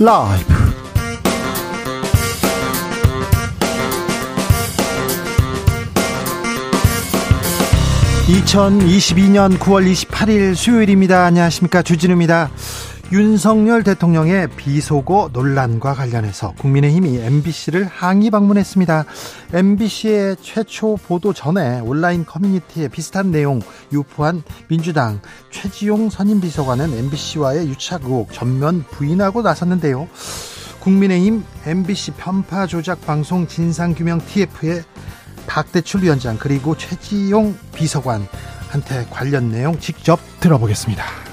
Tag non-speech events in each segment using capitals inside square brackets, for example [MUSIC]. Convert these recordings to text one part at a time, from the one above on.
라이브. 2022년 9월 28일 수요일입니다. 안녕하십니까. 주진우입니다. 윤석열 대통령의 비속어 논란과 관련해서 국민의힘이 MBC를 항의 방문했습니다. MBC의 최초 보도 전에 온라인 커뮤니티에 비슷한 내용 유포한 민주당 최지용 선임 비서관은 MBC와의 유착 의혹 전면 부인하고 나섰는데요. 국민의힘 MBC 편파 조작 방송 진상규명 TF의 박대출 위원장 그리고 최지용 비서관한테 관련 내용 직접 들어보겠습니다.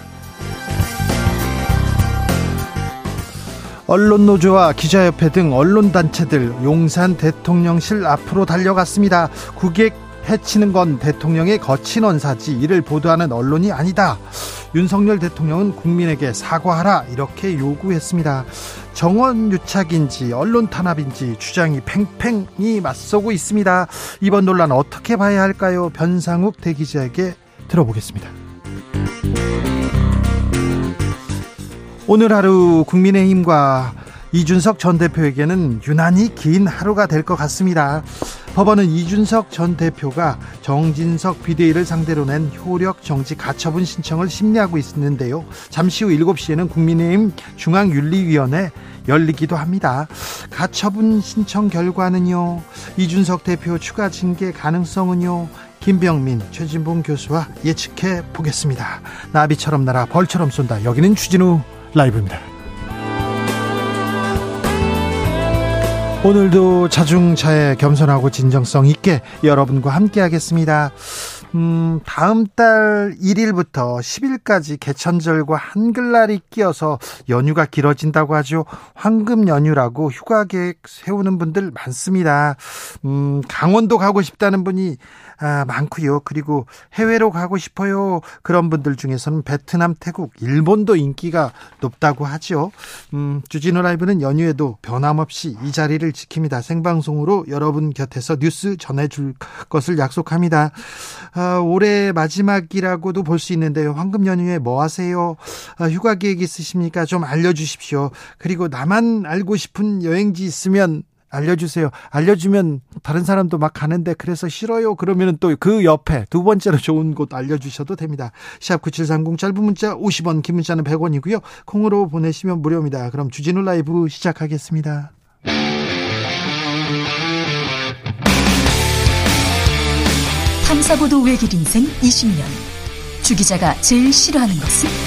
언론노조와 기자협회 등 언론단체들 용산 대통령실 앞으로 달려갔습니다. 국익 해치는 건 대통령의 거친 언사지 이를 보도하는 언론이 아니다. 윤석열 대통령은 국민에게 사과하라 이렇게 요구했습니다. 정원 유착인지 언론 탄압인지 주장이 팽팽히 맞서고 있습니다. 이번 논란 어떻게 봐야 할까요? 변상욱 대기자에게 들어보겠습니다. 오늘 하루 국민의힘과 이준석 전 대표에게는 유난히 긴 하루가 될 것 같습니다. 법원은 이준석 전 대표가 정진석 비대위를 상대로 낸 효력 정지 가처분 신청을 심리하고 있는데요. 잠시 후 7시에는 국민의힘 중앙윤리위원회 열리기도 합니다. 가처분 신청 결과는요. 이준석 대표 추가 징계 가능성은요. 김병민, 최진봉 교수와 예측해 보겠습니다. 나비처럼 날아 벌처럼 쏜다. 여기는 추진우 라이브입니다. 오늘도 자중차에 겸손하고 진정성 있게 여러분과 함께 하겠습니다. 음, 다음 달 1일부터 10일까지 개천절과 한글날이 끼어서 연휴가 길어진다고 하죠. 황금 연휴라고 휴가 계획 세우는 분들 많습니다. 음, 강원도 가고 싶다는 분이 아, 많고요. 그리고 해외로 가고 싶어요. 그런 분들 중에서는 베트남, 태국, 일본도 인기가 높다고 하죠. 음, 주진우 라이브는 연휴에도 변함없이 이 자리를 지킵니다. 생방송으로 여러분 곁에서 뉴스 전해줄 것을 약속합니다. 아, 올해 마지막이라고도 볼 수 있는데요. 황금 연휴에 뭐 하세요? 아, 휴가 계획 있으십니까? 좀 알려주십시오. 그리고 나만 알고 싶은 여행지 있으면 알려주세요. 알려주면 다른 사람도 막 가는데 그래서 싫어요. 그러면 또 그 옆에 두 번째로 좋은 곳 알려주셔도 됩니다. 샵 9730 짧은 문자 50원, 긴 문자는 100원이고요. 콩으로 보내시면 무료입니다. 그럼 주진우 라이브 시작하겠습니다. 탐사보도 외길 인생 20년. 주 기자가 제일 싫어하는 것은?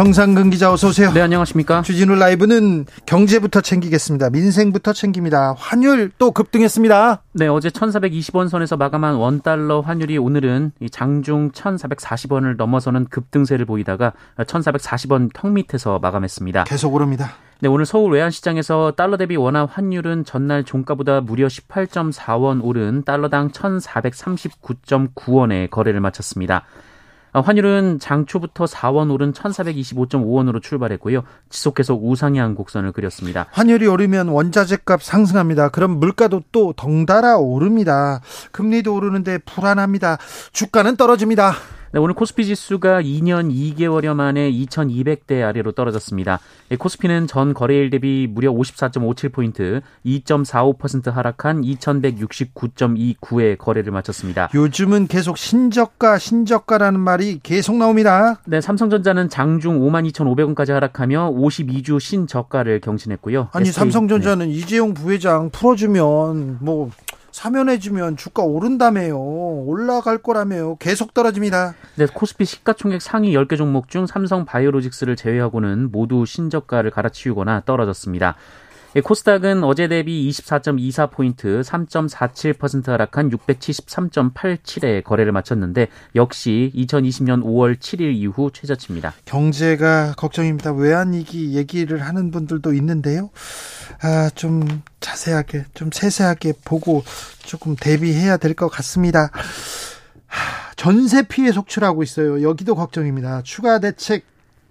정상근 기자 어서 오세요. 네, 안녕하십니까? 주진우 라이브는 경제부터 챙기겠습니다. 민생부터 챙깁니다. 환율 또 급등했습니다. 네, 어제 1,420원 선에서 마감한 원 달러 환율이 오늘은 장중 1,440원을 넘어서는 급등세를 보이다가 1,440원 턱 밑에서 마감했습니다. 계속 오릅니다. 네, 오늘 서울 외환시장에서 달러 대비 원화 환율은 전날 종가보다 무려 18.4원 오른 달러당 1,439.9원에 거래를 마쳤습니다. 어, 환율은 장초부터 4원 오른 1,425.5원으로 출발했고요. 지속해서 우상향 곡선을 그렸습니다. 환율이 오르면 원자재값 상승합니다. 그럼 물가도 또 덩달아 오릅니다. 금리도 오르는데 불안합니다. 주가는 떨어집니다. 네, 오늘 코스피 지수가 2년 2개월여 만에 2,200대 아래로 떨어졌습니다. 코스피는 전 거래일 대비 무려 54.57포인트, 2.45% 하락한 2,169.29에 거래를 마쳤습니다. 요즘은 계속 신저가, 신저가라는 말이 계속 나옵니다. 네, 삼성전자는 장중 52,500원까지 하락하며 52주 신저가를 경신했고요. 아니, SK, 삼성전자는 네. 이재용 부회장 풀어주면 뭐 사면해주면 주가 오른다며요. 올라갈 거라며요. 계속 떨어집니다. 네, 코스피 시가총액 상위 10개 종목 중 삼성 바이오로직스를 제외하고는 모두 신저가를 갈아치우거나 떨어졌습니다. 예, 코스닥은 어제 대비 24.24포인트 3.47% 하락한 673.87에 거래를 마쳤는데 역시 2020년 5월 7일 이후 최저치입니다. 경제가 걱정입니다. 외환위기 얘기를 하는 분들도 있는데요. 아, 좀 자세하게, 좀 세세하게 보고 조금 대비해야 될 것 같습니다. 전세 피해 속출하고 있어요. 여기도 걱정입니다. 추가 대책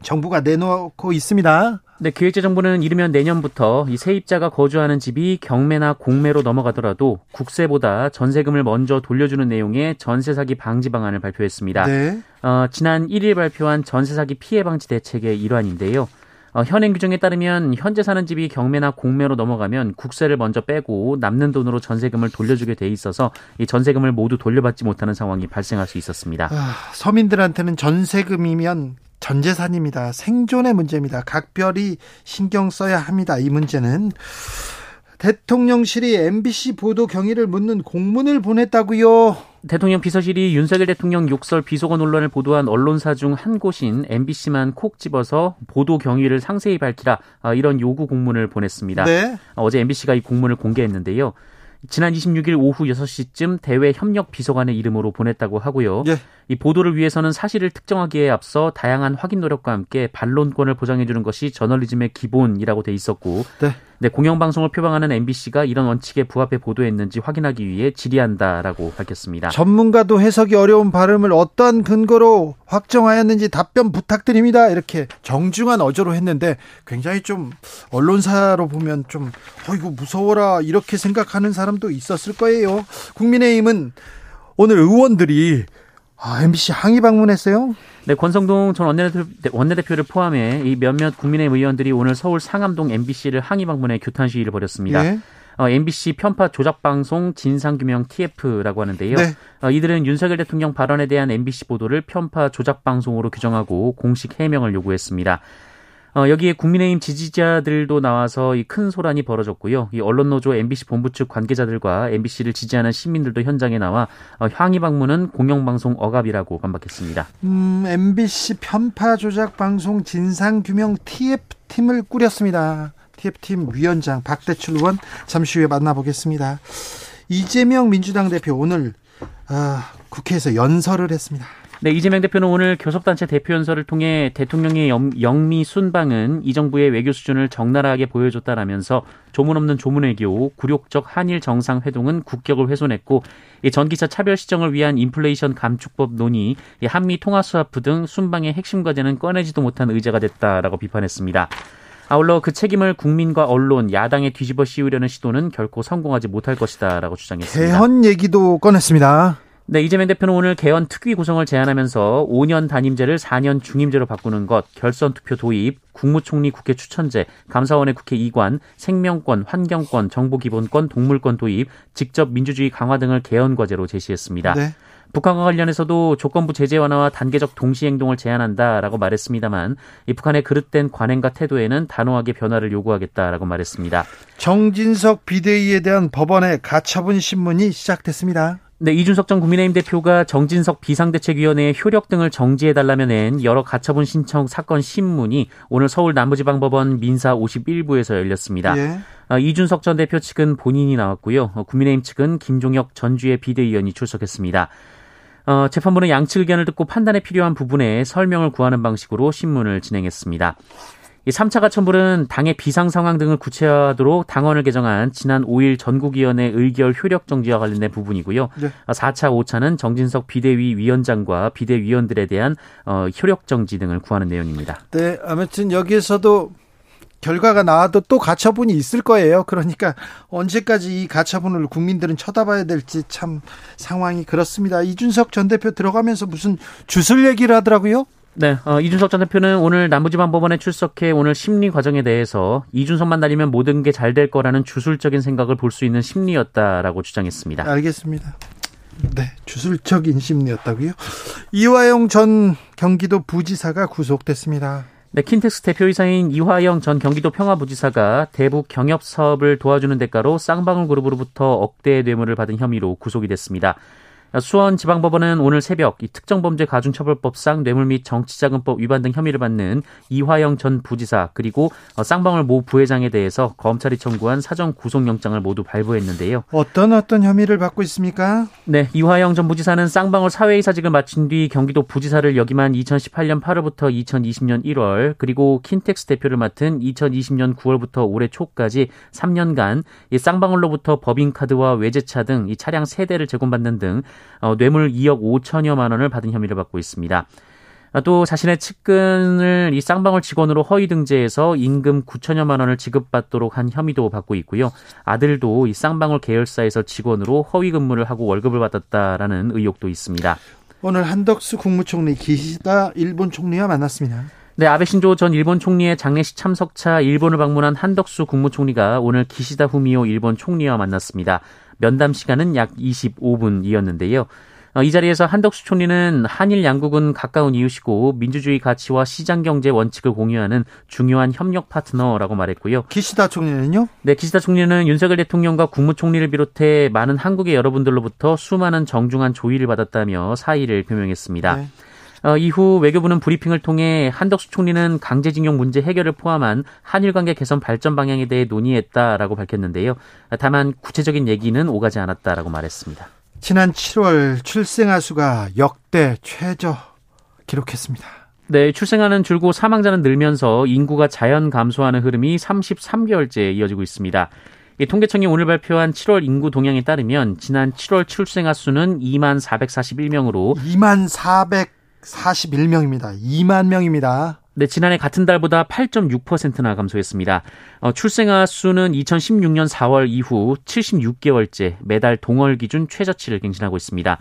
정부가 내놓고 있습니다. 네, 기획재정부는 이르면 내년부터 이 세입자가 거주하는 집이 경매나 공매로 넘어가더라도 국세보다 전세금을 먼저 돌려주는 내용의 전세 사기 방지 방안을 발표했습니다. 네. 어, 지난 1일 발표한 전세 사기 피해 방지 대책의 일환인데요. 어, 현행 규정에 따르면 현재 사는 집이 경매나 공매로 넘어가면 국세를 먼저 빼고 남는 돈으로 전세금을 돌려주게 돼 있어서 이 전세금을 모두 돌려받지 못하는 상황이 발생할 수 있었습니다. 아, 서민들한테는 전세금이면 전 재산입니다. 생존의 문제입니다. 각별히 신경 써야 합니다. 이 문제는 대통령실이 MBC 보도 경위를 묻는 공문을 보냈다고요. 대통령 비서실이 윤석열 대통령 욕설 비속어 논란을 보도한 언론사 중 한 곳인 MBC만 콕 집어서 보도 경위를 상세히 밝히라 아, 이런 요구 공문을 보냈습니다. 네. 어제 MBC가 이 공문을 공개했는데요. 지난 26일 오후 6시쯤 대외 협력 비서관의 이름으로 보냈다고 하고요. 예. 이 보도를 위해서는 사실을 특정하기에 앞서 다양한 확인 노력과 함께 반론권을 보장해 주는 것이 저널리즘의 기본이라고 돼 있었고 네. 네, 공영방송을 표방하는 MBC가 이런 원칙에 부합해 보도했는지 확인하기 위해 질의한다라고 밝혔습니다. 전문가도 해석이 어려운 발음을 어떤 근거로 확정하였는지 답변 부탁드립니다. 이렇게 정중한 어조로 했는데 굉장히 좀 언론사로 보면 좀 어이구 무서워라 이렇게 생각하는 사람도 있었을 거예요. 국민의힘은 오늘 의원들이 아, MBC 항의 방문했어요? 네, 권성동 전 원내대표, 원내대표를 포함해 이 몇몇 국민의힘 의원들이 오늘 서울 상암동 MBC를 항의 방문해 규탄 시위를 벌였습니다. 예. 어, MBC 편파 조작 방송 진상규명 TF라고 하는데요. 네. 어, 이들은 윤석열 대통령 발언에 대한 MBC 보도를 편파 조작 방송으로 규정하고 공식 해명을 요구했습니다. 어, 여기에 국민의힘 지지자들도 나와서 이 큰 소란이 벌어졌고요. 이 언론노조 MBC 본부 측 관계자들과 MBC를 지지하는 시민들도 현장에 나와 어, 향의 방문은 공영방송 억압이라고 반박했습니다. 음, MBC 편파 조작 방송 진상 규명 TF팀을 꾸렸습니다. TF팀 위원장 박대출 의원 잠시 후에 만나보겠습니다. 이재명 민주당 대표 오늘 아, 국회에서 연설을 했습니다. 네, 이재명 대표는 오늘 교섭단체 대표 연설을 통해 대통령의 영미 순방은 이 정부의 외교 수준을 적나라하게 보여줬다라면서 조문 없는 조문 외교, 굴욕적 한일 정상회동은 국격을 훼손했고 이 전기차 차별 시정을 위한 인플레이션 감축법 논의, 이 한미 통화 수합부 등 순방의 핵심 과제는 꺼내지도 못한 의제가 됐다라고 비판했습니다. 아울러 그 책임을 국민과 언론, 야당에 뒤집어 씌우려는 시도는 결코 성공하지 못할 것이다라고 주장했습니다. 개헌 얘기도 꺼냈습니다. 네, 이재명 대표는 오늘 개헌 특위 구성을 제안하면서 5년 단임제를 4년 중임제로 바꾸는 것, 결선 투표 도입, 국무총리 국회 추천제, 감사원의 국회 이관, 생명권, 환경권, 정보기본권, 동물권 도입, 직접 민주주의 강화 등을 개헌 과제로 제시했습니다. 네. 북한과 관련해서도 조건부 제재 완화와 단계적 동시 행동을 제안한다라고 말했습니다만 이 북한의 그릇된 관행과 태도에는 단호하게 변화를 요구하겠다라고 말했습니다. 정진석 비대위에 대한 법원의 가처분 신문이 시작됐습니다. 네, 이준석 전 국민의힘 대표가 정진석 비상대책위원회의 효력 등을 정지해달라며 낸 여러 가처분 신청 사건 신문이 오늘 서울 남부지방법원 민사 51부에서 열렸습니다. 예. 아, 이준석 전 대표 측은 본인이 나왔고요. 어, 국민의힘 측은 김종혁 전주의 비대위원이 출석했습니다. 어, 재판부는 양측 의견을 듣고 판단에 필요한 부분에 설명을 구하는 방식으로 신문을 진행했습니다. 이 3차 가천불은 당의 비상 상황 등을 구체화하도록 당원을 개정한 지난 5일 전국위원회 의결 효력 정지와 관련된 부분이고요. 네. 4차, 5차는 정진석 비대위 위원장과 비대위원들에 대한 어, 효력 정지 등을 구하는 내용입니다. 네, 아무튼 여기에서도 결과가 나와도 또 가처분이 있을 거예요. 그러니까 언제까지 이 가처분을 국민들은 쳐다봐야 될지 참 상황이 그렇습니다. 이준석 전 대표 들어가면서 무슨 주술 얘기를 하더라고요. 네, 어, 이준석 전 대표는 오늘 남부지방법원에 출석해 오늘 심리 과정에 대해서 이준석만 날리면 모든 게 잘 될 거라는 주술적인 생각을 볼 수 있는 심리였다라고 주장했습니다. 알겠습니다. 네, 주술적인 심리였다고요? 이화영 전 경기도 부지사가 구속됐습니다. 네, 킨텍스 대표이사인 이화영 전 경기도 평화부지사가 대북 경협 사업을 도와주는 대가로 쌍방울 그룹으로부터 억대 뇌물을 받은 혐의로 구속이 됐습니다. 수원지방법원은 오늘 새벽 특정범죄 가중처벌법상 뇌물 및 정치자금법 위반 등 혐의를 받는 이화영 전 부지사 그리고 쌍방울 모 부회장에 대해서 검찰이 청구한 사전 구속영장을 모두 발부했는데요. 어떤 어떤 혐의를 받고 있습니까? 네, 이화영 전 부지사는 쌍방울 사회이사직을 마친 뒤 경기도 부지사를 역임한 2018년 8월부터 2020년 1월 그리고 킨텍스 대표를 맡은 2020년 9월부터 올해 초까지 3년간 이 쌍방울로부터 법인카드와 외제차 등 이 차량 세대를 제공받는 등 어, 뇌물 2억 5천여만 원을 받은 혐의를 받고 있습니다. 아, 또 자신의 측근을 이 쌍방울 직원으로 허위 등재해서 임금 9천여만 원을 지급받도록 한 혐의도 받고 있고요. 아들도 이 쌍방울 계열사에서 직원으로 허위 근무를 하고 월급을 받았다라는 의혹도 있습니다. 오늘 한덕수 국무총리 기시다 일본 총리와 만났습니다. 네, 아베 신조 전 일본 총리의 장례식 참석차 일본을 방문한 한덕수 국무총리가 오늘 기시다 후미오 일본 총리와 만났습니다. 면담 시간은 약 25분이었는데요. 어, 이 자리에서 한덕수 총리는 한일 양국은 가까운 이웃이고 민주주의 가치와 시장 경제 원칙을 공유하는 중요한 협력 파트너라고 말했고요. 기시다 총리는요? 네, 기시다 총리는 윤석열 대통령과 국무총리를 비롯해 많은 한국의 여러분들로부터 수많은 정중한 조의를 받았다며 사의를 표명했습니다. 네. 어, 이후 외교부는 브리핑을 통해 한덕수 총리는 강제징용 문제 해결을 포함한 한일 관계 개선 발전 방향에 대해 논의했다라고 밝혔는데요. 다만 구체적인 얘기는 오가지 않았다라고 말했습니다. 지난 7월 출생아 수가 역대 최저 기록했습니다. 네, 출생아는 줄고 사망자는 늘면서 인구가 자연 감소하는 흐름이 33개월째 이어지고 있습니다. 통계청이 오늘 발표한 7월 인구 동향에 따르면 지난 7월 출생아 수는 2만 441명으로 2만 400 41명입니다. 2만 명입니다. 네, 지난해 같은 달보다 8.6%나 감소했습니다. 어, 출생아 수는 2016년 4월 이후 76개월째 매달 동월 기준 최저치를 갱신하고 있습니다.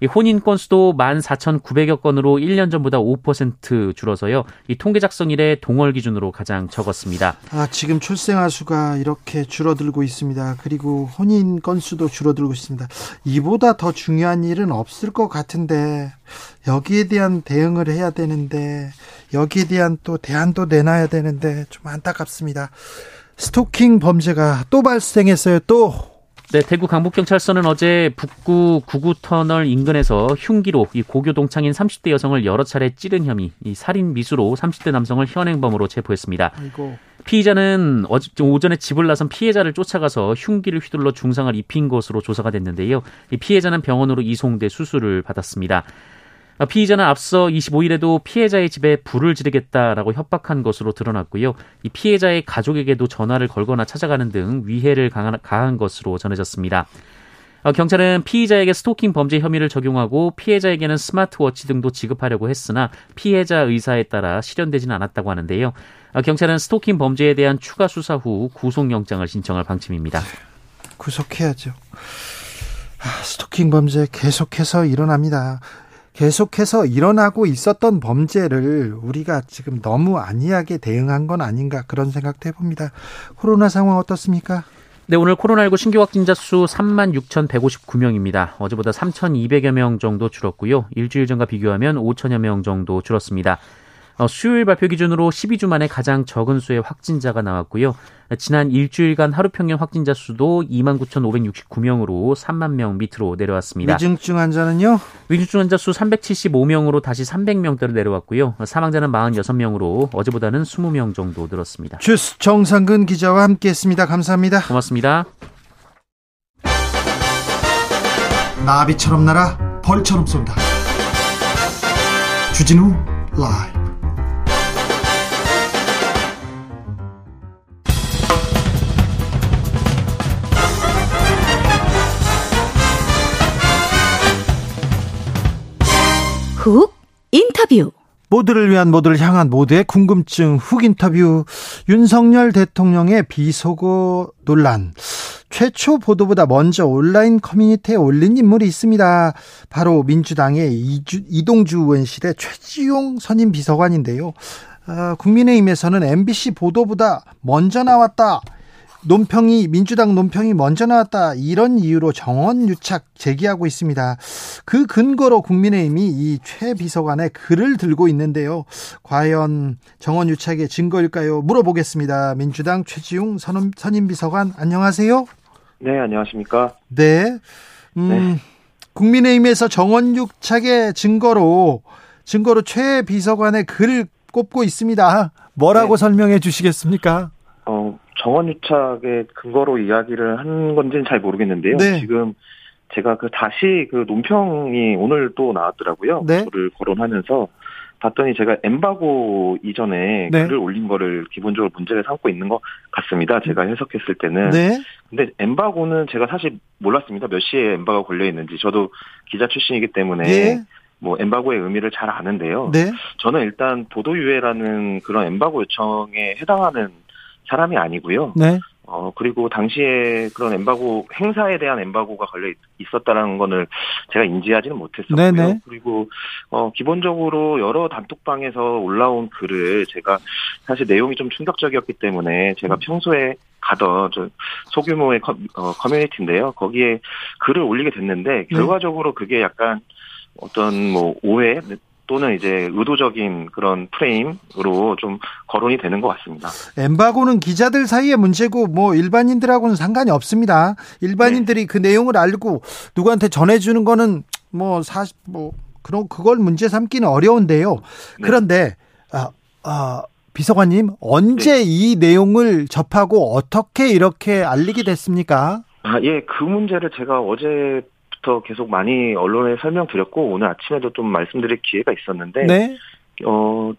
이 혼인 건수도 14,900여 건으로 1년 전보다 5% 줄어서요. 이 통계 작성 이래 동월 기준으로 가장 적었습니다. 아, 지금 출생아 수가 이렇게 줄어들고 있습니다. 그리고 혼인 건수도 줄어들고 있습니다. 이보다 더 중요한 일은 없을 것 같은데 여기에 대한 대응을 해야 되는데 여기에 대한 또 대안도 내놔야 되는데 좀 안타깝습니다. 스토킹 범죄가 또 발생했어요. 또 네, 대구 강북경찰서는 어제 북구 구구터널 인근에서 흉기로 이 고교 동창인 30대 여성을 여러 차례 찌른 혐의, 이 살인 미수로 30대 남성을 현행범으로 체포했습니다. 아이고. 피의자는 어제 오전에 집을 나선 피해자를 쫓아가서 흉기를 휘둘러 중상을 입힌 것으로 조사가 됐는데요. 이 피해자는 병원으로 이송돼 수술을 받았습니다. 아, 피의자는 앞서 25일에도 피해자의 집에 불을 지르겠다라고 협박한 것으로 드러났고요. 이 피해자의 가족에게도 전화를 걸거나 찾아가는 등 위해를 가한 것으로 전해졌습니다. 아, 경찰은 피의자에게 스토킹 범죄 혐의를 적용하고 피해자에게는 스마트워치 등도 지급하려고 했으나 피해자 의사에 따라 실현되지는 않았다고 하는데요. 아, 경찰은 스토킹 범죄에 대한 추가 수사 후 구속영장을 신청할 방침입니다. 구속해야죠. 스토킹 범죄 계속해서 일어납니다. 계속해서 일어나고 있었던 범죄를 우리가 지금 너무 안이하게 대응한 건 아닌가 그런 생각도 해봅니다. 코로나 상황 어떻습니까? 네, 오늘 코로나19 신규 확진자 수 3만 6,159명입니다. 어제보다 3,200여 명 정도 줄었고요. 일주일 전과 비교하면 5천여 명 정도 줄었습니다. 어, 수요일 발표 기준으로 12주 만에 가장 적은 수의 확진자가 나왔고요. 지난 일주일간 하루 평균 확진자 수도 29,569명으로 3만 명 밑으로 내려왔습니다. 위중증 환자는요? 위중증 환자 수 375명으로 다시 300명대로 내려왔고요. 사망자는 46명으로 어제보다는 20명 정도 늘었습니다. 주스 정상근 기자와 함께했습니다. 감사합니다. 고맙습니다. 나비처럼 날아 벌처럼 쏜다. 주진우 라이브 훅 인터뷰 모두를 위한 모두를 향한 모두의 궁금증 훅 인터뷰 윤석열 대통령의 비속어 논란 최초 보도보다 먼저 온라인 커뮤니티에 올린 인물이 있습니다. 바로 민주당의 이주, 이동주 의원실의 최지용 선임 비서관인데요. 어, 국민의힘에서는 MBC 보도보다 먼저 나왔다. 논평이 민주당 논평이 먼저 나왔다 이런 이유로 정원 유착 제기하고 있습니다. 그 근거로 국민의힘이 이 최 비서관의 글을 들고 있는데요. 과연 정원 유착의 증거일까요? 물어보겠습니다. 민주당 최지웅 선임, 선임 비서관 안녕하세요. 네, 안녕하십니까? 네. 음, 네. 국민의힘에서 정원육착의 증거로 증거로 최 비서관의 글을 꼽고 있습니다. 뭐라고 네. 설명해 주시겠습니까? 어, 정원 유착의 근거로 이야기를 한 건지는 잘 모르겠는데요. 네. 지금 제가 그 다시 그 논평이 오늘 또 나왔더라고요. 네. 저를 거론하면서 봤더니 제가 엠바고 이전에 네. 글을 올린 거를 기본적으로 문제를 삼고 있는 것 같습니다. 제가 해석했을 때는. 네. 근데 엠바고는 제가 사실 몰랐습니다. 몇 시에 엠바가 걸려 있는지. 저도 기자 출신이기 때문에 네. 뭐 엠바고의 의미를 잘 아는데요. 네. 저는 일단 보도유예라는 그런 엠바고 요청에 해당하는 사람이 아니고요. 네. 어, 그리고 당시에 그런 엠바고, 행사에 대한 엠바고가 걸려 있었다는 거를 제가 인지하지는 못했었고요. 네네. 그리고, 어, 기본적으로 여러 단톡방에서 올라온 글을 제가 사실 내용이 좀 충격적이었기 때문에 제가 음. 평소에 가던 저 소규모의 커, 어, 커뮤니티인데요. 거기에 글을 올리게 됐는데, 네. 결과적으로 그게 약간 어떤 뭐 오해 또는 이제 의도적인 그런 프레임으로 좀 거론이 되는 것 같습니다. 엠바고는 기자들 사이의 문제고 뭐 일반인들하고는 상관이 없습니다. 일반인들이 네. 그 내용을 알고 누구한테 전해주는 거는 뭐 사실 뭐 그런 그걸 문제 삼기는 어려운데요. 네. 그런데 아, 아 비서관님 언제 네. 이 내용을 접하고 어떻게 이렇게 알리게 됐습니까? 아, 예, 그 문제를 제가 어제 부터 계속 많이 언론에 설명드렸고 오늘 아침에도 좀 말씀드릴 기회가 있었는데 네. 어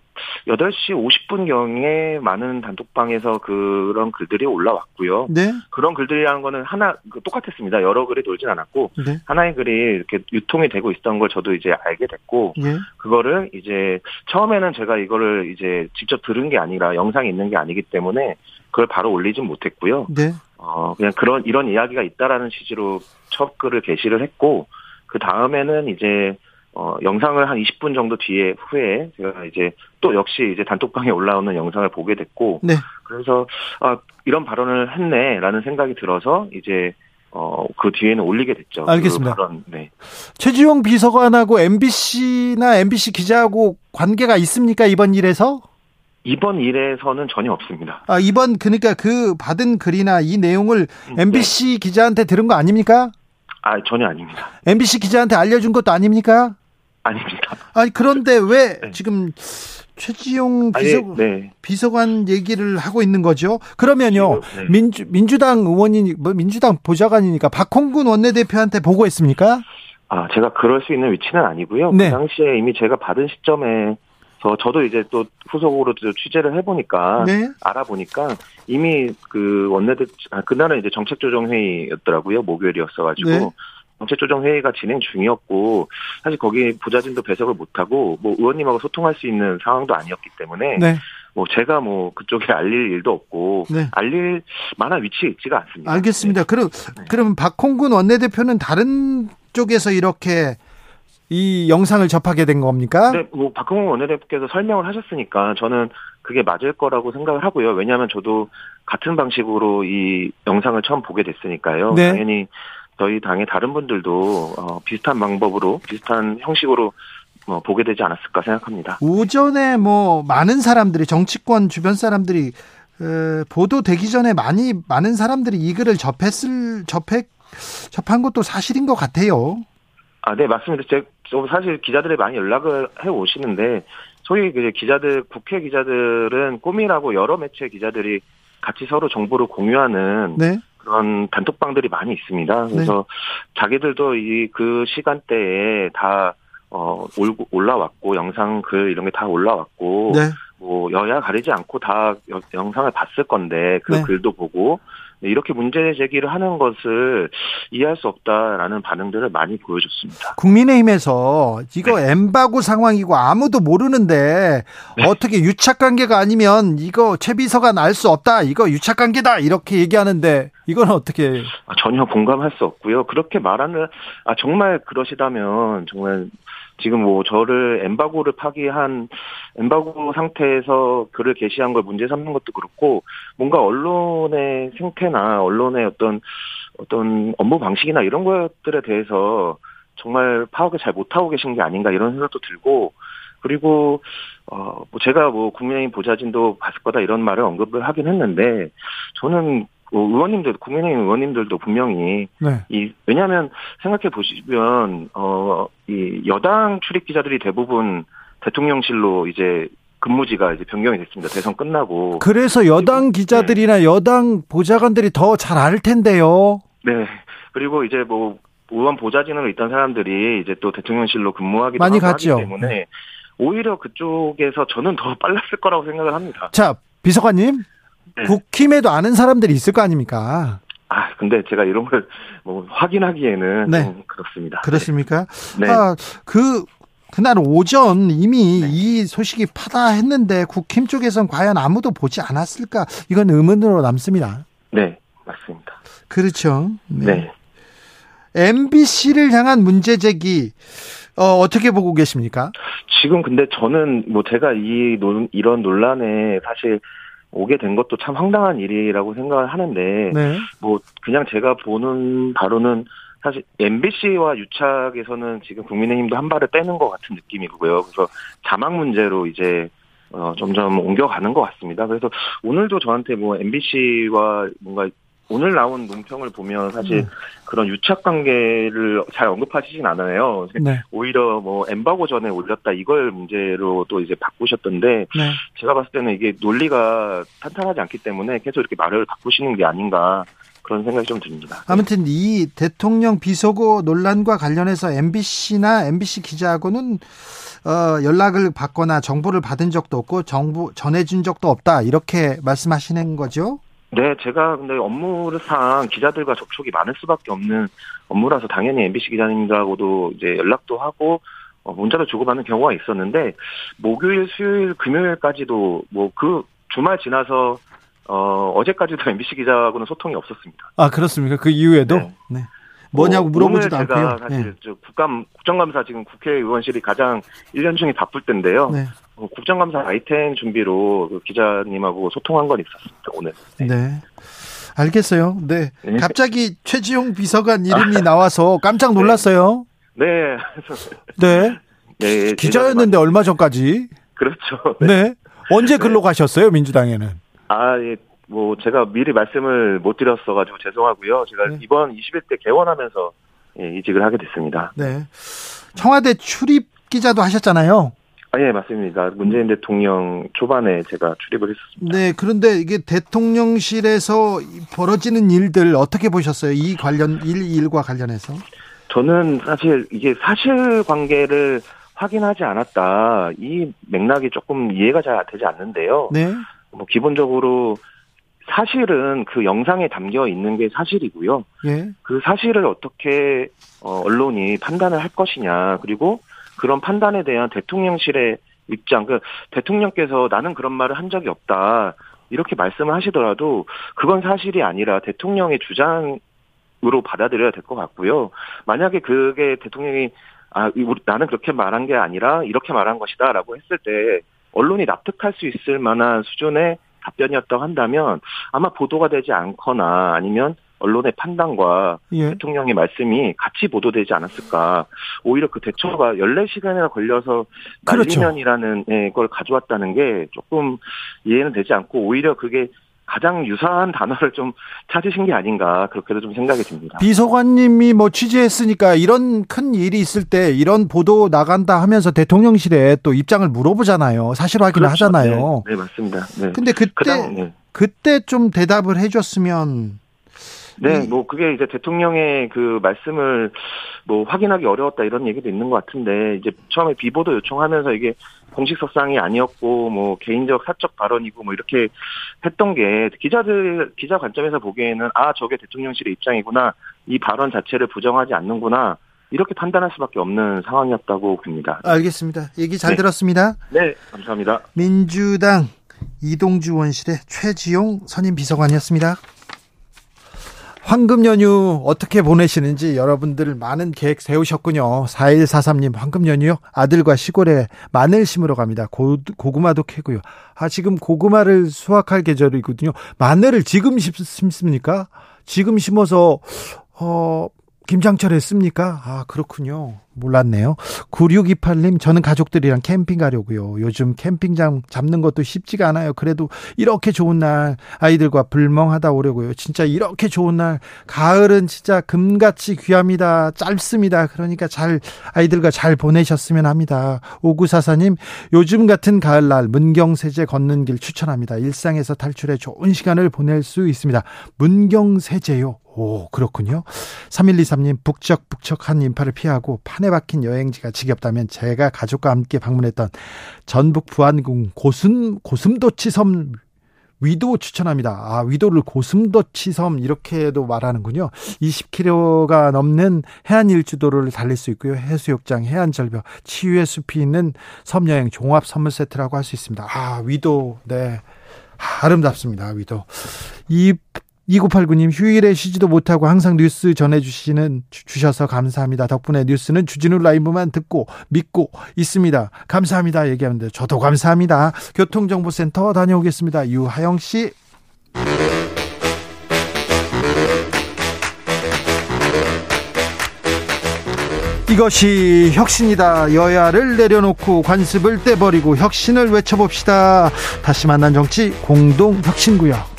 8시 50분경에 많은 단톡방에서 그런 글들이 올라왔고요. 네. 그런 글들이라는 거는 하나 그 똑같았습니다. 여러 글이 돌진 않았고 네. 하나의 글이 이렇게 유통이 되고 있었던 걸 저도 이제 알게 됐고 네. 그거를 이제 처음에는 제가 이거를 이제 직접 들은 게 아니라 영상이 있는 게 아니기 때문에 그걸 바로 올리진 못했고요. 네. 어, 그냥 그런, 이런 이야기가 있다라는 취지로 첫 글을 게시를 했고, 그 다음에는 이제, 어, 영상을 한 20분 정도 뒤에 후에 제가 이제 또 역시 이제 단톡방에 올라오는 영상을 보게 됐고, 네. 그래서, 아, 이런 발언을 했네 라는 생각이 들어서 이제 어, 그 뒤에는 올리게 됐죠. 알겠습니다. 그 발언, 네. 최지용 비서관하고 MBC나 MBC 기자하고 관계가 있습니까? 이번 일에서? 이번 일에서는 전혀 없습니다. 아, 이번 그러니까 그 받은 글이나 이 내용을 MBC 네. 기자한테 들은 거 아닙니까? 아, 전혀 아닙니다. MBC 기자한테 알려준 것도 아닙니까? 아닙니다. 아니 그런데 왜 네. 지금 최지용 비서, 네. 비서관 얘기를 하고 있는 거죠? 그러면요, 네. 민주, 민주당 의원이, 뭐 민주당 보좌관이니까 박홍근 원내대표한테 보고했습니까? 아, 제가 그럴 수 있는 위치는 아니고요. 그 네. 그 당시에 이미 제가 받은 시점에 저 저도 이제 또 후속으로 취재를 해보니까 네. 알아보니까 이미 그 원내대 아, 그날은 이제 정책조정회의였더라고요 목요일이었어가지고 네. 정책조정회의가 진행 중이었고 사실 거기 부자진도 배석을 못하고 뭐 의원님하고 소통할 수 있는 상황도 아니었기 때문에 네. 뭐 제가 뭐 그쪽에 알릴 일도 없고 네. 알릴 만한 위치에 있지가 않습니다. 알겠습니다. 네. 그럼 네. 그럼 박홍근 원내대표는 다른 쪽에서 이렇게 이 영상을 접하게 된 겁니까? 네, 뭐 박홍원 원내대표께서 설명을 하셨으니까 저는 그게 맞을 거라고 생각을 하고요. 왜냐하면 저도 같은 방식으로 이 영상을 처음 보게 됐으니까요. 네. 당연히 저희 당의 다른 분들도 어, 비슷한 방법으로 비슷한 형식으로 뭐 보게 되지 않았을까 생각합니다. 오전에 뭐 많은 사람들이 정치권 주변 사람들이 에, 보도되기 전에 많이 많은 사람들이 이 글을 접했을 접했 접한 것도 사실인 것 같아요. 아, 네, 맞습니다. 제, 사실 기자들이 많이 연락을 해 오시는데, 소위 그 기자들, 국회 기자들은 꿈이라고 여러 매체 기자들이 같이 서로 정보를 공유하는 네. 그런 단톡방들이 많이 있습니다. 네. 그래서 네. 자기들도 이 그 시간대에 다, 어, 올라왔고, 영상 글 이런 게 다 올라왔고, 네. 뭐, 여야 가리지 않고 다 영상을 봤을 건데, 그 네. 글도 보고, 네, 이렇게 문제 제기를 하는 것을 이해할 수 없다라는 반응들을 많이 보여줬습니다. 국민의힘에서 이거 네. 엠바고 상황이고 아무도 모르는데 네. 어떻게 유착 관계가 아니면 이거 최 비서관 알 수 없다. 이거 유착 관계다. 이렇게 얘기하는데 이건 어떻게 아, 전혀 공감할 수 없고요. 그렇게 말하는 아 정말 그러시다면 정말 지금 뭐 저를 엠바고를 파기한 엠바고 상태에서 글을 게시한 걸 문제 삼는 것도 그렇고 뭔가 언론의 생태나 언론의 어떤 어떤 업무 방식이나 이런 것들에 대해서 정말 파악을 잘 못하고 계신 게 아닌가 이런 생각도 들고 그리고 어뭐 제가 뭐 국민의힘 보좌진도 봤을 거다 이런 말을 언급을 하긴 했는데 저는 뭐 의원님들 국민의힘 의원님들도 분명히 네. 이 왜냐하면 생각해 보시면 어 이 여당 출입 기자들이 대부분 대통령실로 이제 근무지가 이제 변경이 됐습니다. 대선 끝나고. 그래서 여당 기자들이나 네. 여당 보좌관들이 더 잘 알 텐데요. 네. 그리고 이제 뭐 의원 보좌진으로 있던 사람들이 이제 또 대통령실로 근무하기도 많이 갔죠. 하기 때문에 네. 오히려 그쪽에서 저는 더 [LAUGHS] 빨랐을 거라고 생각을 합니다. 자, 비서관님. 네. 국힘에도 아는 사람들이 있을 거 아닙니까? 아, 근데 제가 이런 걸 뭐 확인하기에는 네. 좀 그렇습니다. 그렇습니까? 네. 아, 그 그날 오전 이미 네. 이 소식이 파다했는데 국힘 쪽에선 과연 아무도 보지 않았을까? 이건 의문으로 남습니다. 네, 맞습니다. 그렇죠. 네. 네. MBC를 향한 문제 제기 어, 어떻게 보고 계십니까? 지금 근데 저는 뭐 제가 이 논, 이런 논란에 사실 오게 된 것도 참 황당한 일이라고 생각을 하는데 네. 뭐 그냥 제가 보는 바로는 사실 MBC와 유착에서는 지금 국민의힘도 한 발을 빼는 것 같은 느낌이고요. 그래서 자막 문제로 이제 어, 점점 옮겨가는 것 같습니다. 그래서 오늘도 저한테 뭐 MBC와 뭔가 오늘 나온 논평을 보면 사실 네. 그런 유착 관계를 잘 언급하시진 않아요. 네. 오히려 뭐 엠바고 전에 올렸다 이걸 문제로 또 이제 바꾸셨던데 네. 제가 봤을 때는 이게 논리가 탄탄하지 않기 때문에 계속 이렇게 말을 바꾸시는 게 아닌가 그런 생각이 좀 듭니다. 아무튼 이 대통령 비서고 논란과 관련해서 MBC나 MBC 기자하고는 어, 연락을 받거나 정보를 받은 적도 없고 정보 전해준 적도 없다 이렇게 말씀하시는 거죠? 네, 제가 근데 업무상 기자들과 접촉이 많을 수밖에 없는 업무라서 당연히 MBC 기자님들하고도 이제 연락도 하고 어, 문자도 주고받는 경우가 있었는데 목요일, 수요일, 금요일까지도 뭐 그 주말 지나서 어 어제까지도 [LAUGHS] MBC 기자하고는 소통이 없었습니다. 아 그렇습니까? 그 이후에도 네. 네. 뭐냐고 뭐, 물어보지도 않고요. 사실 네. 저 국감 국정감사 지금 국회의원실이 가장 1년 중에 바쁠 때인데요. 네. 어, 국정감사 아이템 준비로 그 기자님하고 소통한 건 있었습니다 오늘. 네. 네. 알겠어요. 네. 네. 갑자기 최지용 비서관 이름이 나와서 깜짝 놀랐어요. 네. 네. 네. [LAUGHS] 기자였는데 얼마 전까지. 그렇죠. 네. 네. 언제 글로 가셨어요 민주당에는? 아 예. 뭐 제가 미리 말씀을 못 드렸어가지고 죄송하고요. 제가 네. 이번 21대 개원하면서 예, 이직을 하게 됐습니다. 네. 청와대 출입 기자도 하셨잖아요. 아, 예, 맞습니다. 문재인 대통령 초반에 제가 출입을 했었습니다. 네, 그런데 이게 대통령실에서 벌어지는 일들 어떻게 보셨어요? 이 관련, 일, 일과 관련해서? 저는 사실 이게 사실 관계를 확인하지 않았다. 이 맥락이 조금 이해가 잘 되지 않는데요. 네. 뭐, 기본적으로 사실은 그 영상에 담겨 있는 게 사실이고요. 예. 그 사실을 어떻게 어, 언론이 판단을 할 것이냐 그리고 그런 판단에 대한 대통령실의 입장, 그 대통령께서 나는 그런 말을 한 적이 없다 이렇게 말씀을 하시더라도 그건 사실이 아니라 대통령의 주장으로 받아들여야 될 것 같고요. 만약에 그게 대통령이 아 나는 그렇게 말한 게 아니라 이렇게 말한 것이다 라고 했을 때 언론이 납득할 수 있을 만한 수준의 답변이었다고 한다면 아마 보도가 되지 않거나 아니면 언론의 판단과 예. 대통령의 말씀이 같이 보도되지 않았을까. 오히려 그 대처가 14시간이나 걸려서 그렇죠. 날리면이라는 그렇죠. 걸 가져왔다는 게 조금 이해는 되지 않고 오히려 그게 가장 유사한 단어를 좀 찾으신 게 아닌가 그렇게도 좀 생각이 듭니다. 비서관님이 뭐 취재했으니까 이런 큰 일이 있을 때 이런 보도 나간다 하면서 대통령실에 또 입장을 물어보잖아요. 사실 확인을 그렇죠. 하잖아요. 네, 네 맞습니다. 네. 근데 그때 그당, 네. 그때 좀 대답을 해줬으면 네, 뭐 그게 이제 대통령의 그 말씀을 뭐 확인하기 어려웠다 이런 얘기도 있는 것 같은데 이제 처음에 비보도 요청하면서 이게 공식 석상이 아니었고 뭐 개인적 사적 발언이고 뭐 이렇게 했던 게 기자들 기자 관점에서 보기에는 아 저게 대통령실의 입장이구나 이 발언 자체를 부정하지 않는구나 이렇게 판단할 수밖에 없는 상황이었다고 봅니다. 알겠습니다. 얘기 잘 네. 들었습니다. 네, 감사합니다. 민주당 이동주 원실의 최지용 선임 비서관이었습니다. 황금 연휴 어떻게 보내시는지 여러분들 많은 계획 세우셨군요. 4143님 황금 연휴요? 아들과 시골에 마늘 심으러 갑니다. 고, 고구마도 캐고요. 아, 지금 고구마를 수확할 계절이거든요. 마늘을 지금 심습니까? 지금 심어서, 어, 김장철 했습니까? 아, 그렇군요. 몰랐네요. 9628님, 저는 가족들이랑 캠핑 가려고요. 요즘 캠핑장 잡는 것도 쉽지가 않아요. 그래도 이렇게 좋은 날 아이들과 불멍하다 오려고요. 진짜 이렇게 좋은 날, 가을은 진짜 금같이 귀합니다. 짧습니다. 그러니까 잘, 아이들과 잘 보내셨으면 합니다. 5944님, 요즘 같은 가을날 문경세제 걷는 길 추천합니다. 일상에서 탈출해 좋은 시간을 보낼 수 있습니다. 문경세제요. 오, 그렇군요. 3123님, 북적북적한 인파를 피하고 판에 박힌 여행지가 지겹다면 제가 가족과 함께 방문했던 전북 부안군 고슴, 고슴도치섬 위도 추천합니다. 아, 위도를 고슴도치섬 이렇게도 말하는군요. 20km가 넘는 해안 일주도를 달릴 수 있고요. 해수욕장, 해안절벽, 치유의 숲이 있는 섬여행 종합 선물 세트라고 할 수 있습니다. 아, 위도. 네. 아름답습니다. 위도. 이 2989님 휴일에 쉬지도 못하고 항상 뉴스 전해주시는 주셔서 감사합니다. 덕분에 뉴스는 주진우 라이브만 듣고 믿고 있습니다. 감사합니다. 얘기하는데 저도 감사합니다. 교통정보센터 다녀오겠습니다. 유하영 씨. 이것이 혁신이다. 여야를 내려놓고 관습을 떼버리고 혁신을 외쳐봅시다. 다시 만난 정치 공동 혁신구역.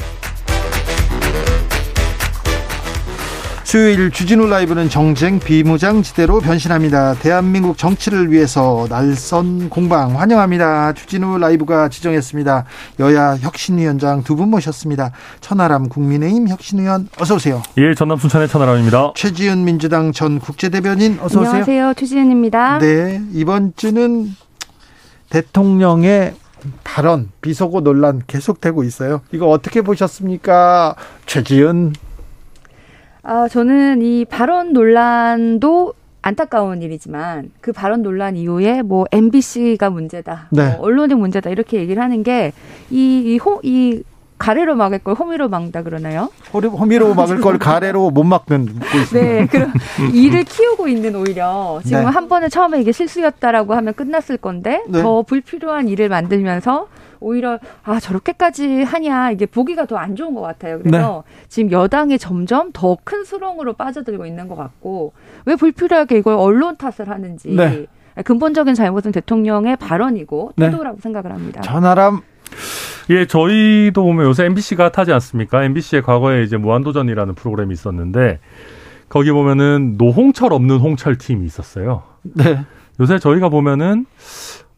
수요일 주진우 라이브는 정쟁 비무장지대로 변신합니다. 대한민국 정치를 위해서 날선 공방 환영합니다. 주진우 라이브가 지정했습니다. 여야 혁신위원장 두 분 모셨습니다. 천하람 국민의힘 혁신위원 어서 오세요. 예, 전남 순천의 천하람입니다. 최지은 민주당 전 국제대변인 어서 오세요. 안녕하세요. 최지은입니다. 네, 이번 주는 대통령의 발언 비속어 논란 계속되고 있어요. 이거 어떻게 보셨습니까? 최지은 아, 저는 이 발언 논란도 안타까운 일이지만 그 발언 논란 이후에 뭐 MBC가 문제다, 네. 뭐 언론이 문제다 이렇게 얘기를 하는 게 이 이호이 가래로 막을 걸 호미로 막다 그러나요? 호미로 막을 걸 가래로 못 막는 묻고 있습니다. 네, 그럼 일을 키우고 있는 오히려 지금 네. 한 번에 처음에 이게 실수였다라고 하면 끝났을 건데 네. 더 불필요한 일을 만들면서 오히려 아 저렇게까지 하냐 이게 보기가 더 안 좋은 것 같아요. 그래서 네. 지금 여당이 점점 더 큰 수렁으로 빠져들고 있는 것 같고 왜 불필요하게 이걸 언론 탓을 하는지 네. 근본적인 잘못은 대통령의 발언이고 네. 태도라고 네. 생각을 합니다. 전화람 예, 저희도 보면 요새 MBC가 타지 않습니까? MBC의 과거에 이제 무한도전이라는 프로그램이 있었는데 거기 보면은 노홍철 없는 홍철 팀이 있었어요. 네. 요새 저희가 보면은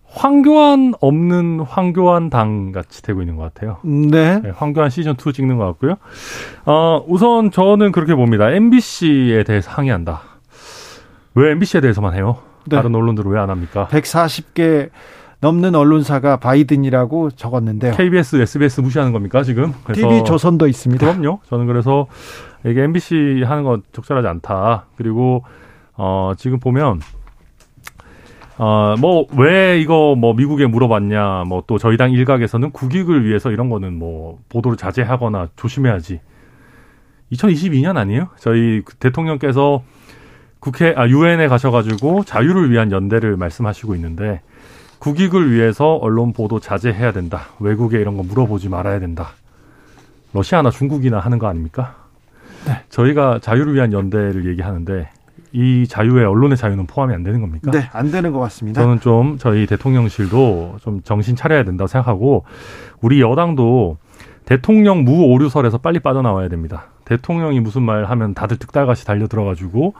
황교안 없는 황교안 당 같이 되고 있는 것 같아요. 네. 네 황교안 시즌 2 찍는 것 같고요. 어, 우선 저는 그렇게 봅니다. MBC에 대해서 항의한다. 왜 MBC에 대해서만 해요? 네. 다른 언론들은 왜 안 합니까? 140개 넘는 언론사가 바이든이라고 적었는데요. KBS, SBS 무시하는 겁니까 지금? TV 조선도 있습니다. 그럼요. 저는 그래서 이게 MBC 하는 건 적절하지 않다. 그리고 어, 지금 보면 어, 뭐, 왜 이거 뭐 미국에 물어봤냐, 뭐 또 저희 당 일각에서는 국익을 위해서 이런 거는 뭐 보도를 자제하거나 조심해야지. 2022년 아니에요? 저희 대통령께서 국회, 아, 유엔에 가셔가지고 자유를 위한 연대를 말씀하시고 있는데 국익을 위해서 언론 보도 자제해야 된다. 외국에 이런 거 물어보지 말아야 된다. 러시아나 중국이나 하는 거 아닙니까? 네. 저희가 자유를 위한 연대를 얘기하는데 이 자유에 언론의 자유는 포함이 안 되는 겁니까? 네, 안 되는 것 같습니다. 저는 좀 저희 대통령실도 좀 정신 차려야 된다고 생각하고 우리 여당도 대통령 무오류설에서 빨리 빠져나와야 됩니다. 대통령이 무슨 말 하면 다들 득달같이 달려 들어가지고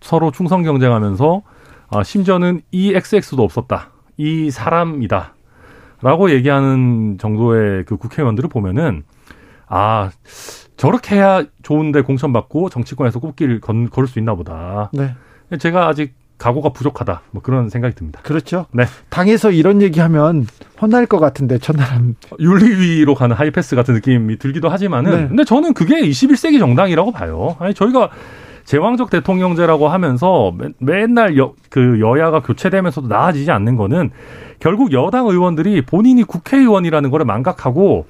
서로 충성 경쟁하면서 아, 심지어는 이 XX도 없었다. 이 사람이다. 라고 얘기하는 정도의 그 국회의원들을 보면은 아 저렇게 해야 좋은데 공천받고 정치권에서 꽃길을 건, 걸을 수 있나 보다. 네. 제가 아직 각오가 부족하다. 뭐 그런 생각이 듭니다. 그렇죠. 네. 당에서 이런 얘기하면 혼날 것 같은데 첫날은 윤리위로 가는 하이패스 같은 느낌이 들기도 하지만은 네. 근데 저는 그게 21세기 정당이라고 봐요. 아니 저희가 제왕적 대통령제라고 하면서 맨날 여, 그 여야가 교체되면서도 나아지지 않는 거는 결국 여당 의원들이 본인이 국회의원이라는 거를 망각하고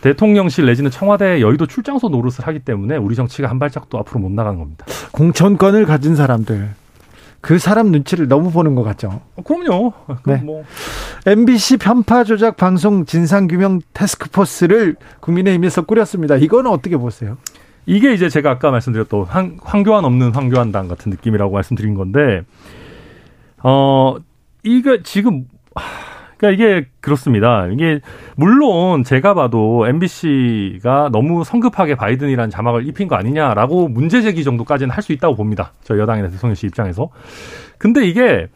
대통령실 내지는 청와대 여의도 출장소 노릇을 하기 때문에 우리 정치가 한 발짝도 앞으로 못 나가는 겁니다. 공천권을 가진 사람들. 그 사람 눈치를 너무 보는 것 같죠. 어, 그럼요. 네. 뭐. MBC 편파 조작 방송 진상 규명 테스크포스를 국민의힘에서 꾸렸습니다. 이거는 어떻게 보세요? 이게 이제 제가 아까 말씀드렸던 황, 황교안 없는 황교안당 같은 느낌이라고 말씀드린 건데 어 이거 지금 그러니까 이게 그렇습니다. 이게 물론 제가 봐도 MBC가 너무 성급하게 바이든이라는 자막을 입힌 거 아니냐라고 문제 제기 정도까지는 할 수 있다고 봅니다. 저 여당이나 대통령 씨 입장에서. 근데 이게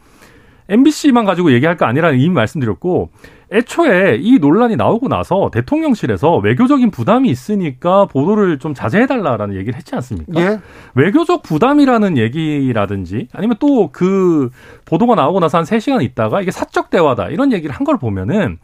MBC만 가지고 얘기할 거 아니라는 이미 말씀드렸고 애초에 이 논란이 나오고 나서 대통령실에서 외교적인 부담이 있으니까 보도를 좀 자제해달라라는 얘기를 했지 않습니까? 예. 외교적 부담이라는 얘기라든지 아니면 또 그 보도가 나오고 나서 한 3시간 있다가 이게 사적 대화다 이런 얘기를 한 걸 보면은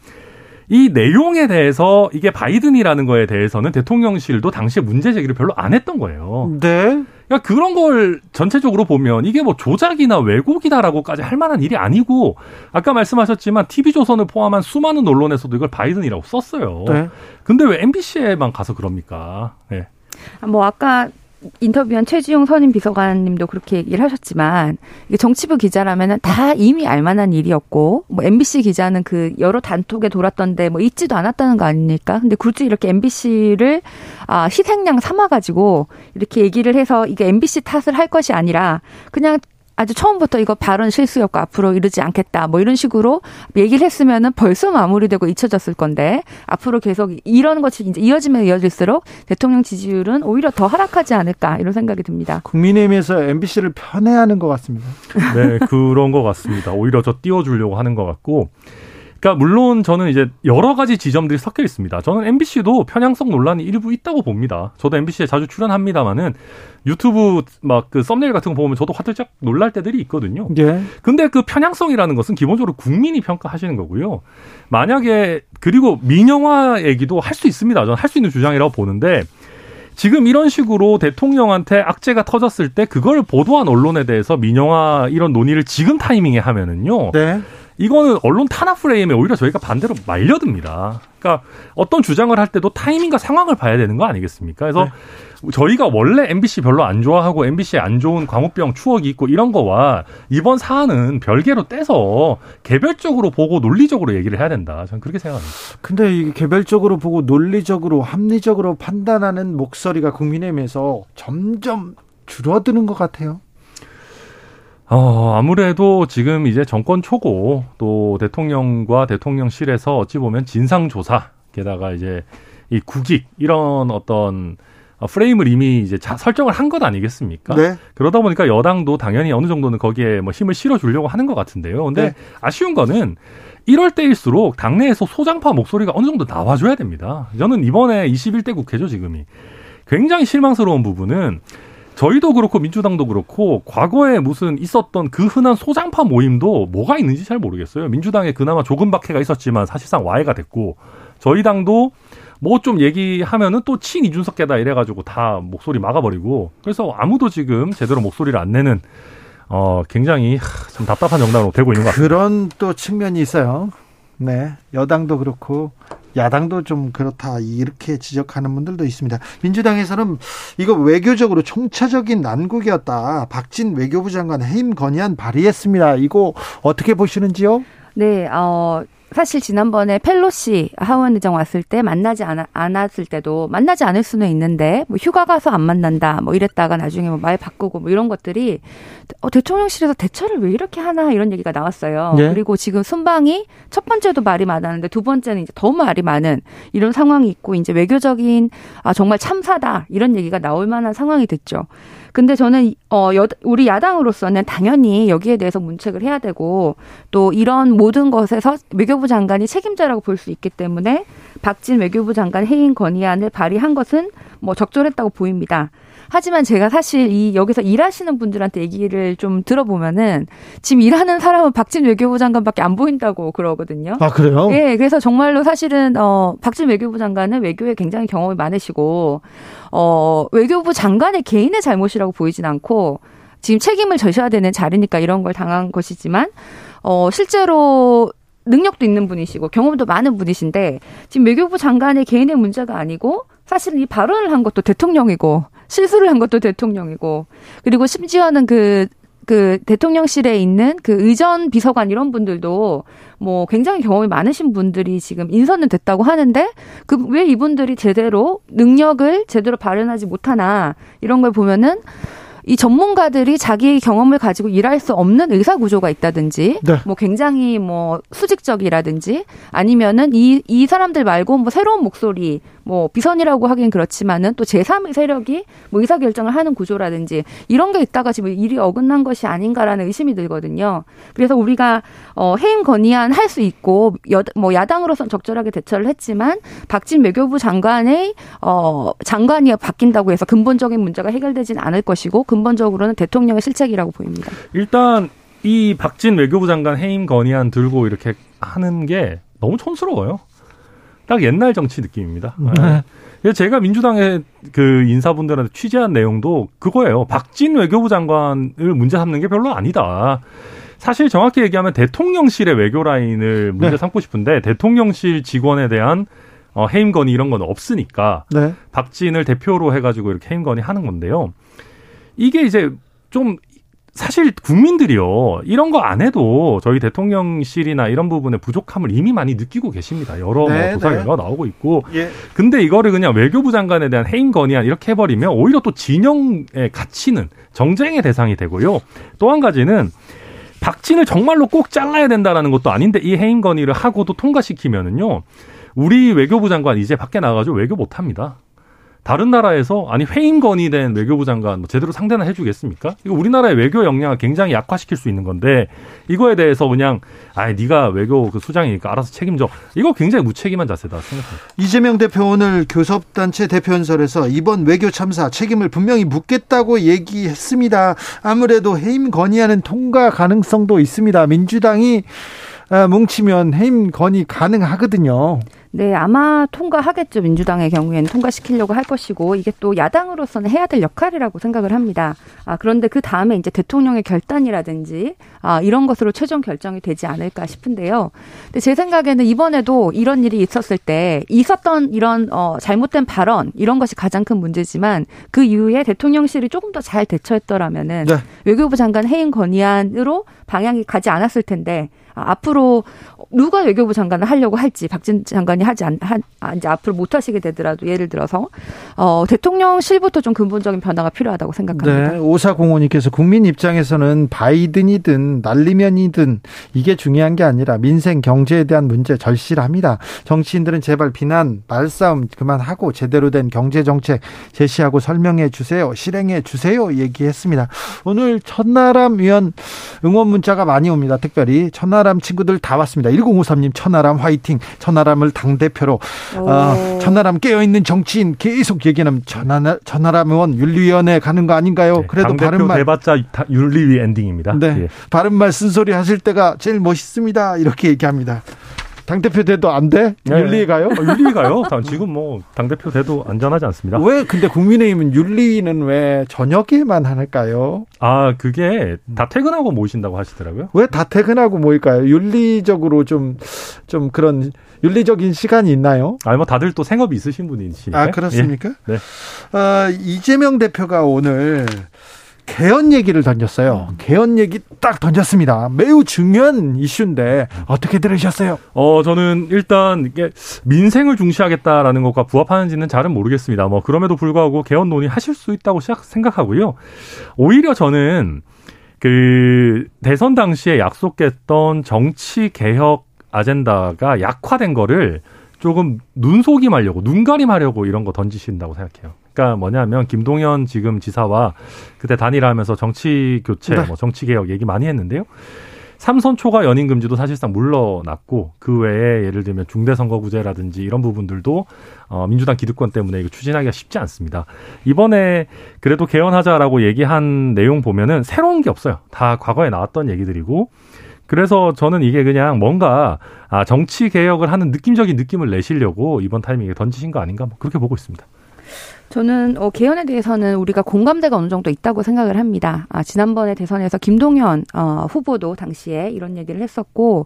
이 내용에 대해서 이게 바이든이라는 거에 대해서는 대통령실도 당시에 문제 제기를 별로 안 했던 거예요. 네. 그러니까 그런 걸 전체적으로 보면 이게 뭐 조작이나 왜곡이다라고까지 할 만한 일이 아니고 아까 말씀하셨지만 TV조선을 포함한 수많은 언론에서도 이걸 바이든이라고 썼어요. 네. 근데 왜 MBC에만 가서 그럽니까? 네. 뭐 아까 인터뷰한 최지용 선임 비서관님도 그렇게 얘기를 하셨지만 이게 정치부 기자라면은 다 이미 알만한 일이었고 뭐 MBC 기자는 그 여러 단톡에 돌았던데 뭐 있지도 않았다는 거 아닙니까? 근데 굳이 이렇게 MBC를 아 희생양 삼아가지고 이렇게 얘기를 해서 이게 MBC 탓을 할 것이 아니라 그냥 아주 처음부터 이거 발언 실수였고 앞으로 이러지 않겠다 뭐 이런 식으로 얘기를 했으면은 벌써 마무리되고 잊혀졌을 건데 앞으로 계속 이런 것이 이제 이어지면 이어질수록 대통령 지지율은 오히려 더 하락하지 않을까 이런 생각이 듭니다. 국민의힘에서 MBC를 편애하는 것 같습니다. 네, 그런 것 같습니다. 오히려 저 띄워주려고 하는 것 같고 그러니까 물론 저는 이제 여러 가지 지점들이 섞여 있습니다. 저는 MBC도 편향성 논란이 일부 있다고 봅니다. 저도 MBC에 자주 출연합니다만은 유튜브 막 그 썸네일 같은 거 보면 저도 화들짝 놀랄 때들이 있거든요. 예. 근데 그 편향성이라는 것은 기본적으로 국민이 평가하시는 거고요. 만약에 그리고 민영화 얘기도 할 수 있습니다. 저는 할 수 있는 주장이라고 보는데 지금 이런 식으로 대통령한테 악재가 터졌을 때 그걸 보도한 언론에 대해서 민영화 이런 논의를 지금 타이밍에 하면은요. 네. 이거는 언론 탄압 프레임에 오히려 저희가 반대로 말려듭니다. 그러니까 어떤 주장을 할 때도 타이밍과 상황을 봐야 되는 거 아니겠습니까? 그래서 네. 저희가 원래 MBC 별로 안 좋아하고 MBC에 안 좋은 광우병 추억이 있고 이런 거와 이번 사안은 별개로 떼서 개별적으로 보고 논리적으로 얘기를 해야 된다. 저는 그렇게 생각합니다. 근데 이 개별적으로 보고 논리적으로 합리적으로 판단하는 목소리가 국민의힘에서 점점 줄어드는 것 같아요. 어, 아무래도 지금 이제 정권 초고 또 대통령과 대통령실에서 어찌 보면 진상조사 게다가 이제 이 국익 이런 어떤 프레임을 이미 이제 자, 설정을 한 것 아니겠습니까? 네. 그러다 보니까 여당도 당연히 어느 정도는 거기에 뭐 힘을 실어 주려고 하는 것 같은데요. 근데 네. 아쉬운 거는 이럴 때일수록 당내에서 소장파 목소리가 어느 정도 나와줘야 됩니다. 저는 이번에 21대 국회죠, 지금이. 굉장히 실망스러운 부분은 저희도 그렇고 민주당도 그렇고 과거에 무슨 있었던 그 흔한 소장파 모임도 뭐가 있는지 잘 모르겠어요. 민주당에 그나마 조금 박해가 있었지만 사실상 와해가 됐고 저희 당도 뭐 좀 얘기하면은 또 친 이준석 계다 이래가지고 다 목소리 막아버리고 그래서 아무도 지금 제대로 목소리를 안 내는 어 굉장히 좀 답답한 정당으로 되고 있는 것 같습니다. 그런 또 측면이 있어요. 네, 여당도 그렇고 야당도 좀 그렇다 이렇게 지적하는 분들도 있습니다. 민주당에서는 이거 외교적으로 총체적인 난국이었다. 박진 외교부 장관 해임 건의안 발의했습니다. 이거 어떻게 보시는지요? 네, 어, 사실 지난번에 펠로시 하원 의장 왔을 때 만나지 않, 않았을 때도 만나지 않을 수는 있는데 뭐 휴가 가서 안 만난다 뭐 이랬다가 나중에 뭐 말 바꾸고 뭐 이런 것들이 어, 대통령실에서 대처를 왜 이렇게 하나 이런 얘기가 나왔어요. 네. 그리고 지금 순방이 첫 번째도 말이 많았는데 두 번째는 이제 더 말이 많은 이런 상황이 있고 이제 외교적인 아 정말 참사다 이런 얘기가 나올 만한 상황이 됐죠. 근데 저는 어 여, 우리 야당으로서는 당연히 여기에 대해서 문책을 해야 되고 또 이런 모든 것에서 외교 부 장관이 책임자라고 볼 수 있기 때문에 박진 외교부 장관 해임 건의안을 발의한 것은 뭐 적절했다고 보입니다. 하지만 제가 사실 이 여기서 일하시는 분들한테 얘기를 좀 들어보면은 지금 일하는 사람은 박진 외교부 장관밖에 안 보인다고 그러거든요. 아 그래요? 예, 그래서 정말로 사실은 어 박진 외교부 장관은 외교에 굉장히 경험이 많으시고 어 외교부 장관의 개인의 잘못이라고 보이진 않고 지금 책임을 져셔야 되는 자리니까 이런 걸 당한 것이지만 어 실제로 능력도 있는 분이시고 경험도 많은 분이신데 지금 외교부 장관의 개인의 문제가 아니고 사실은 이 발언을 한 것도 대통령이고 실수를 한 것도 대통령이고 그리고 심지어는 그그 대통령실에 있는 그 의전 비서관 이런 분들도 뭐 굉장히 경험이 많으신 분들이 지금 인선은 됐다고 하는데 그 왜 이분들이 제대로 능력을 제대로 발현하지 못하나 이런 걸 보면은 이 전문가들이 자기 경험을 가지고 일할 수 없는 의사 구조가 있다든지 네. 뭐 굉장히 뭐 수직적이라든지 아니면은 이 이 사람들 말고 뭐 새로운 목소리 뭐 비선이라고 하긴 그렇지만은 또 제3의 세력이 뭐 의사 결정을 하는 구조라든지 이런 게 있다가 지금 일이 어긋난 것이 아닌가라는 의심이 들거든요. 그래서 우리가 어 해임 건의안 할 수 있고 여, 뭐 야당으로선 적절하게 대처를 했지만 박진 외교부 장관의 어 장관이 바뀐다고 해서 근본적인 문제가 해결되지는 않을 것이고 근본적으로는 대통령의 실책이라고 보입니다. 일단 이 박진 외교부 장관 해임 건의안 들고 이렇게 하는 게 너무 촌스러워요. 딱 옛날 정치 느낌입니다. 네. 제가 민주당의 그 인사분들한테 취재한 내용도 그거예요. 박진 외교부 장관을 문제 삼는 게 별로 아니다. 사실 정확히 얘기하면 대통령실의 외교 라인을 문제 네. 삼고 싶은데 대통령실 직원에 대한 어, 해임 건의 이런 건 없으니까 네. 박진을 대표로 해가지고 이렇게 해임 건의 하는 건데요. 이게 이제 좀 사실 국민들이요 이런 거 안 해도 저희 대통령실이나 이런 부분의 부족함을 이미 많이 느끼고 계십니다. 여러 뭐 네, 뭐 조사 결과 네. 나오고 있고. 예. 근데 이거를 그냥 외교부 장관에 대한 해임 건의안 이렇게 해버리면 오히려 또 진영에 갇히는 정쟁의 대상이 되고요. 또 한 가지는 박진을 정말로 꼭 잘라야 된다라는 것도 아닌데 이 해임 건의를 하고도 통과시키면은요. 우리 외교부 장관 이제 밖에 나가가지고 외교 못합니다. 다른 나라에서 아니 회임 건의된 외교부 장관 뭐 제대로 상대나 해주겠습니까? 이거 우리나라의 외교 역량을 굉장히 약화시킬 수 있는 건데 이거에 대해서 그냥 아 네가 외교 그 수장이니까 알아서 책임져 이거 굉장히 무책임한 자세다 생각합니다. 이재명 대표 오늘 교섭단체 대표연설에서 이번 외교 참사 책임을 분명히 묻겠다고 얘기했습니다. 아무래도 해임 건의하는 통과 가능성도 있습니다. 민주당이 아, 뭉치면 해임 건의 가능하거든요. 네, 아마 통과하겠죠. 민주당의 경우에는 통과시키려고 할 것이고 이게 또 야당으로서는 해야 될 역할이라고 생각을 합니다. 아, 그런데 그 다음에 이제 대통령의 결단이라든지 아, 이런 것으로 최종 결정이 되지 않을까 싶은데요. 근데 제 생각에는 이번에도 이런 일이 있었을 때 있었던 이런 어, 잘못된 발언 이런 것이 가장 큰 문제지만 그 이후에 대통령실이 조금 더 잘 대처했더라면은 네. 외교부 장관 해임 건의안으로 방향이 가지 않았을 텐데 아, 앞으로 누가 외교부 장관을 하려고 할지 박진 장관이 하지 않, 한, 아, 이제 앞으로 못 하시게 되더라도 예를 들어서 어, 대통령실부터 좀 근본적인 변화가 필요하다고 생각합니다. 네, 오사공원님께서 국민 입장에서는 바이든이든 날리면이든 이게 중요한 게 아니라 민생 경제에 대한 문제 절실합니다. 정치인들은 제발 비난 말싸움 그만하고 제대로 된 경제 정책 제시하고 설명해 주세요. 실행해 주세요. 얘기했습니다. 오늘 천나람 위원 응원 문자가 많이 옵니다. 특별히 천나람 친구들 다 왔습니다. 1053님 천하람 화이팅. 천하람을 당대표로 어, 천하람 깨어있는 정치인 계속 얘기하는 천하, 천하람 의원 윤리위원회 가는 거 아닌가요? 네, 그래도 바른 말 대봤자 윤리위 엔딩입니다. 네. 예. 바른 말 쓴소리 하실 때가 제일 멋있습니다. 이렇게 얘기합니다. 당대표 돼도 안 돼? 네. 윤리위 가요? 어, 윤리위 가요? 지금 뭐 당대표 돼도 안전하지 않습니다. 왜 근데 국민의힘은 윤리위는 왜 저녁에만 할까요? 아 그게 다 퇴근하고 모이신다고 하시더라고요. 왜 다 퇴근하고 모일까요? 윤리적으로 좀좀 좀 그런 윤리적인 시간이 있나요? 아니 뭐 다들 또 생업이 있으신 분이시니까. 아 그렇습니까? 예. 네. 어, 이재명 대표가 오늘 개헌 얘기를 던졌어요. 개헌 얘기 딱 던졌습니다. 매우 중요한 이슈인데 어떻게 들으셨어요? 어 저는 일단 이게 민생을 중시하겠다라는 것과 부합하는지는 잘은 모르겠습니다. 뭐 그럼에도 불구하고 개헌 논의 하실 수 있다고 생각하고요. 오히려 저는 그 대선 당시에 약속했던 정치 개혁 아젠다가 약화된 거를 조금 눈속임하려고 눈가림하려고 이런 거 던지신다고 생각해요. 그러니까 뭐냐면 김동연 지금 지사와 그때 단일화하면서 정치 교체, 네. 뭐 정치 개혁 얘기 많이 했는데요. 삼선 초과 연임 금지도 사실상 물러났고 그 외에 예를 들면 중대선거구제라든지 이런 부분들도 어, 민주당 기득권 때문에 이거 추진하기가 쉽지 않습니다. 이번에 그래도 개헌하자라고 얘기한 내용 보면은 새로운 게 없어요. 다 과거에 나왔던 얘기들이고 그래서 저는 이게 그냥 뭔가 아, 정치 개혁을 하는 느낌적인 느낌을 내시려고 이번 타이밍에 던지신 거 아닌가 뭐 그렇게 보고 있습니다. 저는 어, 개헌에 대해서는 우리가 공감대가 어느 정도 있다고 생각을 합니다. 아, 지난번에 대선에서 김동연 어, 후보도 당시에 이런 얘기를 했었고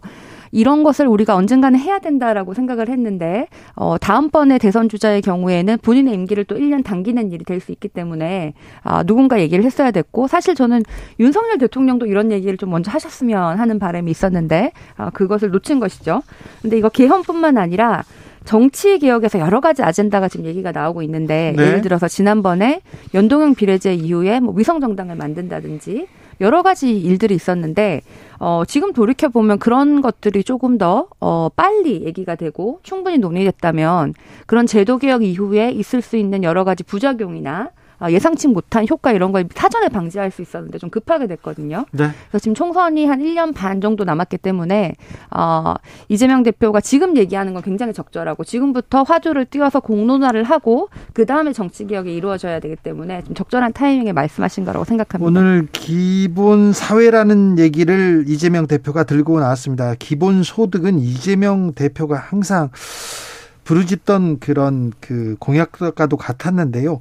이런 것을 우리가 언젠가는 해야 된다라고 생각을 했는데 어, 다음번에 대선 주자의 경우에는 본인의 임기를 또 1년 당기는 일이 될 수 있기 때문에 아, 누군가 얘기를 했어야 됐고 사실 저는 윤석열 대통령도 이런 얘기를 좀 먼저 하셨으면 하는 바람이 있었는데 아, 그것을 놓친 것이죠. 근데 이거 개헌뿐만 아니라 정치 개혁에서 여러 가지 아젠다가 지금 얘기가 나오고 있는데 네. 예를 들어서 지난번에 연동형 비례제 이후에 뭐 위성 정당을 만든다든지 여러 가지 일들이 있었는데 어 지금 돌이켜 보면 그런 것들이 조금 더어 빨리 얘기가 되고 충분히 논의됐다면 그런 제도 개혁 이후에 있을 수 있는 여러 가지 부작용이나 아, 예상치 못한 효과 이런 걸 사전에 방지할 수 있었는데 좀 급하게 됐거든요. 네. 그래서 지금 총선이 한 1년 반 정도 남았기 때문에 어, 이재명 대표가 지금 얘기하는 건 굉장히 적절하고 지금부터 화두를 띄워서 공론화를 하고 그 다음에 정치 개혁이 이루어져야 되기 때문에 좀 적절한 타이밍에 말씀하신 거라고 생각합니다. 오늘 기본 사회라는 얘기를 이재명 대표가 들고 나왔습니다. 기본 소득은 이재명 대표가 항상 부르짖던 그런 그 공약과도 같았는데요.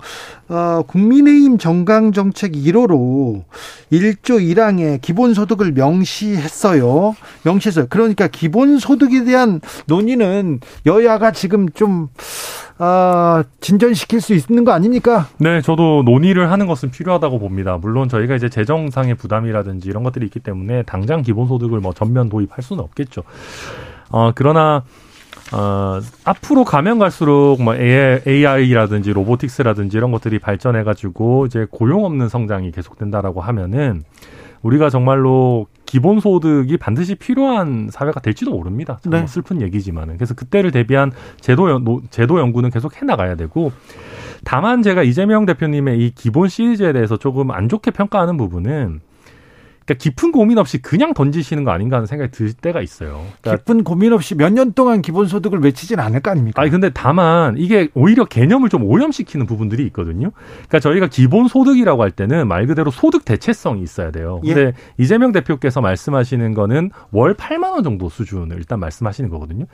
어, 국민의힘 정강 정책 1호로 1조 1항에 기본소득을 명시했어요. 명시했어요. 그러니까 기본소득에 대한 논의는 여야가 지금 좀 어, 진전시킬 수 있는 거 아닙니까? 네, 저도 논의를 하는 것은 필요하다고 봅니다. 물론 저희가 이제 재정상의 부담이라든지 이런 것들이 있기 때문에 당장 기본소득을 뭐 전면 도입할 수는 없겠죠. 어, 그러나 어, 앞으로 가면 갈수록 뭐 AI라든지 로보틱스라든지 이런 것들이 발전해가지고 이제 고용 없는 성장이 계속된다라고 하면은 우리가 정말로 기본 소득이 반드시 필요한 사회가 될지도 모릅니다. 참 네. 슬픈 얘기지만은. 그래서 그때를 대비한 제도, 연, 제도 연구는 계속 해 나가야 되고, 다만 제가 이재명 대표님의 이 기본 시리즈에 대해서 조금 안 좋게 평가하는 부분은 그러니까 깊은 고민 없이 그냥 던지시는 거 아닌가 하는 생각이 들 때가 있어요. 그러니까 깊은 고민 없이 몇 년 동안 기본소득을 외치진 않을 거 아닙니까? 아니 근데 다만 이게 오히려 개념을 좀 오염시키는 부분들이 있거든요. 그러니까 저희가 기본소득이라고 할 때는 말 그대로 소득 대체성이 있어야 돼요. 근데 예. 이재명 대표께서 말씀하시는 거는 월 8만 원 정도 수준을 일단 말씀하시는 거거든요.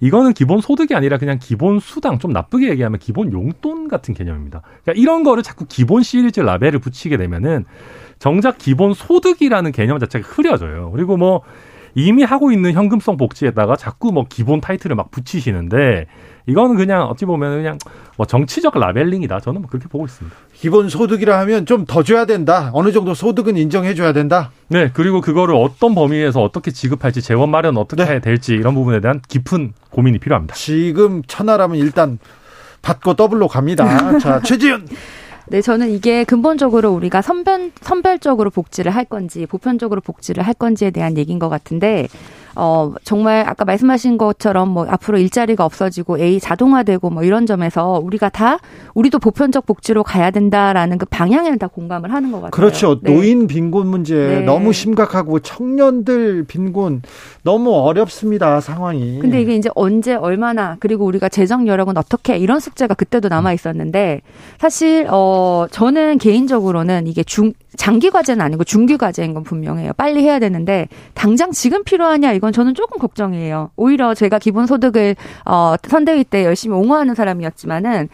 이거는 기본 소득이 아니라 그냥 기본 수당 좀 나쁘게 얘기하면 기본 용돈 같은 개념입니다. 그러니까 이런 거를 자꾸 기본 시리즈 라벨을 붙이게 되면은 정작 기본 소득이라는 개념 자체가 흐려져요. 그리고 뭐 이미 하고 있는 현금성 복지에다가 자꾸 뭐 기본 타이틀을 막 붙이시는데 이거는 그냥 어찌 보면 그냥 뭐 정치적 labeling이다. 저는 뭐 그렇게 보고 있습니다. 기본 소득이라 하면 좀 더 줘야 된다. 어느 정도 소득은 인정해 줘야 된다. 네, 그리고 그거를 어떤 범위에서 어떻게 지급할지 재원 마련 어떻게 네. 해야 될지 이런 부분에 대한 깊은 고민이 필요합니다. 지금 천하라면 일단 받고 더블로 갑니다. 자, 최지은 [LAUGHS] 네, 저는 이게 근본적으로 우리가 선별, 선별적으로 복지를 할 건지, 보편적으로 복지를 할 건지에 대한 얘기인 것 같은데, 어, 정말 아까 말씀하신 것처럼 뭐 앞으로 일자리가 없어지고 A 자동화되고 뭐 이런 점에서 우리가 다 우리도 보편적 복지로 가야 된다라는 그 방향에는 다 공감을 하는 것 같아요. 그렇죠. 네. 노인 빈곤 문제 네. 너무 심각하고 청년들 빈곤 너무 어렵습니다 상황이. 근데 이게 이제 언제 얼마나 그리고 우리가 재정 여력은 어떻게 이런 숙제가 그때도 남아 있었는데 사실 어 저는 개인적으로는 이게 중 장기 과제는 아니고 중기 과제인 건 분명해요. 빨리 해야 되는데 당장 지금 필요하냐 이건 저는 조금 걱정이에요. 오히려 제가 기본소득을 어 선대위 때 열심히 옹호하는 사람이었지만은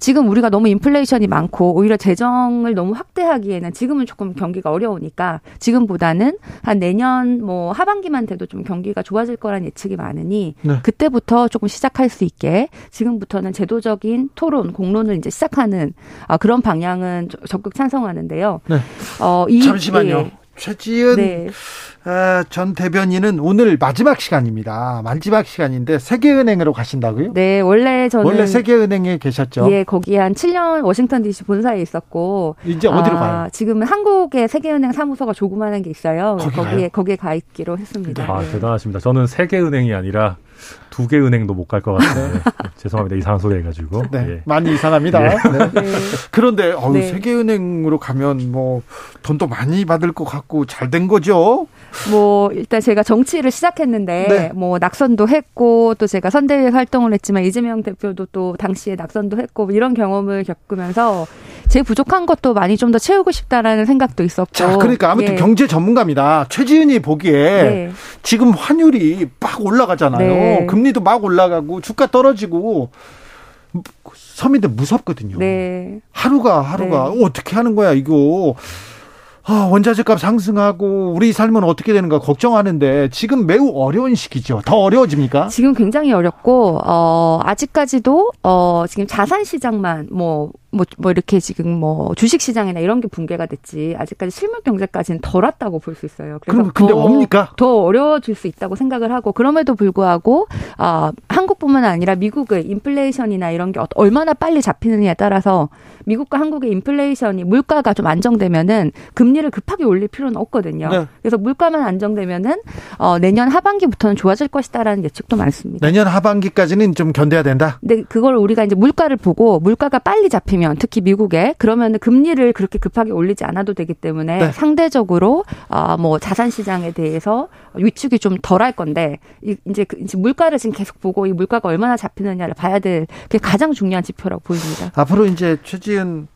지금 우리가 너무 인플레이션이 많고 오히려 재정을 너무 확대하기에는 지금은 조금 경기가 어려우니까 지금보다는 한 내년 뭐 하반기만 돼도 좀 경기가 좋아질 거란 예측이 많으니 네. 그때부터 조금 시작할 수 있게 지금부터는 제도적인 토론 공론을 이제 시작하는 아, 그런 방향은 적극 찬성하는데요. 네. 어, 이, 잠시만요. 예. 최지은 네. 아, 전 대변인은 오늘 마지막 시간입니다. 마지막 시간인데 세계은행으로 가신다고요? 네, 원래 저는 원래 세계은행에 계셨죠. 예, 거기 한 7년 워싱턴 DC 본사에 있었고 이제 어디로 아, 가요? 지금은 한국에 세계은행 사무소가 조그마한 게 있어요. 거기에 거기에 가 있기로 했습니다. 아, 네. 대단하십니다. 저는 세계은행이 아니라 두 개 은행도 못 갈 것 같아요. 네. 죄송합니다. 이상한 소리 해가지고. 네, 예. 많이 이상합니다. 예. 네. 네. 그런데 어우, 네. 세계은행으로 가면 뭐 돈도 많이 받을 것 같고 잘 된 거죠? 뭐 일단 제가 정치를 시작했는데 네. 뭐 낙선도 했고 또 제가 선대위 활동을 했지만 이재명 대표도 또 당시에 낙선도 했고 뭐 이런 경험을 겪으면서 제 부족한 것도 많이 좀 더 채우고 싶다라는 생각도 있었고. 자, 그러니까 아무튼 예. 경제 전문가입니다. 최지은이 보기에 네. 지금 환율이 막 올라가잖아요. 네. 금리도 막 올라가고 주가 떨어지고 서민들 무섭거든요. 네. 하루가 하루가 네. 어떻게 하는 거야 이거. 아, 원자재 값 상승하고 우리 삶은 어떻게 되는가 걱정하는데 지금 매우 어려운 시기죠. 더 어려워집니까? 지금 굉장히 어렵고 어 아직까지도 어 지금 자산 시장만 뭐 뭐, 뭐 이렇게 지금 뭐 주식 시장이나 이런 게 붕괴가 됐지 아직까지 실물 경제까지는 덜 왔다고 볼 수 있어요. 그래서 근데 더, 뭡니까? 더 어려워질 수 있다고 생각을 하고 그럼에도 불구하고 아 한국뿐만 아니라 미국의 인플레이션이나 이런 게 얼마나 빨리 잡히느냐에 따라서 미국과 한국의 인플레이션이 물가가 좀 안정되면은 금리를 급하게 올릴 필요는 없거든요. 네. 그래서 물가만 안정되면은 어 내년 하반기부터는 좋아질 것이다라는 예측도 많습니다. 내년 하반기까지는 좀 견뎌야 된다. 근데 그걸 우리가 이제 물가를 보고 물가가 빨리 잡히면 되면 특히 미국에 그러면 금리를 그렇게 급하게 올리지 않아도 되기 때문에 네. 상대적으로 어뭐 자산 시장에 대해서 위축이 좀 덜할 건데 이제 그 이제 물가를 지금 계속 보고 이 물가가 얼마나 잡히느냐를 봐야 될게 가장 중요한 지표라고 보입니다. 앞으로 이제 최지은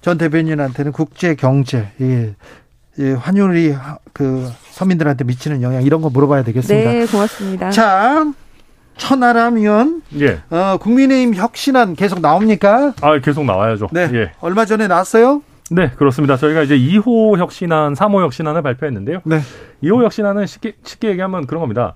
전 대변인한테는 국제 경제 예. 예, 환율이 그 서민들한테 미치는 영향 이런 거 물어봐야 되겠습니다. 네, 고맙습니다. 자, 의원, 예. 어, 국민의힘 혁신안 계속 나옵니까? 아, 계속 나와야죠. 네. 예. 얼마 전에 나왔어요? 네, 그렇습니다. 저희가 이제 2호 혁신안, 3호 혁신안을 발표했는데요. 네. 2호 혁신안은 쉽게, 쉽게 얘기하면 그런 겁니다.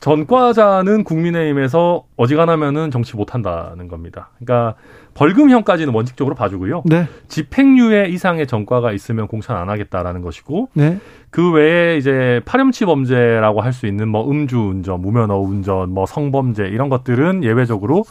전과자는 국민의힘에서 어지간하면은 정치 못한다는 겁니다. 그러니까 벌금형까지는 원칙적으로 봐주고요. 네. 집행유예 이상의 전과가 있으면 공천 안 하겠다라는 것이고, 네. 그 외에 이제 파렴치 범죄라고 할 수 있는 뭐 음주운전, 무면허 운전, 뭐 성범죄 이런 것들은 예외적으로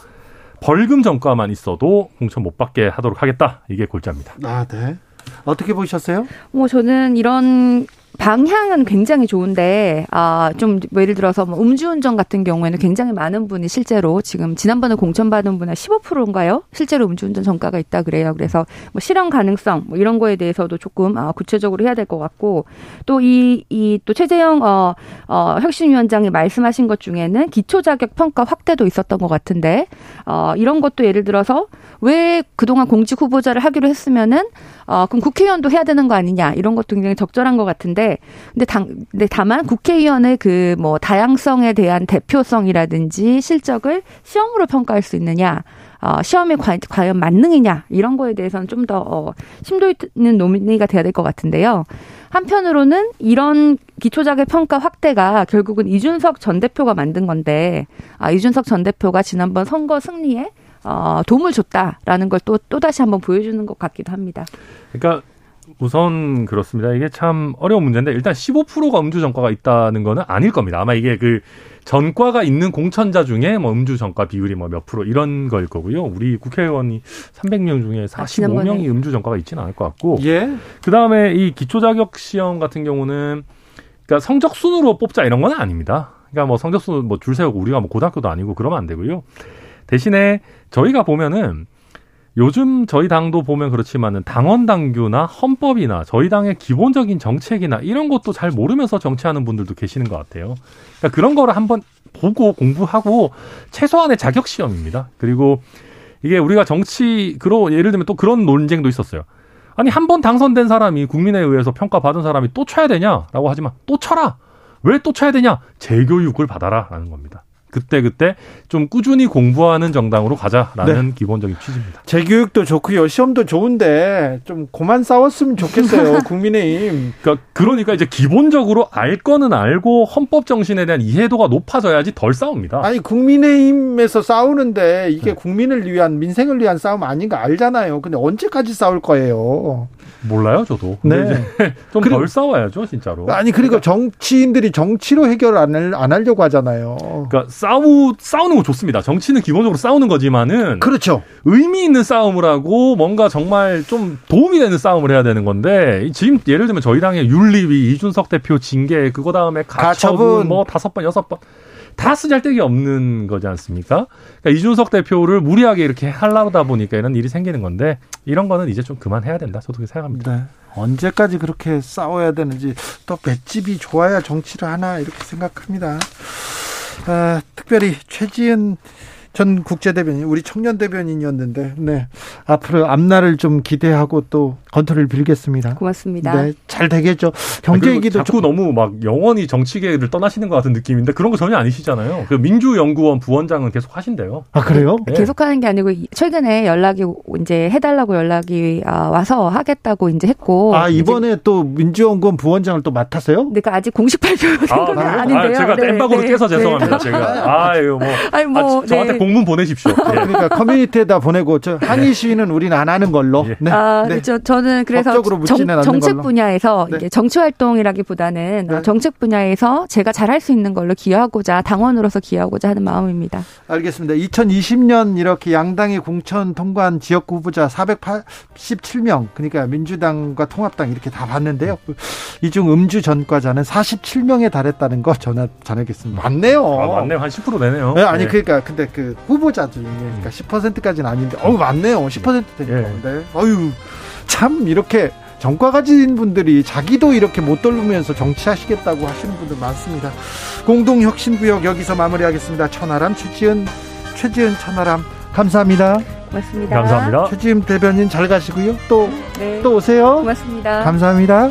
벌금 전과만 있어도 공천 못 받게 하도록 하겠다. 이게 골자입니다. 아, 네. 어떻게 보셨어요? 뭐 저는 이런 방향은 굉장히 좋은데 아좀 뭐 예를 들어서 뭐 음주운전 같은 경우에는 굉장히 많은 분이 실제로 지금 지난번에 공천 받은 분의 15%인가요? 실제로 음주운전 전과가 있다 그래요. 그래서 뭐 실현 가능성 뭐 이런 거에 대해서도 조금 아 구체적으로 해야 될 것 같고 또 이 이 또 최재형 어, 어 혁신위원장이 말씀하신 것 중에는 기초 자격 평가 확대도 있었던 것 같은데 어 이런 것도 예를 들어서 왜 그동안 공직 후보자를 하기로 했으면은 어 그럼 국회의원도 해야 되는 거 아니냐 이런 것도 굉장히 적절한 것 같은데 근데 당 근데 다만 국회의원의 그 뭐 다양성에 대한 대표성이라든지 실적을 시험으로 평가할 수 있느냐 어, 시험에 과, 과연 만능이냐 이런 거에 대해서는 좀 더 어, 심도 있는 논의가 돼야 될 것 같은데요. 한편으로는 이런 기초자격 평가 확대가 결국은 이준석 전 대표가 만든 건데 아, 이준석 전 대표가 지난번 선거 승리에 어, 도움을 줬다라는 걸 또 또 다시 한번 보여주는 것 같기도 합니다. 그러니까 우선 그렇습니다. 이게 참 어려운 문제인데 일단 15%가 음주 전과가 있다는 거는 아닐 겁니다. 아마 이게 그 전과가 있는 공천자 중에 뭐 음주 전과 비율이 뭐 몇 프로 이런 걸 거고요. 우리 국회의원이 300명 중에 45명이 아, 음주 전과가 있지는 않을 것 같고. 예. 그다음에 이 기초 자격 시험 같은 경우는 그러니까 성적 순으로 뽑자 이런 건 아닙니다. 그러니까 뭐 성적 순 뭐 줄 세우고 우리가 뭐 고등학교도 아니고 그러면 안 되고요. 대신에 저희가 보면은 요즘 저희 당도 보면 그렇지만은 당원 당규나 헌법이나 저희 당의 기본적인 정책이나 이런 것도 잘 모르면서 정치하는 분들도 계시는 것 같아요. 그러니까 그런 거를 한번 보고 공부하고 최소한의 자격 시험입니다. 그리고 이게 우리가 정치 그로 예를 들면 또 그런 논쟁도 있었어요. 아니 한 번 당선된 사람이 국민에 의해서 평가받은 사람이 또 쳐야 되냐라고 하지만 또 쳐라. 왜 또 쳐야 되냐? 재교육을 받아라라는 겁니다. 그때 그때 좀 꾸준히 공부하는 정당으로 가자라는 네. 기본적인 취지입니다. 재교육도 좋고요, 시험도 좋은데 좀 그만 싸웠으면 좋겠어요, [LAUGHS] 국민의힘. 그러니까 그러니까 이제 기본적으로 알 거는 알고 헌법 정신에 대한 이해도가 높아져야지 덜 싸웁니다. 아니 국민의힘에서 싸우는데 이게 네. 국민을 위한 민생을 위한 싸움 아닌가 알잖아요. 근데 언제까지 싸울 거예요? 몰라요, 저도. 네. [LAUGHS] 좀덜 싸워야죠, 진짜로. 아니 그리고 그러니까, 정치인들이 정치로 해결 안, 안 하려고 하잖아요. 그러니까 싸우 싸우는 거 좋습니다. 정치는 기본적으로 싸우는 거지만은 그렇죠. 의미 있는 싸움을 하고 뭔가 정말 좀 도움이 되는 싸움을 해야 되는 건데 지금 예를 들면 저희 당의 윤리위 이준석 대표 징계 그거 다음에 가처분, 가처분. 뭐 다섯 번 여섯 번 다 쓰잘데기 없는 거지 않습니까? 그러니까 이준석 대표를 무리하게 이렇게 하려다 보니까 이런 일이 생기는 건데 이런 거는 이제 좀 그만해야 된다. 저도 그렇게 생각합니다. 네. 언제까지 그렇게 싸워야 되는지 또 맷집이 좋아야 정치를 하나 이렇게 생각합니다. 아, 특별히 최지은 전 국제 대변인, 우리 청년 대변인이었는데, 네. 앞으로 앞날을 좀 기대하고 또 건투를 빌겠습니다. 고맙습니다. 네. 잘 되겠죠. 경제 얘기도 자꾸 좀... 너무 막 영원히 정치계를 떠나시는 것 같은 느낌인데 그런 거 전혀 아니시잖아요. 그 민주연구원 부원장은 계속 하신대요. 아, 그래요? 네. 계속 하는 게 아니고 최근에 연락이 이제 해달라고 연락이 아, 와서 하겠다고 이제 했고. 아, 이번에 또 민주연구원 부원장을 또 맡았어요? 네, 그 아직 공식 발표는 아, 아닌데요. 아, 제가 네, 엠바고로 네, 떼서 죄송합니다. 네. 제가. [LAUGHS] 아유, 뭐. 아니, 뭐. 아, 저한테 네. 공문 보내십시오. 예. [LAUGHS] 그러니까 커뮤니티에다 보내고 저 항의 시위는 우리는 안 하는 걸로. 예. 네. 아, 네. 저, 저는 그래서 정, 정책 분야에서 네. 이게 정치 활동이라기보다는 네. 정책 분야에서 제가 잘할 수 있는 걸로 기여하고자 당원으로서 기여하고자 하는 마음입니다. 알겠습니다. 2020년 이렇게 양당이 공천 통과한 지역구 후보자 487명 그러니까 민주당과 통합당 이렇게 다 봤는데요. 이 중 음주 전과자는 47명에 달했다는 거 전화 전하겠습니다. 맞네요. 아, 맞네요. 한 10% 되네요. 네, 아니 네. 그러니까 근데 그 후보자 중에 그러니까 10%까지는 아닌데 어우 맞네요. 10% 되니까. 네. 네. 어유 참 이렇게 정과 가진 분들이 자기도 이렇게 못 돌보면서 정치하시겠다고 하시는 분들 많습니다. 공동혁신구역 여기서 마무리하겠습니다. 천하람 최지은 최지은 천하람 감사합니다. 고맙습니다. 감사합니다. 최지은 대변인 잘 가시고요. 또또 네. 또 오세요. 고맙습니다. 감사합니다.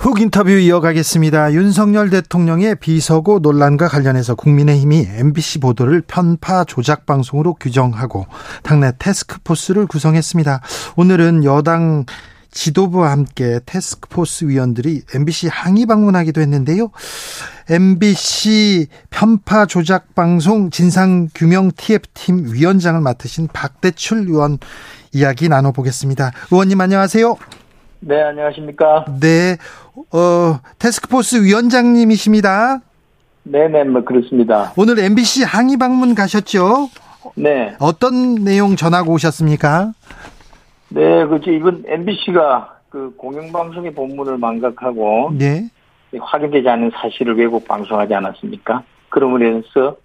훅 인터뷰 이어가겠습니다. 윤석열 대통령의 비서고 논란과 관련해서 국민의힘이 MBC 보도를 편파 조작 방송으로 규정하고 당내 테스크포스를 구성했습니다. 오늘은 여당 지도부와 함께 테스크포스 위원들이 MBC 항의 방문하기도 했는데요. MBC 편파 조작 방송 진상 규명 TF팀 위원장을 맡으신 박대출 의원 이야기 나눠보겠습니다. 의원님 안녕하세요. 네, 안녕하십니까. 네, 어, 테스크포스 위원장님이십니다. 네네, 뭐, 그렇습니다. 오늘 MBC 항의 방문 가셨죠? 네. 어떤 내용 전하고 오셨습니까? 네, 그렇죠. 이번 MBC가 그 공영방송의 본문을 망각하고. 네. 확인되지 않은 사실을 왜곡 방송하지 않았습니까? 그러므로 인해서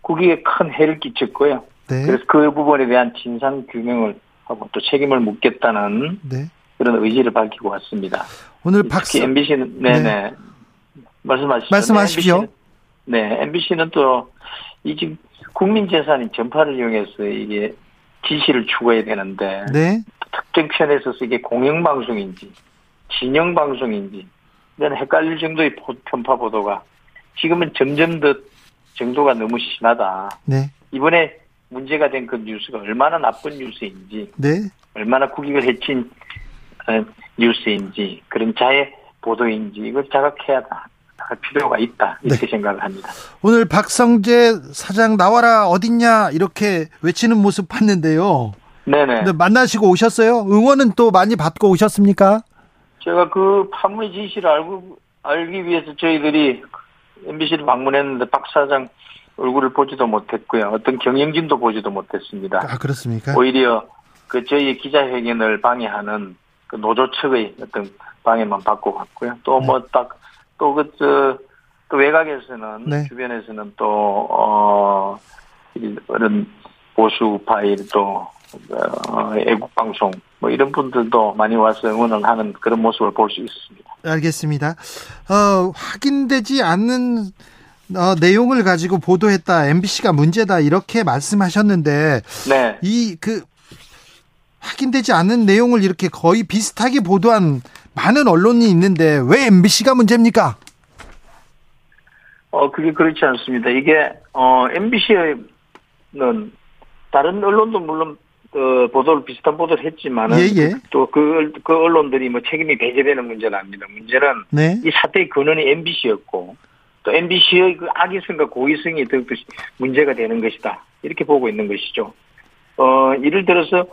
국익에 큰 해를 끼쳤고요. 네. 그래서 그 부분에 대한 진상 규명을 하고 또 책임을 묻겠다는 네. 그런 의지를 밝히고 왔습니다. 오늘 박수. MBC는 네네 네. 말씀하시죠. 말씀하십시오. 네, MBC는, 네, MBC는 또이 지금 국민 재산인 전파를 이용해서 이게 지시를 추구해야 되는데 네. 특정 편에 있어서 이게 공영 방송인지 진영 방송인지 이런 헷갈릴 정도의 편파 보도가 지금은 점점 더 정도가 너무 심하다. 네. 이번에 문제가 된 그 뉴스가 얼마나 나쁜 뉴스인지, 네. 얼마나 국익을 해친 어, 뉴스인지 그런 자의 보도인지 이걸 자각해야 할 필요가 있다 이렇게 네. 생각을 합니다. 오늘 박성재 사장 나와라 어딨냐 이렇게 외치는 모습 봤는데요. 네네. 만나시고 오셨어요? 응원은 또 많이 받고 오셨습니까? 제가 그 파문의 진실을 알고 알기 위해서 저희들이 MBC를 방문했는데 박 사장 얼굴을 보지도 못했고요. 어떤 경영진도 보지도 못했습니다. 아 그렇습니까? 오히려 그 저희 기자회견을 방해하는 그 노조 측의 어떤 방해만 받고 갔고요. 또 뭐 딱 또그 네. 저, 또 외곽에서는 네. 주변에서는 또 어, 이런 보수 파일 또 어, 애국 방송 뭐 이런 분들도 많이 와서 응원을 하는 그런 모습을 볼 수 있습니다. 알겠습니다. 어, 확인되지 않는 어, 내용을 가지고 보도했다. MBC가 문제다. 이렇게 말씀하셨는데 네. 이그 확인되지 않은 내용을 이렇게 거의 비슷하게 보도한 많은 언론이 있는데 왜 MBC가 문제입니까? 어, 그게 그렇지 않습니다. 이게, 어, MBC는 다른 언론도 물론, 어, 보도를, 비슷한 보도를 했지만은. 예, 예. 또 그, 그 언론들이 뭐 책임이 배제되는 문제는 아닙니다. 문제는. 네. 이 사태의 근원이 MBC였고, 또 MBC의 그 악의성과 고의성이 더욱더 문제가 되는 것이다. 이렇게 보고 있는 것이죠. 어, 예를 들어서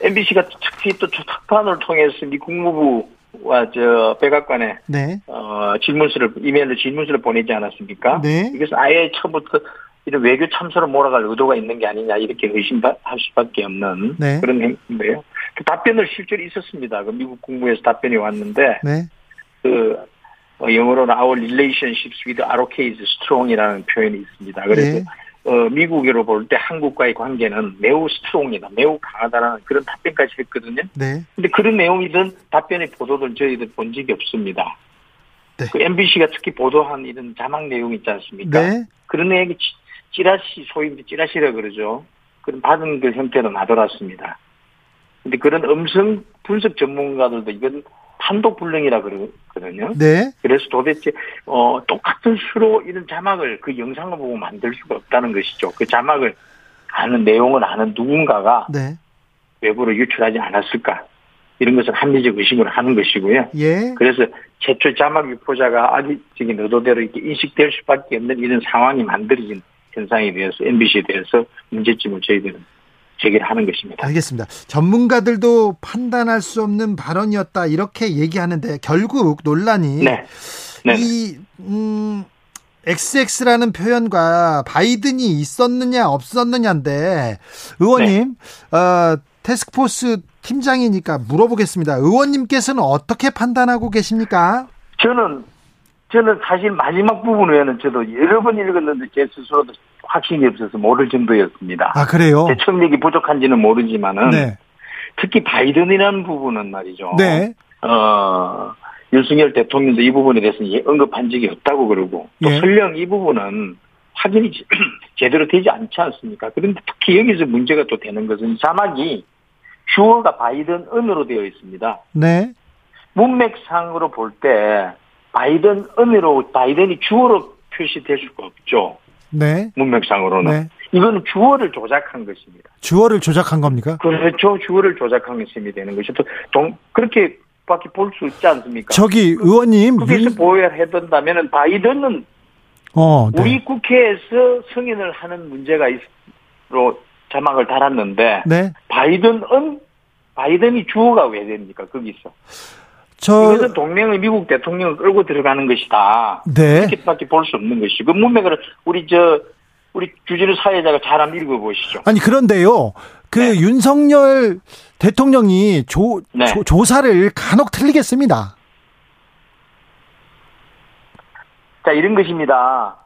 MBC가 특히 또 특판을 통해서 미 국무부 와, 저, 백악관에, 네. 어, 질문서를, 이메일로 질문서를 보내지 않았습니까? 네. 그래서 아예 처음부터 이런 외교 참소를 몰아갈 의도가 있는 게 아니냐, 이렇게 의심할 수밖에 없는 네. 그런 행위인데요. 그 답변을 실제로 있었습니다. 그 미국 국무에서 답변이 왔는데, 네. 그, 어, 영어로는 our relationships with ROK is strong이라는 표현이 있습니다. 그래서 네. 어, 미국으로 볼 때 한국과의 관계는 매우 스트롱이다, 매우 강하다라는 그런 답변까지 했거든요. 네. 근데 그런 내용이든 답변의 보도들 저희들 본 적이 없습니다. 네. 그 MBC가 특히 보도한 이런 자막 내용 있지 않습니까? 네. 그런 내용이 찌라시, 소위 찌라시라 그러죠. 그런 받은 그 형태로 나돌았습니다. 근데 그런 음성 분석 전문가들도 이건 판독 불능이라 그러거든요. 네. 그래서 도대체 어 똑같은 수로 이런 자막을 그 영상을 보고 만들 수가 없다는 것이죠. 그 자막을 아는 내용을 아는 누군가가 네. 외부로 유출하지 않았을까? 이런 것은 합리적 의심을 하는 것이고요. 예. 그래서 최초 자막 유포자가 악의적인 의도대로 이렇게 인식될 수밖에 없는 이런 상황이 만들어진 현상에 대해서 MBC에 대해서 문제점을 저희들은 제기를 하는 것입니다. 알겠습니다. 전문가들도 판단할 수 없는 발언이었다 이렇게 얘기하는데 결국 논란이 네. 네. 이 음, XX라는 표현과 바이든이 있었느냐 없었느냐인데 의원님 네. 어, 테스크포스 팀장이니까 물어보겠습니다. 의원님께서는 어떻게 판단하고 계십니까? 저는 저는 사실 마지막 부분 외에는 저도 여러 번 읽었는데 제 스스로도 확신이 없어서 모를 정도였습니다. 아, 그래요? 제 청력이 부족한지는 모르지만은. 네. 특히 바이든이라는 부분은 말이죠. 네. 어, 윤석열 대통령도 이 부분에 대해서 언급한 적이 없다고 그러고 또 예. 설령 이 부분은 확인이 [CLEARS THROAT] 제대로 되지 않지 않습니까? 그런데 특히 여기서 문제가 또 되는 것은 자막이 주어가 바이든 은으로 되어 있습니다. 네. 문맥상으로 볼 때 바이든 은으로 바이든이 주어로 표시될 수가 없죠. 네. 문맥상으로는. 네. 이거는 주어를 조작한 것입니다. 주어를 조작한 겁니까? 그렇죠. 주어를 조작한 것이 되는 것이 동, 그렇게 밖에 볼 수 있지 않습니까? 저기 의원님. 그래서 윤... 보호해야 된다면 바이든은 어, 네. 우리 국회에서 승인을 하는 문제가 있로 자막을 달았는데 네. 바이든은 바이든이 주어가 왜 됩니까? 거기서. 저 이것은 동맹의 미국 대통령을 끌고 들어가는 것이다. 네. 이렇게밖에 볼 수 없는 것이고 그 문맥을 우리 저 우리 주진우 사회자가 잘 한번 읽어보시죠. 아니 그런데요. 그 네. 윤석열 대통령이 조, 네. 조, 조사를 간혹 틀리겠습니다. 자 이런 것입니다.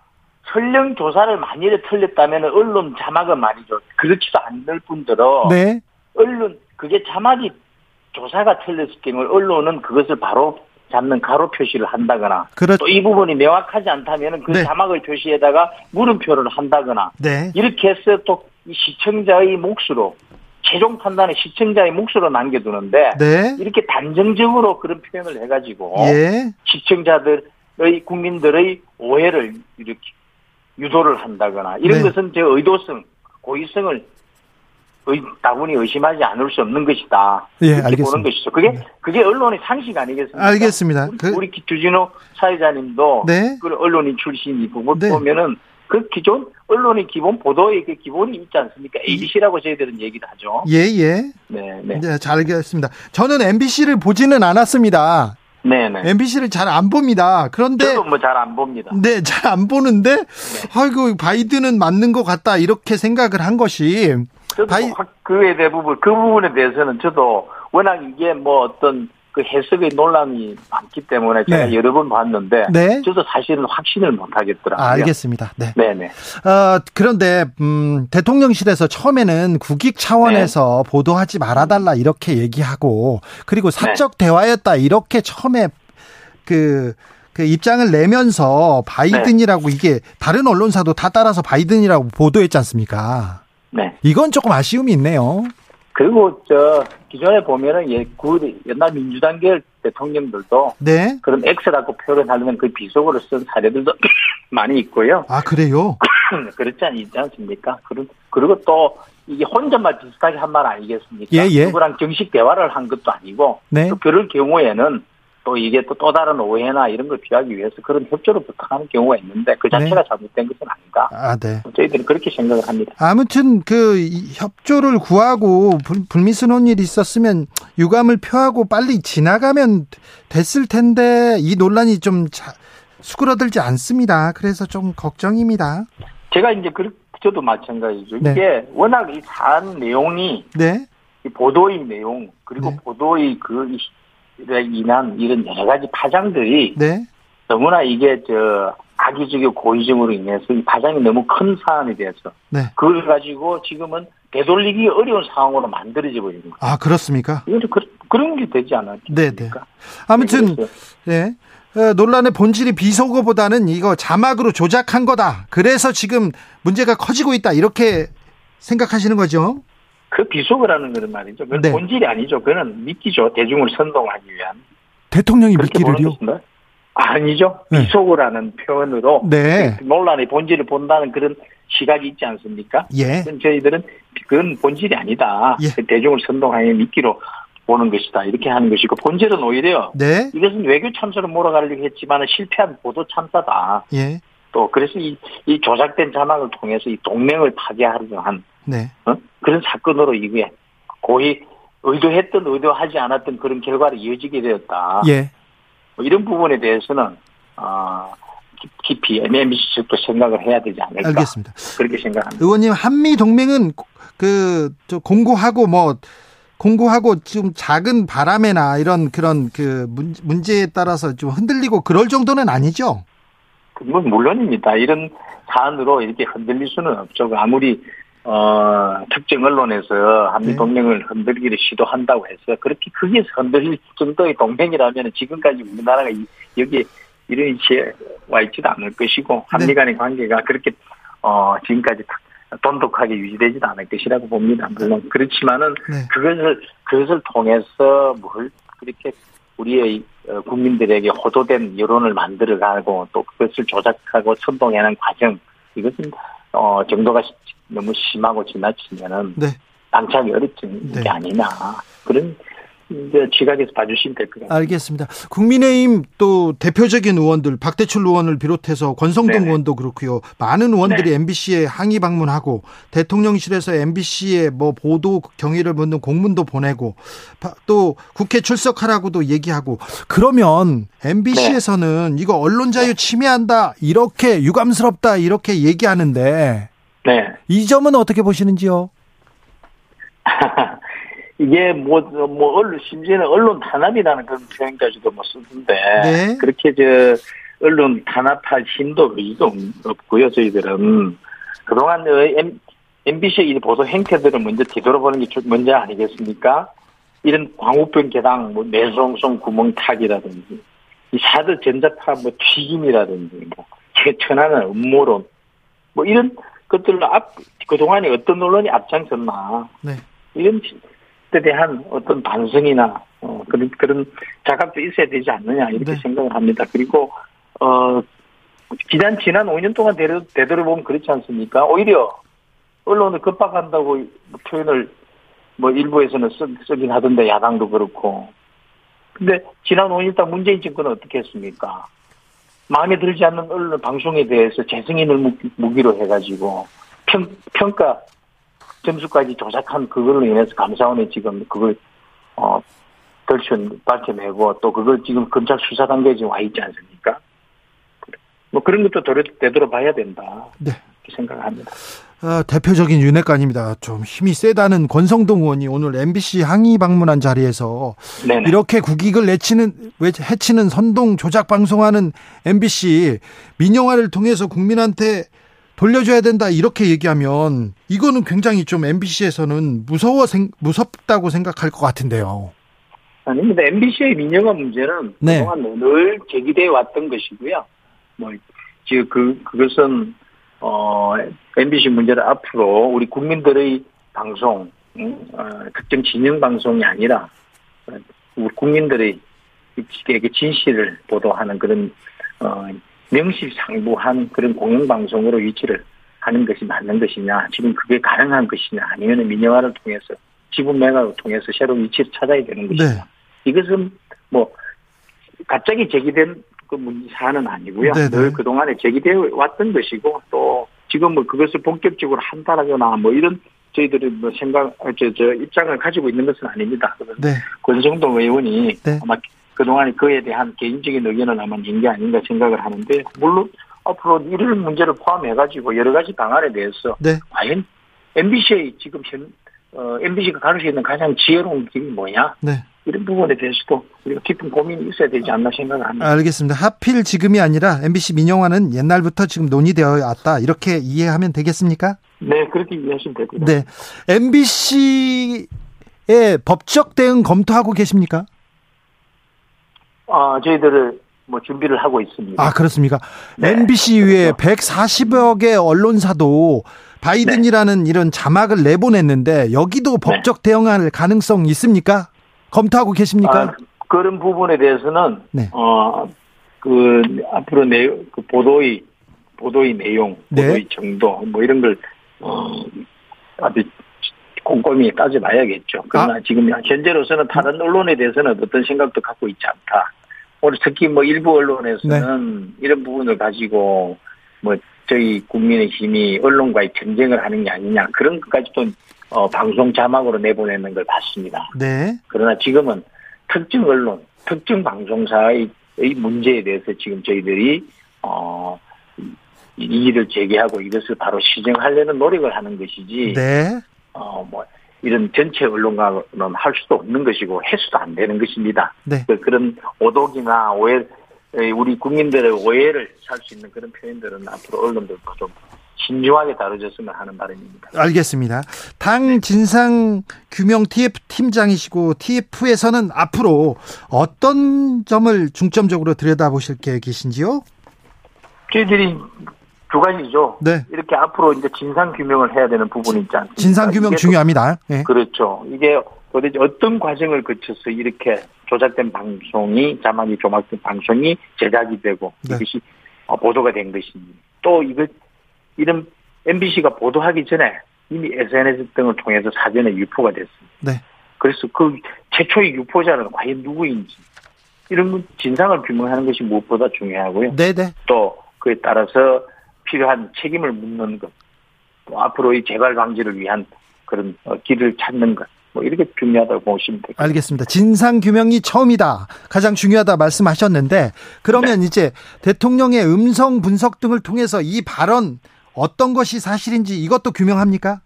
설령 조사를 만일에 틀렸다면 언론 자막은 말이죠. 그렇지도 않을 뿐더러 네. 언론 그게 자막이 조사가 틀렸을 경우 언론은 그것을 바로 잡는 가로 표시를 한다거나 그렇... 또이 부분이 명확하지 않다면 그 네. 자막을 표시에다가 물음표를 한다거나 네. 이렇게 해서 또 시청자의 몫으로 최종 판단은 시청자의 몫으로 남겨두는데 네. 이렇게 단정적으로 그런 표현을 해가지고 예. 시청자들의 국민들의 오해를 이렇게 유도를 한다거나 이런 네. 것은 제 의도성 고의성을 의, 다분히 의심하지 않을 수 없는 것이다. 예, 알겠습니다. 보는 것이죠. 그게 네. 그게 언론의 상식 아니겠습니까? 알겠습니다. 우리, 그... 우리 주진호 사회자님도 네. 그 언론인 출신이 보고 네. 보면은 그 기존 언론의 기본 보도의 그 기본이 있지 않습니까? ABC라고 저희들은 얘기를 하죠. 예, 예. 네, 네. 네, 잘 알겠습니다. 저는 MBC를 보지는 않았습니다. 네네. MBC를 잘 안 봅니다. 그런데 저도 뭐 잘 안 봅니다. 네, 잘 안 보는데 네. 아이고 바이든은 맞는 것 같다 이렇게 생각을 한 것이 저도 바이... 뭐 그에 대부분 그 부분에 대해서는 저도 워낙 이게 뭐 어떤 그 해석의 논란이 많기 때문에 제가 네. 여러 번 봤는데 네. 저도 사실은 확신을 못 하겠더라고요. 아, 알겠습니다. 네. 네네. 어, 그런데 음, 대통령실에서 처음에는 국익 차원에서 네. 보도하지 말아달라 이렇게 얘기하고 그리고 사적 네. 대화였다 이렇게 처음에 그, 그 입장을 내면서 바이든이라고 네. 이게 다른 언론사도 다 따라서 바이든이라고 보도했지 않습니까? 네. 이건 조금 아쉬움이 있네요. 그리고 저 기존에 보면은 예, 그 옛날 민주당계 대통령들도 네. 그런 X라고 표현하는 그 비속어를 쓴 사례들도 [COUGHS] 많이 있고요. 아 그래요? [COUGHS] 그렇지 않지 않습니까? 그리고 그리고 또 이게 혼잣말 비슷하게 한 말 아니겠습니까? 예, 예. 누구랑 정식 대화를 한 것도 아니고 네. 또 그럴 경우에는 또 이게 또 또 다른 오해나 이런 걸 피하기 위해서 그런 협조를 부탁하는 경우가 있는데 그 자체가 네. 잘못된 것은 아닌가. 아, 네. 저희들은 그렇게 생각을 합니다. 아무튼 그 협조를 구하고 불, 불미스러운 일이 있었으면 유감을 표하고 빨리 지나가면 됐을 텐데 이 논란이 좀 자, 수그러들지 않습니다. 그래서 좀 걱정입니다. 제가 이제 그 저도 마찬가지죠. 네. 이게 워낙 이 사안 내용이 네. 이 보도의 내용 그리고 네. 보도의 그 인한 이런 여러 가지 파장들이 네. 너무나 이게 저 악의적이고 고의적으로 인해서 이 파장이 너무 큰 사안이 돼서 네. 그걸 가지고 지금은 되돌리기 어려운 상황으로 만들어져 버리는 거예요. 아 그렇습니까? 그, 그런 게 되지 않았습니까? 네, 네. 아무튼 네. 어, 논란의 본질이 비속어보다는 이거 자막으로 조작한 거다. 그래서 지금 문제가 커지고 있다. 이렇게 생각하시는 거죠? 그 비속어라는 것은 말이죠. 그건 네. 본질이 아니죠. 그거는 믿기죠. 대중을 선동하기 위한. 대통령이 믿기를요? 아니죠. 네. 비속어라는 표현으로 네. 그 논란의 본질을 본다는 그런 시각이 있지 않습니까? 예. 저희들은 그건 본질이 아니다. 예. 그 대중을 선동하여 믿기로 보는 것이다. 이렇게 하는 것이고 본질은 오히려 네. 이것은 외교 참사로 몰아가려고 했지만 실패한 보도 참사다. 예. 또 그래서 이, 이 조작된 자막을 통해서 이 동맹을 파괴하려고 한 네. 어? 그런 사건으로 이게 고의 의도했던 의도하지 않았던 그런 결과로 이어지게 되었다. 예. 뭐 이런 부분에 대해서는 어, 깊이 MBC 측도 생각을 해야 되지 않을까. 알겠습니다. 그렇게 생각합니다. 의원님 한미 동맹은 그 공고하고 뭐 공고하고 좀 작은 바람에나 이런 그런 그 문제에 따라서 좀 흔들리고 그럴 정도는 아니죠. 뭐 물론입니다. 이런 사안으로 이렇게 흔들릴 수는 없죠. 아무리 어, 특정 언론에서 한미 네. 동맹을 흔들기를 시도한다고 해서 그렇게 크게 흔들릴 정도의 동맹이라면 지금까지 우리나라가 여기에 이런 위치에 와 있지도 않을 것이고 한미 네. 간의 관계가 그렇게 어, 지금까지 돈독하게 유지되지도 않을 것이라고 봅니다. 물론 그렇지만은 네. 그것을 그것을 통해서 뭘 그렇게 우리의 어, 국민들에게 호도된 여론을 만들어가고 또 그것을 조작하고 선동하는 과정 이것은 어 정도가 너무 심하고 지나치면은 네. 방치하기 어렵지 네. 게 아니나 그런 이제 지각에서 봐주시면 될 것 같습니다. 알겠습니다. 국민의힘 또 대표적인 의원들 박대출 의원을 비롯해서 권성동 네네. 의원도 그렇고요. 많은 의원들이 네. MBC에 항의 방문하고 대통령실에서 MBC에 뭐 보도 경위를 묻는 공문도 보내고 또 국회 출석하라고도 얘기하고 그러면 MBC에서는 네. 이거 언론 자유 침해한다 이렇게 유감스럽다 이렇게 얘기하는데 네. 이 점은 어떻게 보시는지요? [LAUGHS] 이게 뭐, 뭐, 언론, 심지어는 언론 탄압이라는 그런 표현까지도 뭐 쓰는데, 네. 그렇게 저, 언론 탄압할 힘도 의지도 없고요, 저희들은. 그동안 MBC의 보도 행태들을 먼저 뒤돌아보는 게 먼저 아니겠습니까? 이런 광우병 개당, 뭐, 내송송 구멍 타기라든지, 이 사드 전자파 뭐 튀김이라든지, 뭐, 천하는 음모론, 뭐 이런 것들로 앞, 그동안에 어떤 언론이 앞장섰나. 네. 이런 에 대한 어떤 반성이나 어, 그런 그런 자각도 있어야 되지 않느냐 이렇게 네. 생각을 합니다. 그리고 어 지난 지난 5년 동안 되돌, 되돌아보면 그렇지 않습니까? 오히려 언론을 급박한다고 표현을 뭐 일부에서는 쓰, 쓰긴 하던데 야당도 그렇고. 근데 지난 5년 동안 문재인 정권은 어떻게 했습니까? 마음에 들지 않는 언론 방송에 대해서 재승인을 무기로 해가지고 평, 평가 점수까지 조작한 그걸로 인해서 감사원이 지금 그걸 어 덜춘 밝혀내고 또 그걸 지금 검찰 수사 단계에 지금 와 있지 않습니까? 뭐 그런 것도 되돌아봐야 된다. 네. 이렇게 생각합니다. 어, 대표적인 윤핵관입니다. 좀 힘이 세다는 권성동 의원이 오늘 MBC 항의 방문한 자리에서 네네. 이렇게 국익을 내치는 해치는 선동 조작 방송하는 MBC 민영화를 통해서 국민한테 돌려줘야 된다 이렇게 얘기하면 이거는 굉장히 좀 MBC에서는 무서워 무섭다고 생각할 것 같은데요. 아닙니다. MBC의 민영화 문제는 네. 그동안 늘 제기돼 왔던 것이고요. 뭐 지금 그 그것은 어 MBC 문제를 앞으로 우리 국민들의 방송 음, 어, 특정 진영 방송이 아니라 우리 국민들의 진실을 보도하는 그런 어, 명실상부한 그런 공영방송으로 위치를 하는 것이 맞는 것이냐, 지금 그게 가능한 것이냐, 아니면 민영화를 통해서 지분 매각을 통해서 새로운 위치를 찾아야 되는 것이냐. 네. 이것은 뭐 갑자기 제기된 그 문제 사안은 아니고요. 네네. 늘 그동안에 제기되어 왔던 것이고 또 지금 뭐 그것을 본격적으로 한다라거나 뭐 이런 저희들이 뭐 생각, 저, 저 입장을 가지고 있는 것은 아닙니다. 네. 권성동 의원이 네. 아마 그동안에 그에 대한 개인적인 의견을 아마 낸 게 아닌가 생각을 하는데 물론 앞으로 이런 문제를 포함해가지고 여러 가지 방안에 대해서 네. 과연 MBC의 지금 현, 어, MBC가 수 있는 가장 지혜로운 길이 뭐냐? 네. 이런 부분에 대해서도 우리가 깊은 고민이 있어야 되지 않나 생각을 합니다. 알겠습니다. 하필 지금이 아니라 MBC 민영화는 옛날부터 지금 논의되어 왔다. 이렇게 이해하면 되겠습니까? 네, 그렇게 이해하시면 됩니다. 네. MBC의 법적 대응 검토하고 계십니까? 아, 저희들을 뭐 준비를 하고 있습니다. 아, 그렇습니까? 네. MBC 외에 140여 개 언론사도 바이든이라는 네. 이런 자막을 내보냈는데 여기도 법적 네. 대응할 가능성 있습니까? 검토하고 계십니까? 아, 그런 부분에 대해서는 네. 어그 앞으로 내 그 보도의 보도의 내용, 네. 보도의 정도 뭐 이런 걸 어 아주 꼼꼼히 따져봐야겠죠. 그러나 아. 지금 현재로서는 다른 언론에 대해서는 어떤 생각도 갖고 있지 않다. 오늘 특히 뭐 일부 언론에서는 네. 이런 부분을 가지고 뭐 저희 국민의힘이 언론과의 전쟁을 하는 게 아니냐 그런 것까지도 어, 방송 자막으로 내보내는 걸 봤습니다. 네. 그러나 지금은 특정 언론, 특정 방송사의 문제에 대해서 지금 저희들이 어, 이의를 제기하고 이것을 바로 시정하려는 노력을 하는 것이지. 네. 어, 뭐 이런 전체 언론과는 할 수도 없는 것이고 해수도 안 되는 것입니다. 네. 그 그런 오독이나 오해, 우리 국민들의 오해를 살 수 있는 그런 표현들은 앞으로 언론들도 좀 신중하게 다뤄졌으면 하는 바람입니다. 알겠습니다. 당 진상 규명 TF 팀장이시고 TF에서는 앞으로 어떤 점을 중점적으로 들여다보실 계획이신지요? 저희들이 두 가지죠. 네. 이렇게 앞으로 이제 진상 규명을 해야 되는 부분이 있지 않습니까? 진상 규명 중요합니다. 네. 그렇죠. 이게 도대체 어떤 과정을 거쳐서 이렇게 조작된 방송이 자막이 조작된 방송이 제작이 되고 네. 이것이 보도가 된 것인지 또 이것 이런 MBC가 보도하기 전에 이미 SNS 등을 통해서 사전에 유포가 됐습니다. 네. 그래서 그 최초의 유포자는 과연 누구인지 이런 진상을 규명하는 것이 무엇보다 중요하고요. 네네. 네. 또 그에 따라서 필요한 책임을 묻는 것, 또 앞으로의 재발 방지를 위한 그런 어, 길을 찾는 것, 뭐 이렇게 중요하다고 보시면 됩니다. 알겠습니다. 진상 규명이 처음이다. 가장 중요하다 말씀하셨는데 그러면 네. 이제 대통령의 음성 분석 등을 통해서 이 발언 어떤 것이 사실인지 이것도 규명합니까?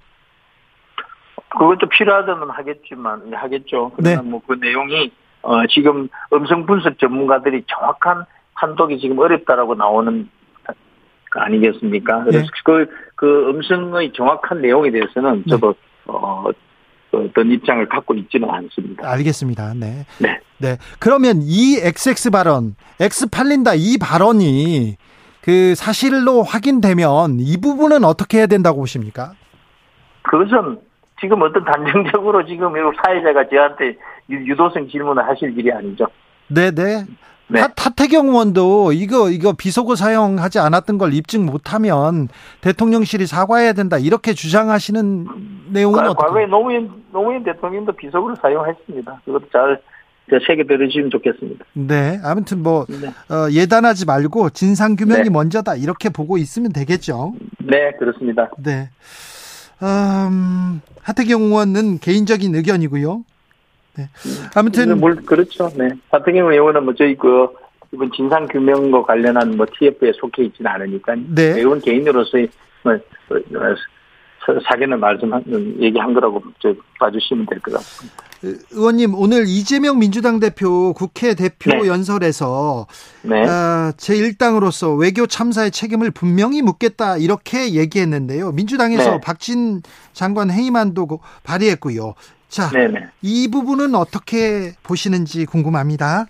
그것도 필요하다면 하겠지만 하겠죠. 그러나 네. 뭐그 내용이 어 지금 음성 분석 전문가들이 정확한 판독이 지금 어렵다라고 나오는 거 아니겠습니까? 그래서 네. 그, 그 음성의 정확한 내용에 대해서는 네. 저도 네. 어 어떤 입장을 갖고 있지는 않습니다. 알겠습니다. 네. 네. 네. 그러면 이 XX 발언, X 팔린다 이 발언이 그 사실로 확인되면 이 부분은 어떻게 해야 된다고 보십니까? 그것은 지금 어떤 단정적으로 지금 사회자가 저한테 유도성 질문을 하실 일이 아니죠. 네네. 네. 타, 태경 의원도 이거 이거 비속어 사용하지 않았던 걸 입증 못하면 대통령실이 사과해야 된다 이렇게 주장하시는 내용은 어떻게? 과거에 노무현 노무현 대통령도 비속어를 사용했습니다. 그것도 잘 세계 들으시면 좋겠습니다. 네, 아무튼 뭐 네. 어, 예단하지 말고 진상 규명이 네. 먼저다 이렇게 보고 있으면 되겠죠. 네, 그렇습니다. 네. 음, 하태경 의원은 개인적인 의견이고요. 네. 아무튼 네, 뭘 그렇죠. 네. 하태경 의원은 뭐 저희 그 이번 진상 규명과 관련한 뭐 TF에 속해 있지는 않으니까 네. 의원 개인으로서의 뭐, 뭐 사견을 말씀하는 얘기한 거라고 봐주시면 될 것 같습니다. 의원님 오늘 이재명 민주당 대표 국회 대표 네. 연설에서 네. 어, 제1당으로서 외교 참사의 책임을 분명히 묻겠다 이렇게 얘기했는데요. 민주당에서 네. 박진 장관 해임안도 발의했고요. 자, 네네. 이 부분은 어떻게 보시는지 궁금합니다.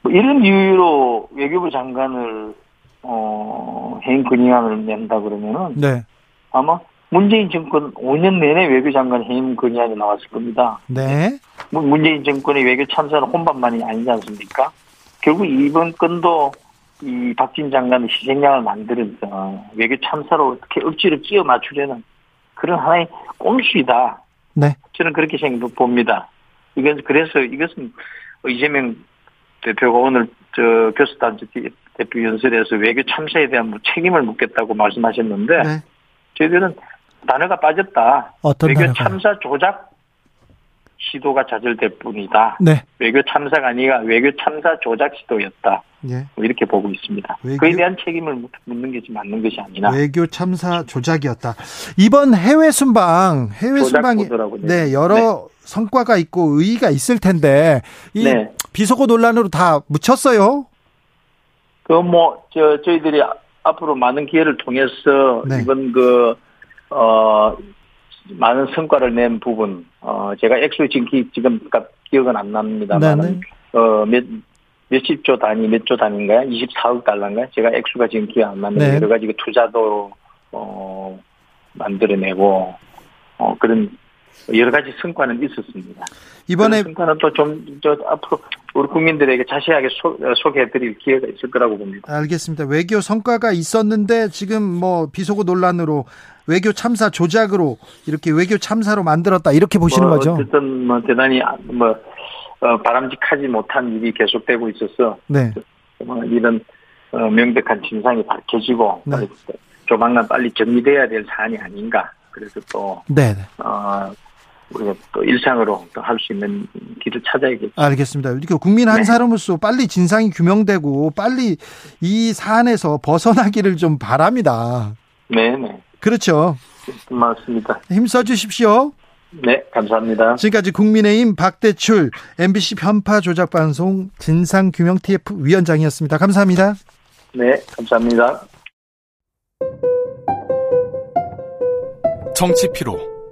뭐 이런 이유로 외교부 장관을 어, 해임 건의안을 낸다 그러면은 네. 아마 문재인 정권 5년 내내 외교장관 해임 건의안이 나왔을 겁니다. 네. 문재인 정권의 외교 참사는 혼밥만이 아니지 않습니까? 결국 이번 건도 이 박진 장관의 희생양을 만들어서 외교 참사로 어떻게 억지로 끼워 맞추려는 그런 하나의 꼼수이다. 네. 저는 그렇게 생각 봅니다. 이건 그래서 이것은 이재명 대표가 오늘 저 교수단체 대표 연설에서 외교 참사에 대한 뭐 책임을 묻겠다고 말씀하셨는데 네. 저희들은 단어가 빠졌다. 외교 단어가? 참사 조작 시도가 저질될 뿐이다. 네. 외교 참사가 아니라 외교 참사 조작 시도였다. 예. 뭐 이렇게 보고 있습니다. 외교, 그에 대한 책임을 묻는 게 맞는 것이 아니라 외교 참사 조작이었다. 이번 해외 순방 해외 순방이 네 여러 네. 성과가 있고 의의가 있을 텐데 이 네. 비속어 논란으로 다 묻혔어요. 그뭐저 저희들이 앞으로 많은 기회를 통해서 네. 이번 그 어 많은 성과를 낸 부분, 어, 제가 액수 지금, 지금 기억은 안 납니다만, 네, 네. 어, 몇, 몇십 조 단위, 몇 조 단위인가요? 24억 달러인가요? 제가 액수가 지금 기억 안 납니다. 네. 여러 가지 그 투자도, 어, 만들어내고, 어, 그런 여러 가지 성과는 있었습니다. 이번에 성과는 또 좀 저 앞으로 우리 국민들에게 자세하게 소, 소개해드릴 기회가 있을 거라고 봅니다. 알겠습니다. 외교 성과가 있었는데 지금 뭐 비속어 논란으로 외교 참사 조작으로 이렇게 외교 참사로 만들었다 이렇게 보시는 뭐 거죠? 어쨌든 뭐 대단히 뭐 어, 바람직하지 못한 일이 계속되고 있어서 네. 뭐 이런 어, 명백한 진상이 밝혀지고 네. 조만간 빨리 정리돼야 될 사안이 아닌가. 그래서 또 네. 어, 우리가 또 일상으로 또 할 수 있는 길을 찾아야겠죠. 알겠습니다. 이렇게 국민 한 네. 사람으로서 빨리 진상이 규명되고 빨리 이 사안에서 벗어나기를 좀 바랍니다. 네, 네. 그렇죠. 맞습니다. 힘써 주십시오. 네, 감사합니다. 지금까지 국민의힘 박대출 MBC 편파 조작 방송 진상 규명 TF 위원장이었습니다. 감사합니다. 네, 감사합니다. 정치 피로,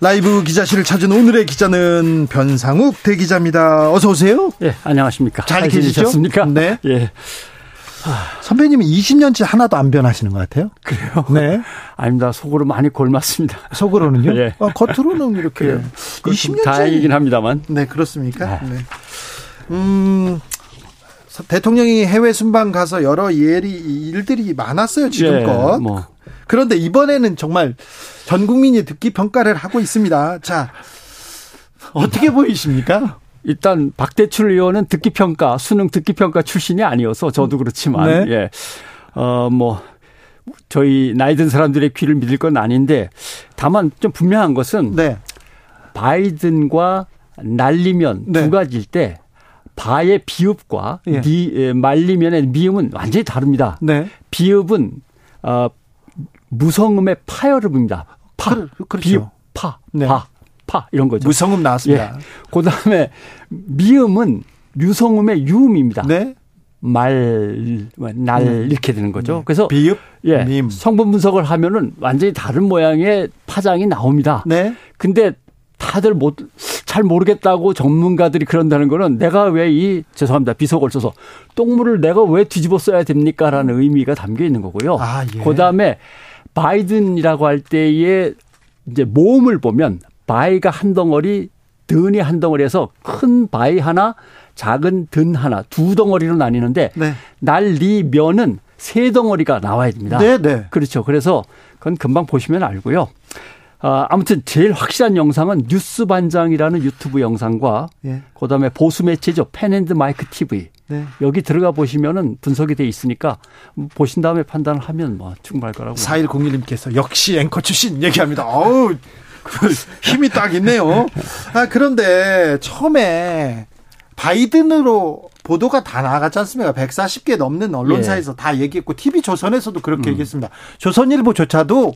라이브 기자실을 찾은 오늘의 기자는 변상욱 대기자입니다. 어서 오세요. 예, 안녕하십니까. 잘 계시셨습니까? 네. 예. 선배님이 20년째 하나도 안 변하시는 것 같아요. 그래요? 네. [LAUGHS] 아닙니다. 속으로 많이 골맞습니다. 속으로는요? [LAUGHS] 예. 아, 겉으로는 이렇게. 20년째. 다행이긴 합니다만. 네, 그렇습니까? 네. 네. 음, 대통령이 해외 순방 가서 여러 예리 일들이 많았어요, 지금껏. 예, 뭐. 그런데 이번에는 정말 전 국민이 듣기 평가를 하고 있습니다. 자, 어떻게 보이십니까? 일단 박대출 의원은 듣기 평가, 수능 듣기 평가 출신이 아니어서 저도 그렇지만, 네. 예. 어, 뭐, 저희 나이 든 사람들의 귀를 믿을 건 아닌데, 다만 좀 분명한 것은, 네. 바이든과 날리면 네. 두 가지일 때, 바의 비읍과 예. 미, 말리면의 미음은 완전히 다릅니다. 네. 비읍은, 어, 무성음의 파열음입니다. 파. 그. 비읍, 파, 네. 파. 파 이런 거죠. 무성음 나왔습니다. 예. 그다음에 미음은 유성음의 유음입니다. 네. 말, 날 음. 이렇게 되는 거죠. 네. 그래서 비읍, 예, 밈. 성분 분석을 하면은 완전히 다른 모양의 파장이 나옵니다. 네. 근데 다들 못, 잘 모르겠다고 전문가들이 그런다는 거는 내가 왜 이, 죄송합니다. 비속어를 써서 똥물을 내가 왜 뒤집어 써야 됩니까? 라는 의미가 담겨 있는 거고요. 아, 예. 그 다음에 바이든이라고 할 때의 이제 모음을 보면 바위가 한 덩어리, 든이 한 덩어리에서 큰 바위 하나, 작은 든 하나, 두 덩어리로 나뉘는데 네. 날리면은 세 덩어리가 나와야 됩니다. 네, 네. 그렇죠. 그래서 그건 금방 보시면 알고요. 아, 아무튼 제일 확실한 영상은 뉴스 반장이라는 유튜브 영상과 예. 그다음에 보수 매체죠. 펜앤드 마이크 TV. 네. 여기 들어가 보시면은 분석이 돼 있으니까 보신 다음에 판단을 하면 뭐 충분할 거라고. 4101님께서 역시 앵커 출신 얘기합니다. 어우, 힘이 딱 있네요. 아, 그런데 처음에 바이든으로 보도가 다 나갔지 않습니까? 140개 넘는 언론사에서 예. 다 얘기했고 TV 조선에서도 그렇게 음. 얘기했습니다. 조선일보조차도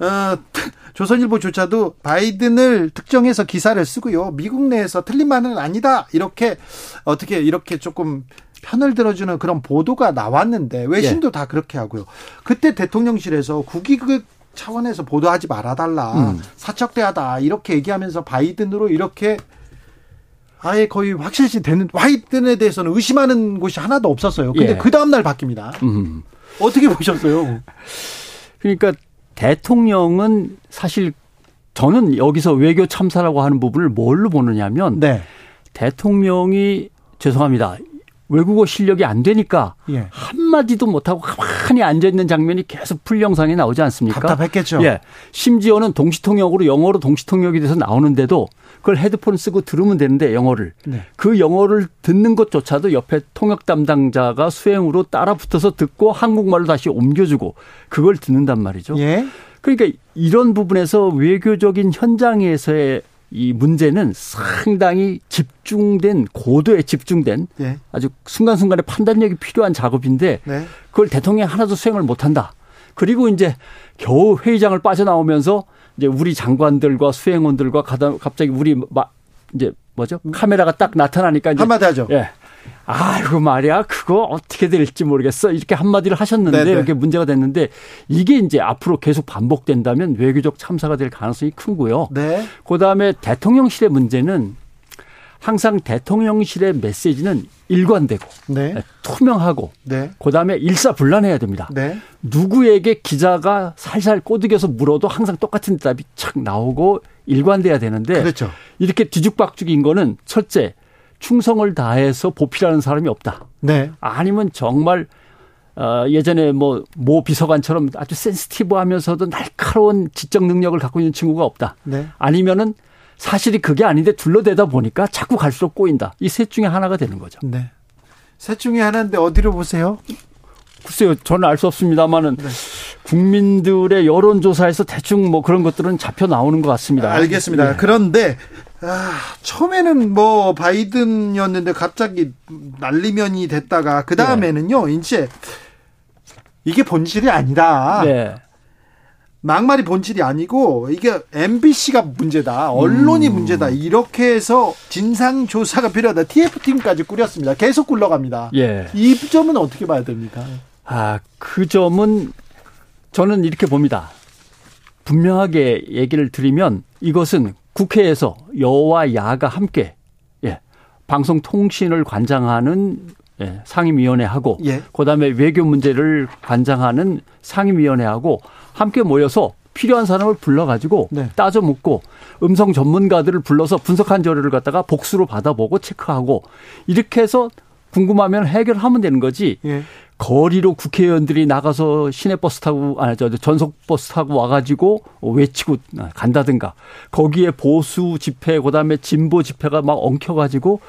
어, [LAUGHS] 조선일보조차도 바이든을 특정해서 기사를 쓰고요. 미국 내에서 틀린 말은 아니다. 이렇게 어떻게 이렇게 조금 편을 들어주는 그런 보도가 나왔는데 외신도 예. 다 그렇게 하고요. 그때 대통령실에서 국익을 차원에서 보도하지 말아달라. 음. 사척대하다. 이렇게 얘기하면서 바이든으로 이렇게 아예 거의 확실시 되는 화이든에 대해서는 의심하는 곳이 하나도 없었어요. 근데 예. 그 다음 날 바뀝니다. 음. 어떻게 보셨어요? 그러니까 대통령은 사실 저는 여기서 외교 참사라고 하는 부분을 뭘로 보느냐면 네. 대통령이 죄송합니다. 외국어 실력이 안 되니까 예. 한마디도 못하고 가만히 앉아있는 장면이 계속 풀영상에 나오지 않습니까? 답답했겠죠. 예. 심지어는 동시통역으로 영어로 동시통역이 돼서 나오는데도 그걸 헤드폰 쓰고 들으면 되는데 영어를. 네. 그 영어를 듣는 것조차도 옆에 통역 담당자가 수행으로 따라 붙어서 듣고 한국말로 다시 옮겨주고 그걸 듣는단 말이죠. 예. 그러니까 이런 부분에서 외교적인 현장에서의 이 문제는 상당히 집중된 고도에 집중된 네. 아주 순간순간에 판단력이 필요한 작업인데 네. 그걸 대통령이 하나도 수행을 못한다. 그리고 이제 겨우 회의장을 빠져나오면서 이제 우리 장관들과 수행원들과 갑자기 우리 막 이제 뭐죠 카메라가 딱 나타나니까 이제 한마디 하죠. 예. 아이고 말이야 그거 어떻게 될지 모르겠어 이렇게 한마디를 하셨는데 네네. 이렇게 문제가 됐는데 이게 이제 앞으로 계속 반복된다면 외교적 참사가 될 가능성이 크고요. 네. 그다음에 대통령실의 문제는 항상 대통령실의 메시지는 일관되고 네. 투명하고 네. 그다음에 일사불란해야 됩니다. 네. 누구에게 기자가 살살 꼬드겨서 물어도 항상 똑같은 대답이 착 나오고 일관돼야 되는데 그렇죠. 이렇게 뒤죽박죽인 거는 첫째 충성을 다해서 보필하는 사람이 없다. 네. 아니면 정말 어, 예전에 뭐, 모 비서관처럼 아주 센스티브 하면서도 날카로운 지적 능력을 갖고 있는 친구가 없다. 네. 아니면은 사실이 그게 아닌데 둘러대다 보니까 자꾸 갈수록 꼬인다. 이 셋 중에 하나가 되는 거죠. 네. 셋 중에 하나인데 어디로 보세요? 글쎄요, 저는 알 수 없습니다만은 네. 국민들의 여론조사에서 대충 뭐 그런 것들은 잡혀 나오는 것 같습니다. 알겠습니다. 네. 그런데 아, 처음에는 뭐 바이든이었는데 갑자기 난리면이 됐다가 그 다음에는요, 네. 이제 이게 본질이 아니다. 네. 막말이 본질이 아니고 이게 MBC가 문제다. 언론이 음. 문제다. 이렇게 해서 진상 조사가 필요하다. TF팀까지 꾸렸습니다. 계속 굴러갑니다. 예. 이 점은 어떻게 봐야 됩니까? 아, 그 점은 저는 이렇게 봅니다. 분명하게 얘기를 드리면 이것은 국회에서 여와 야가 함께 예, 방송통신을 관장하는 예, 상임위원회하고 예. 그다음에 외교 문제를 관장하는 상임위원회하고 함께 모여서 필요한 사람을 불러가지고 네. 따져 묻고 음성 전문가들을 불러서 분석한 자료를 갖다가 복수로 받아보고 체크하고 이렇게 해서 궁금하면 해결하면 되는 거지. 예. 거리로 국회의원들이 나가서 시내버스 타고 아니 저 전속버스 타고 와가지고 외치고 간다든가 거기에 보수 집회 그 다음에 진보 집회가 막 엉켜가지고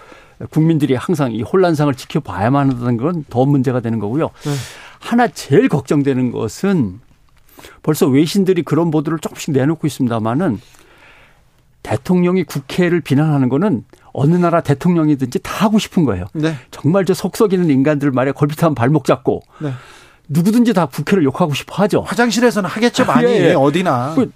국민들이 항상 이 혼란상을 지켜봐야만 한다는 건 더 문제가 되는 거고요. 네. 하나 제일 걱정되는 것은 벌써 외신들이 그런 보도를 조금씩 내놓고 있습니다만은 대통령이 국회를 비난하는 거는 어느 나라 대통령이든지 다 하고 싶은 거예요. 네. 정말 저 속썩이는 인간들 말에 걸핏하면 발목 잡고 네. 누구든지 다 국회를 욕하고 싶어 하죠. 화장실에서는 하겠죠 아, 많이 예, 예. 어디나. 그,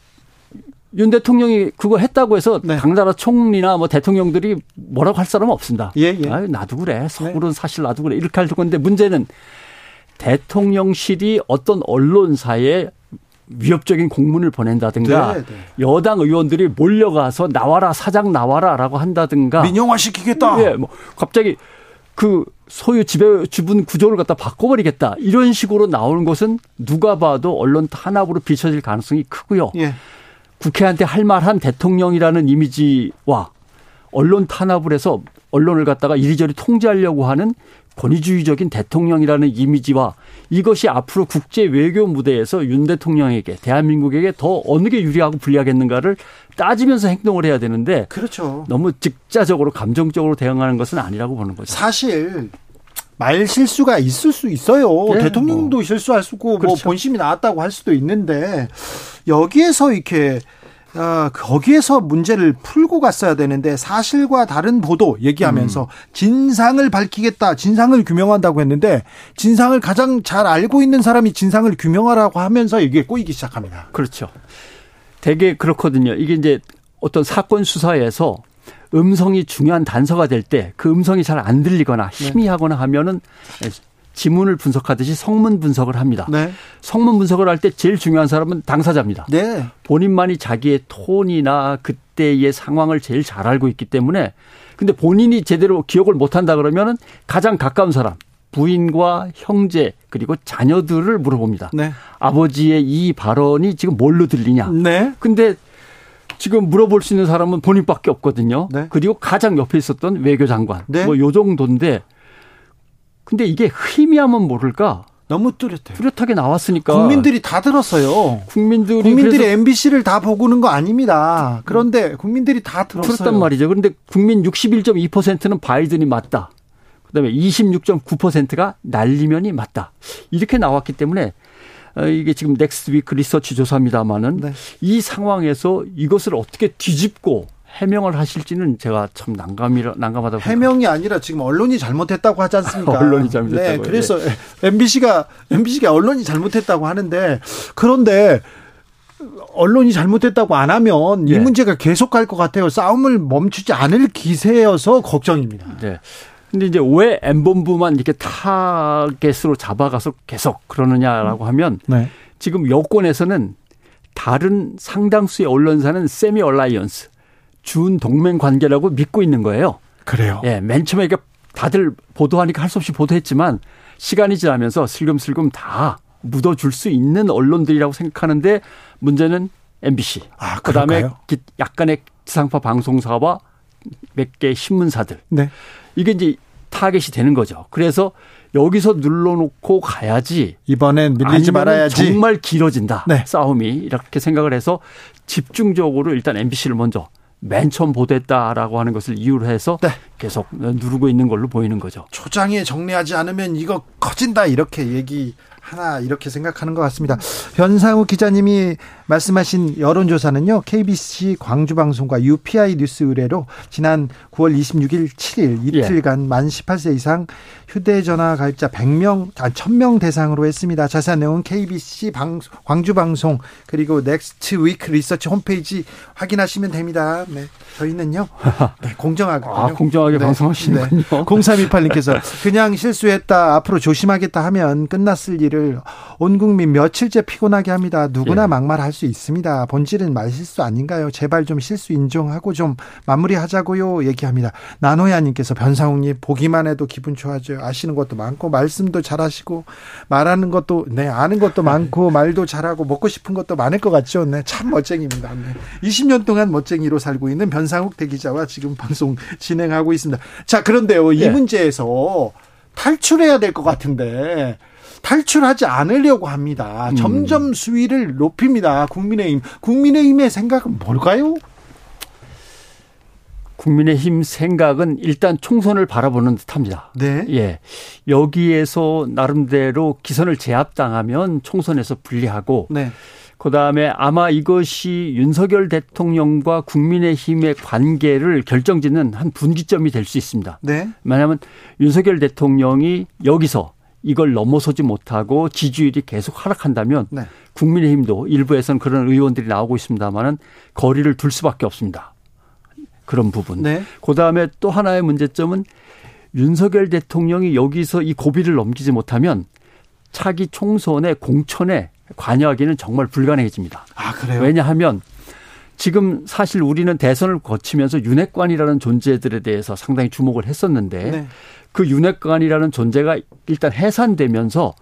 윤 대통령이 그거 했다고 해서 네. 당나라 총리나 뭐 대통령들이 뭐라고 할 사람은 없습니다. 예, 예. 아유, 나도 그래. 서울은 네. 사실 나도 그래. 이렇게 할 건데 문제는 대통령실이 어떤 언론사에 위협적인 공문을 보낸다든가 네, 네. 여당 의원들이 몰려가서 나와라 사장 나와라라고 한다든가 민영화 시키겠다. 예, 뭐 갑자기 그 소유 지배 주분 구조를 갖다 바꿔버리겠다 이런 식으로 나오는 것은 누가 봐도 언론 탄압으로 비춰질 가능성이 크고요. 예. 국회한테 할 말한 대통령이라는 이미지와 언론 탄압을 해서 언론을 갖다가 이리저리 통제하려고 하는 권위주의적인 대통령이라는 이미지와 이것이 앞으로 국제 외교 무대에서 윤 대통령에게 대한민국에게 더 어느 게 유리하고 불리하겠는가를 따지면서 행동을 해야 되는데 그렇죠. 너무 직자적으로 감정적으로 대응하는 것은 아니라고 보는 거죠. 사실 말 실수가 있을 수 있어요. 네, 대통령도 뭐. 실수할 수 있고 뭐 그렇죠. 뭐 본심이 나왔다고 할 수도 있는데 여기에서 이렇게 어, 거기에서 문제를 풀고 갔어야 되는데 사실과 다른 보도 얘기하면서 음. 진상을 밝히겠다, 진상을 규명한다고 했는데 진상을 가장 잘 알고 있는 사람이 진상을 규명하라고 하면서 이게 꼬이기 시작합니다. 그렇죠. 되게 그렇거든요. 이게 이제 어떤 사건 수사에서 음성이 중요한 단서가 될 때 그 음성이 잘 안 들리거나 네. 희미하거나 하면은 지문을 분석하듯이 성문 분석을 합니다. 네. 성문 분석을 할 때 제일 중요한 사람은 당사자입니다. 네. 본인만이 자기의 톤이나 그때의 상황을 제일 잘 알고 있기 때문에 근데 본인이 제대로 기억을 못 한다 그러면은 가장 가까운 사람 부인과 형제 그리고 자녀들을 물어봅니다. 네. 아버지의 이 발언이 지금 뭘로 들리냐. 네. 근데 지금 물어볼 수 있는 사람은 본인밖에 없거든요. 네. 그리고 가장 옆에 있었던 외교장관. 네. 뭐요 정도인데 근데 이게 희미하면 모를까 너무 뚜렷해. 뚜렷하게 나왔으니까 국민들이 다 들었어요. 국민들이 국민들이 MBC를 다 보고는 거 아닙니다. 그런데 국민들이 다 들었어요. 그렇단 말이죠. 그런데 국민 61.2%는 바이든이 맞다. 그다음에 26.9%가 날리면이 맞다. 이렇게 나왔기 때문에 어, 이게 지금 넥스트 위크 리서치 조사입니다마는 네. 이 상황에서 이것을 어떻게 뒤집고 해명을 하실지는 제가 참 난감이 난감하다고 해명이 아니라 지금 언론이 잘못했다고 하지 않습니까? 언론이 잘못했다고. 네, 그래서 네. MBC가 MBC가 언론이 잘못했다고 하는데 그런데 언론이 잘못했다고 안 하면 이 네. 문제가 계속 갈 것 같아요. 싸움을 멈추지 않을 기세여서 걱정입니다. 네. 근데 이제 왜 엠본부만 이렇게 타겟으로 잡아가서 계속 그러느냐라고 하면 네. 지금 여권에서는 다른 상당수의 언론사는 semi alliance 준 동맹 관계라고 믿고 있는 거예요. 그래요. 예, 맨 처음에 이게 다들 보도하니까 할 수 없이 보도했지만 시간이 지나면서 슬금슬금 다 묻어줄 수 있는 언론들이라고 생각하는데 문제는 MBC. 아, 그다음에 약간의 지상파 방송사와 몇 개 신문사들. 네. 이게 이제 타겟이 되는 거죠. 그래서 여기서 눌러놓고 가야지 이번엔 밀리지 말아야지 정말 길어진다 네. 싸움이 이렇게 생각을 해서 집중적으로 일단 MBC를 먼저 맨 처음 보도했다라고 하는 것을 이유로 해서 네. 계속 누르고 있는 걸로 보이는 거죠. 초장에 정리하지 않으면 이거 커진다 이렇게 얘기 하나 이렇게 생각하는 것 같습니다. 변상우 기자님이 말씀하신 여론조사는요, KBC 광주방송과 UPI 뉴스 의뢰로 지난 9월 26일 7일 이틀간 예. 만 18세 이상 휴대전화 가입자 100명, 아, 1000명 대상으로 했습니다. 자세한 내용은 KBC 방, 광주방송 그리고 넥스트 위크 리서치 홈페이지 확인하시면 됩니다. 네. 저희는요, [LAUGHS] 네, 공정하게. 아, 공정하게 네. 방송하시는군요. 네. 0328님께서 [LAUGHS] 그냥 실수했다, 앞으로 조심하겠다 하면 끝났을 일을 온 국민 며칠째 피곤하게 합니다. 누구나 예. 막말할 수 있습니다. 본질은 말실수 아닌가요? 제발 좀 실수 인정하고 좀 마무리하자고요. 얘기합니다. 나노야님께서 변상욱님 보기만 해도 기분 좋아져요. 아시는 것도 많고 말씀도 잘하시고 말하는 것도 네 아는 것도 많고 말도 잘하고 먹고 싶은 것도 많을 것 같죠. 네, 참 멋쟁입니다. 네. 20년 동안 멋쟁이로 살고 있는 변상욱 대기자와 지금 방송 진행하고 있습니다. 자 그런데요 이 예. 문제에서 탈출해야 될 것 같은데 탈출하지 않으려고 합니다. 음. 점점 수위를 높입니다. 국민의힘. 국민의힘의 생각은 뭘까요? 국민의힘 생각은 일단 총선을 바라보는 듯합니다. 네. 예. 여기에서 나름대로 기선을 제압당하면 총선에서 불리하고 네. 그다음에 아마 이것이 윤석열 대통령과 국민의힘의 관계를 결정짓는 한 분기점이 될 수 있습니다. 네. 왜냐하면 윤석열 대통령이 여기서 이걸 넘어서지 못하고 지지율이 계속 하락한다면 네. 국민의힘도 일부에서는 그런 의원들이 나오고 있습니다만은 거리를 둘 수밖에 없습니다. 그런 부분. 네. 그다음에 또 하나의 문제점은 윤석열 대통령이 여기서 이 고비를 넘기지 못하면 차기 총선의 공천에 관여하기는 정말 불가능해집니다. 아, 그래요? 왜냐하면 지금 사실 우리는 대선을 거치면서 윤핵관이라는 존재들에 대해서 상당히 주목을 했었는데 네. 그 윤핵관이라는 존재가 일단 해산되면서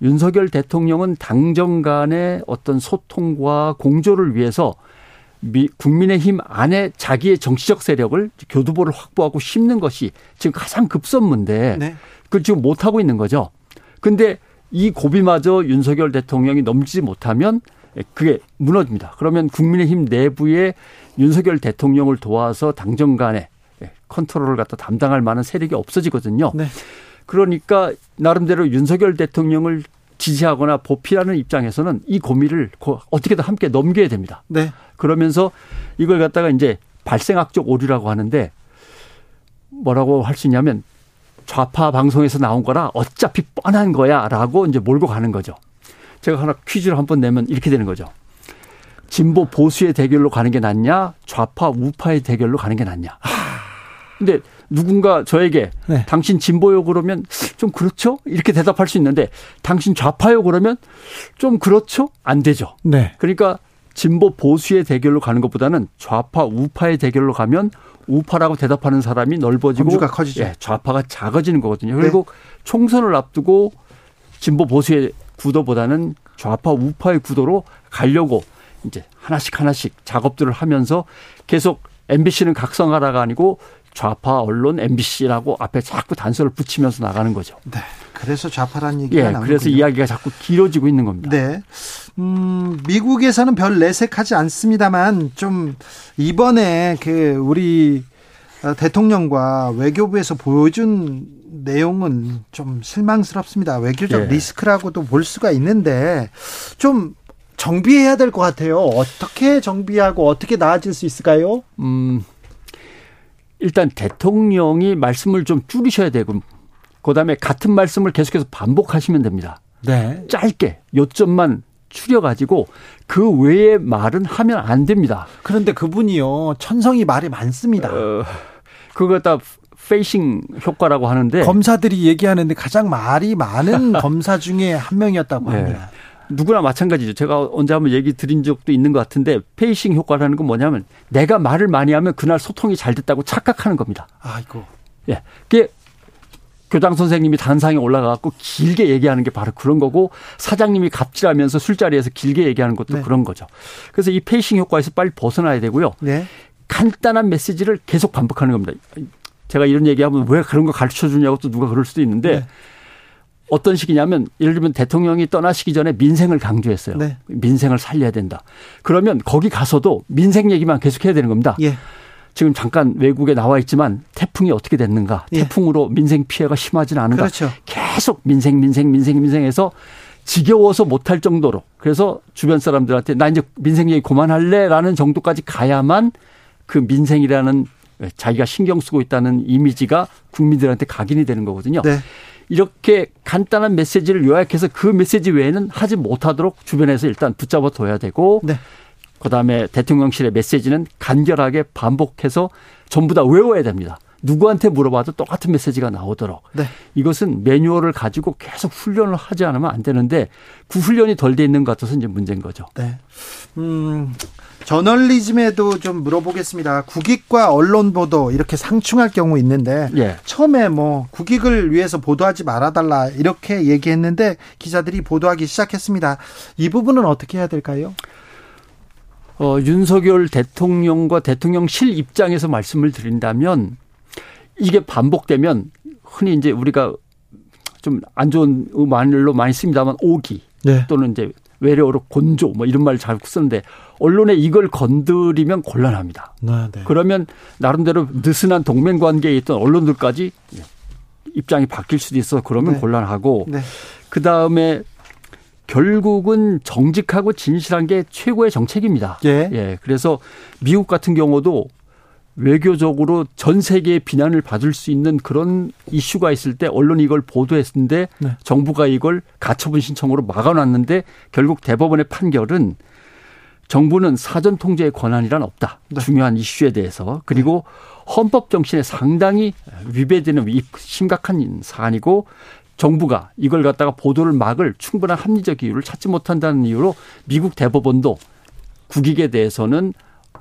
윤석열 대통령은 당정 간의 어떤 소통과 공조를 위해서 미, 국민의힘 안에 자기의 정치적 세력을 교두보를 확보하고 심는 것이 지금 가장 급선무인데 네. 그걸 지금 못하고 있는 거죠. 근데 이 고비마저 윤석열 대통령이 넘지 못하면 그게 무너집니다. 그러면 국민의힘 내부에 윤석열 대통령을 도와서 당정 간에 컨트롤을 갖다 담당할 만한 세력이 없어지거든요. 네. 그러니까 나름대로 윤석열 대통령을 지지하거나 보필하는 입장에서는 이 고민을 어떻게든 함께 넘겨야 됩니다. 네. 그러면서 이걸 갖다가 이제 발생학적 오류라고 하는데 뭐라고 할 수 있냐면 좌파 방송에서 나온 거라 어차피 뻔한 거야라고 이제 몰고 가는 거죠. 제가 하나 퀴즈를 한번 내면 이렇게 되는 거죠. 진보 보수의 대결로 가는 게 낫냐, 좌파 우파의 대결로 가는 게 낫냐. 근데 누군가 저에게 네. 당신 진보요 그러면 좀 그렇죠? 이렇게 대답할 수 있는데 당신 좌파요 그러면 좀 그렇죠? 안 되죠. 네. 그러니까 진보 보수의 대결로 가는 것보다는 좌파 우파의 대결로 가면 우파라고 대답하는 사람이 넓어지고 커지죠. 예, 좌파가 작아지는 거거든요. 그리고 네. 총선을 앞두고 진보 보수의 구도보다는 좌파 우파의 구도로 가려고 이제 하나씩 하나씩 작업들을 하면서 계속 MBC는 각성하라가 아니고 좌파 언론 MBC라고 앞에 자꾸 단서를 붙이면서 나가는 거죠. 네. 그래서 좌파라는 얘기가 예, 나오는 그래서 이야기가 자꾸 길어지고 있는 겁니다. 네. 음, 미국에서는 별 내색하지 않습니다만 좀 이번에 그 우리 어, 대통령과 외교부에서 보여준 내용은 좀 실망스럽습니다. 외교적 예. 리스크라고도 볼 수가 있는데 좀 정비해야 될 것 같아요. 어떻게 정비하고 어떻게 나아질 수 있을까요? 음, 일단 대통령이 말씀을 좀 줄이셔야 되고, 그 다음에 같은 말씀을 계속해서 반복하시면 됩니다. 네. 짧게 요점만 추려가지고 그 외의 말은 하면 안 됩니다. 그런데 그분이요 천성이 말이 많습니다. 어, 그거 다 pacing 효과라고 하는데 검사들이 얘기하는데 가장 말이 많은 [LAUGHS] 검사 중에 한 명이었다고 네. 합니다. 누구나 마찬가지죠. 제가 언제 한번 얘기 드린 적도 있는 것 같은데 pacing 효과라는 건 뭐냐면 내가 말을 많이 하면 그날 소통이 잘 됐다고 착각하는 겁니다. 아이고. 예. 그게 교장 선생님이 단상에 올라가갖고 길게 얘기하는 게 바로 그런 거고 사장님이 갑질하면서 술자리에서 길게 얘기하는 것도 네. 그런 거죠. 그래서 이 페이싱 효과에서 빨리 벗어나야 되고요. 네. 간단한 메시지를 계속 반복하는 겁니다. 제가 이런 얘기하면 왜 그런 거 가르쳐 주냐고 또 누가 그럴 수도 있는데 네. 어떤 식이냐면 예를 들면 대통령이 떠나시기 전에 민생을 강조했어요. 네. 민생을 살려야 된다. 그러면 거기 가서도 민생 얘기만 계속해야 되는 겁니다. 예. 지금 잠깐 외국에 나와 있지만 태풍이 어떻게 됐는가? 예. 태풍으로 민생 피해가 심하지는 않은가? 그렇죠. 계속 민생 민생 민생 민생해서 지겨워서 못할 정도로 그래서 주변 사람들한테 나 이제 민생 얘기 그만할래라는 정도까지 가야만 그 민생이라는 자기가 신경 쓰고 있다는 이미지가 국민들한테 각인이 되는 거거든요. 네. 이렇게 간단한 메시지를 요약해서 그 메시지 외에는 하지 못하도록 주변에서 일단 붙잡아 둬야 되고 네. 그다음에 대통령실의 메시지는 간결하게 반복해서 전부 다 외워야 됩니다. 누구한테 물어봐도 똑같은 메시지가 나오도록. 네. 이것은 매뉴얼을 가지고 계속 훈련을 하지 않으면 안 되는데 그 훈련이 덜 돼 있는 것 같아서 이제 문제인 거죠. 네. 음, 저널리즘에도 좀 물어보겠습니다. 국익과 언론 보도 이렇게 상충할 경우 있는데 예. 처음에 뭐 국익을 위해서 보도하지 말아달라 이렇게 얘기했는데 기자들이 보도하기 시작했습니다. 이 부분은 어떻게 해야 될까요? 어, 윤석열 대통령과 대통령실 입장에서 말씀을 드린다면 이게 반복되면 흔히 이제 우리가 좀 안 좋은 말로 많이 씁니다만 오기 네. 또는 이제 외래어로 곤조 뭐 이런 말잘 쓰는데 언론에 이걸 건드리면 곤란합니다. 네, 네. 그러면 나름대로 느슨한 동맹 관계에 있던 언론들까지 입장이 바뀔 수도 있어 그러면 네. 곤란하고 네. 그 다음에 결국은 정직하고 진실한 게 최고의 정책입니다. 예. 예. 그래서 미국 같은 경우도 외교적으로 전 세계의 비난을 받을 수 있는 그런 이슈가 있을 때 언론이 이걸 보도했는데 네. 정부가 이걸 가처분 신청으로 막아놨는데 결국 대법원의 판결은 정부는 사전 통제의 권한이란 없다. 네. 중요한 이슈에 대해서 그리고 헌법 정신에 상당히 위배되는 심각한 사안이고 정부가 이걸 갖다가 보도를 막을 충분한 합리적 이유를 찾지 못한다는 이유로 미국 대법원도 국익에 대해서는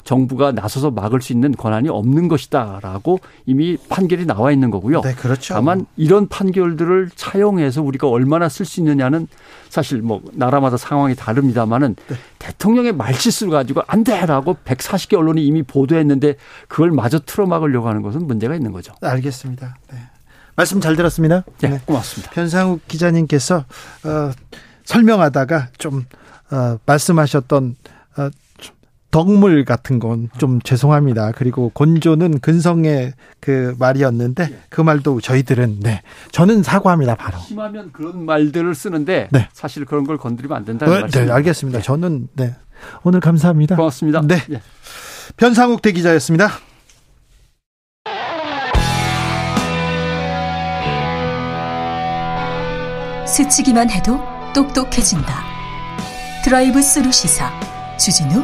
정부가 나서서 막을 수 있는 권한이 없는 것이다라고 이미 판결이 나와 있는 거고요. 네, 그렇죠. 다만 이런 판결들을 차용해서 우리가 얼마나 쓸 수 있느냐는 사실 뭐 나라마다 상황이 다릅니다만은 네. 대통령의 말실수를 가지고 안 돼라고 140개 언론이 이미 보도했는데 그걸 마저 틀어막으려고 하는 것은 문제가 있는 거죠. 알겠습니다. 네. 말씀 잘 들었습니다. 네, 네. 고맙습니다. 변상욱 기자님께서 어, 설명하다가 좀 어, 말씀하셨던 어, 덕물 같은 건 좀 죄송합니다. 그리고 곤조는 근성의 그 말이었는데 그 말도 저희들은 네 저는 사과합니다 바로. 심하면 그런 말들을 쓰는데 네. 사실 그런 걸 건드리면 안 된다는 네, 말씀. 네, 알겠습니다. 저는 네 오늘 감사합니다. 고맙습니다. 네, 네. 변상욱 대기자였습니다. 스치기만 해도 똑똑해진다. 드라이브 스루 시사 주진우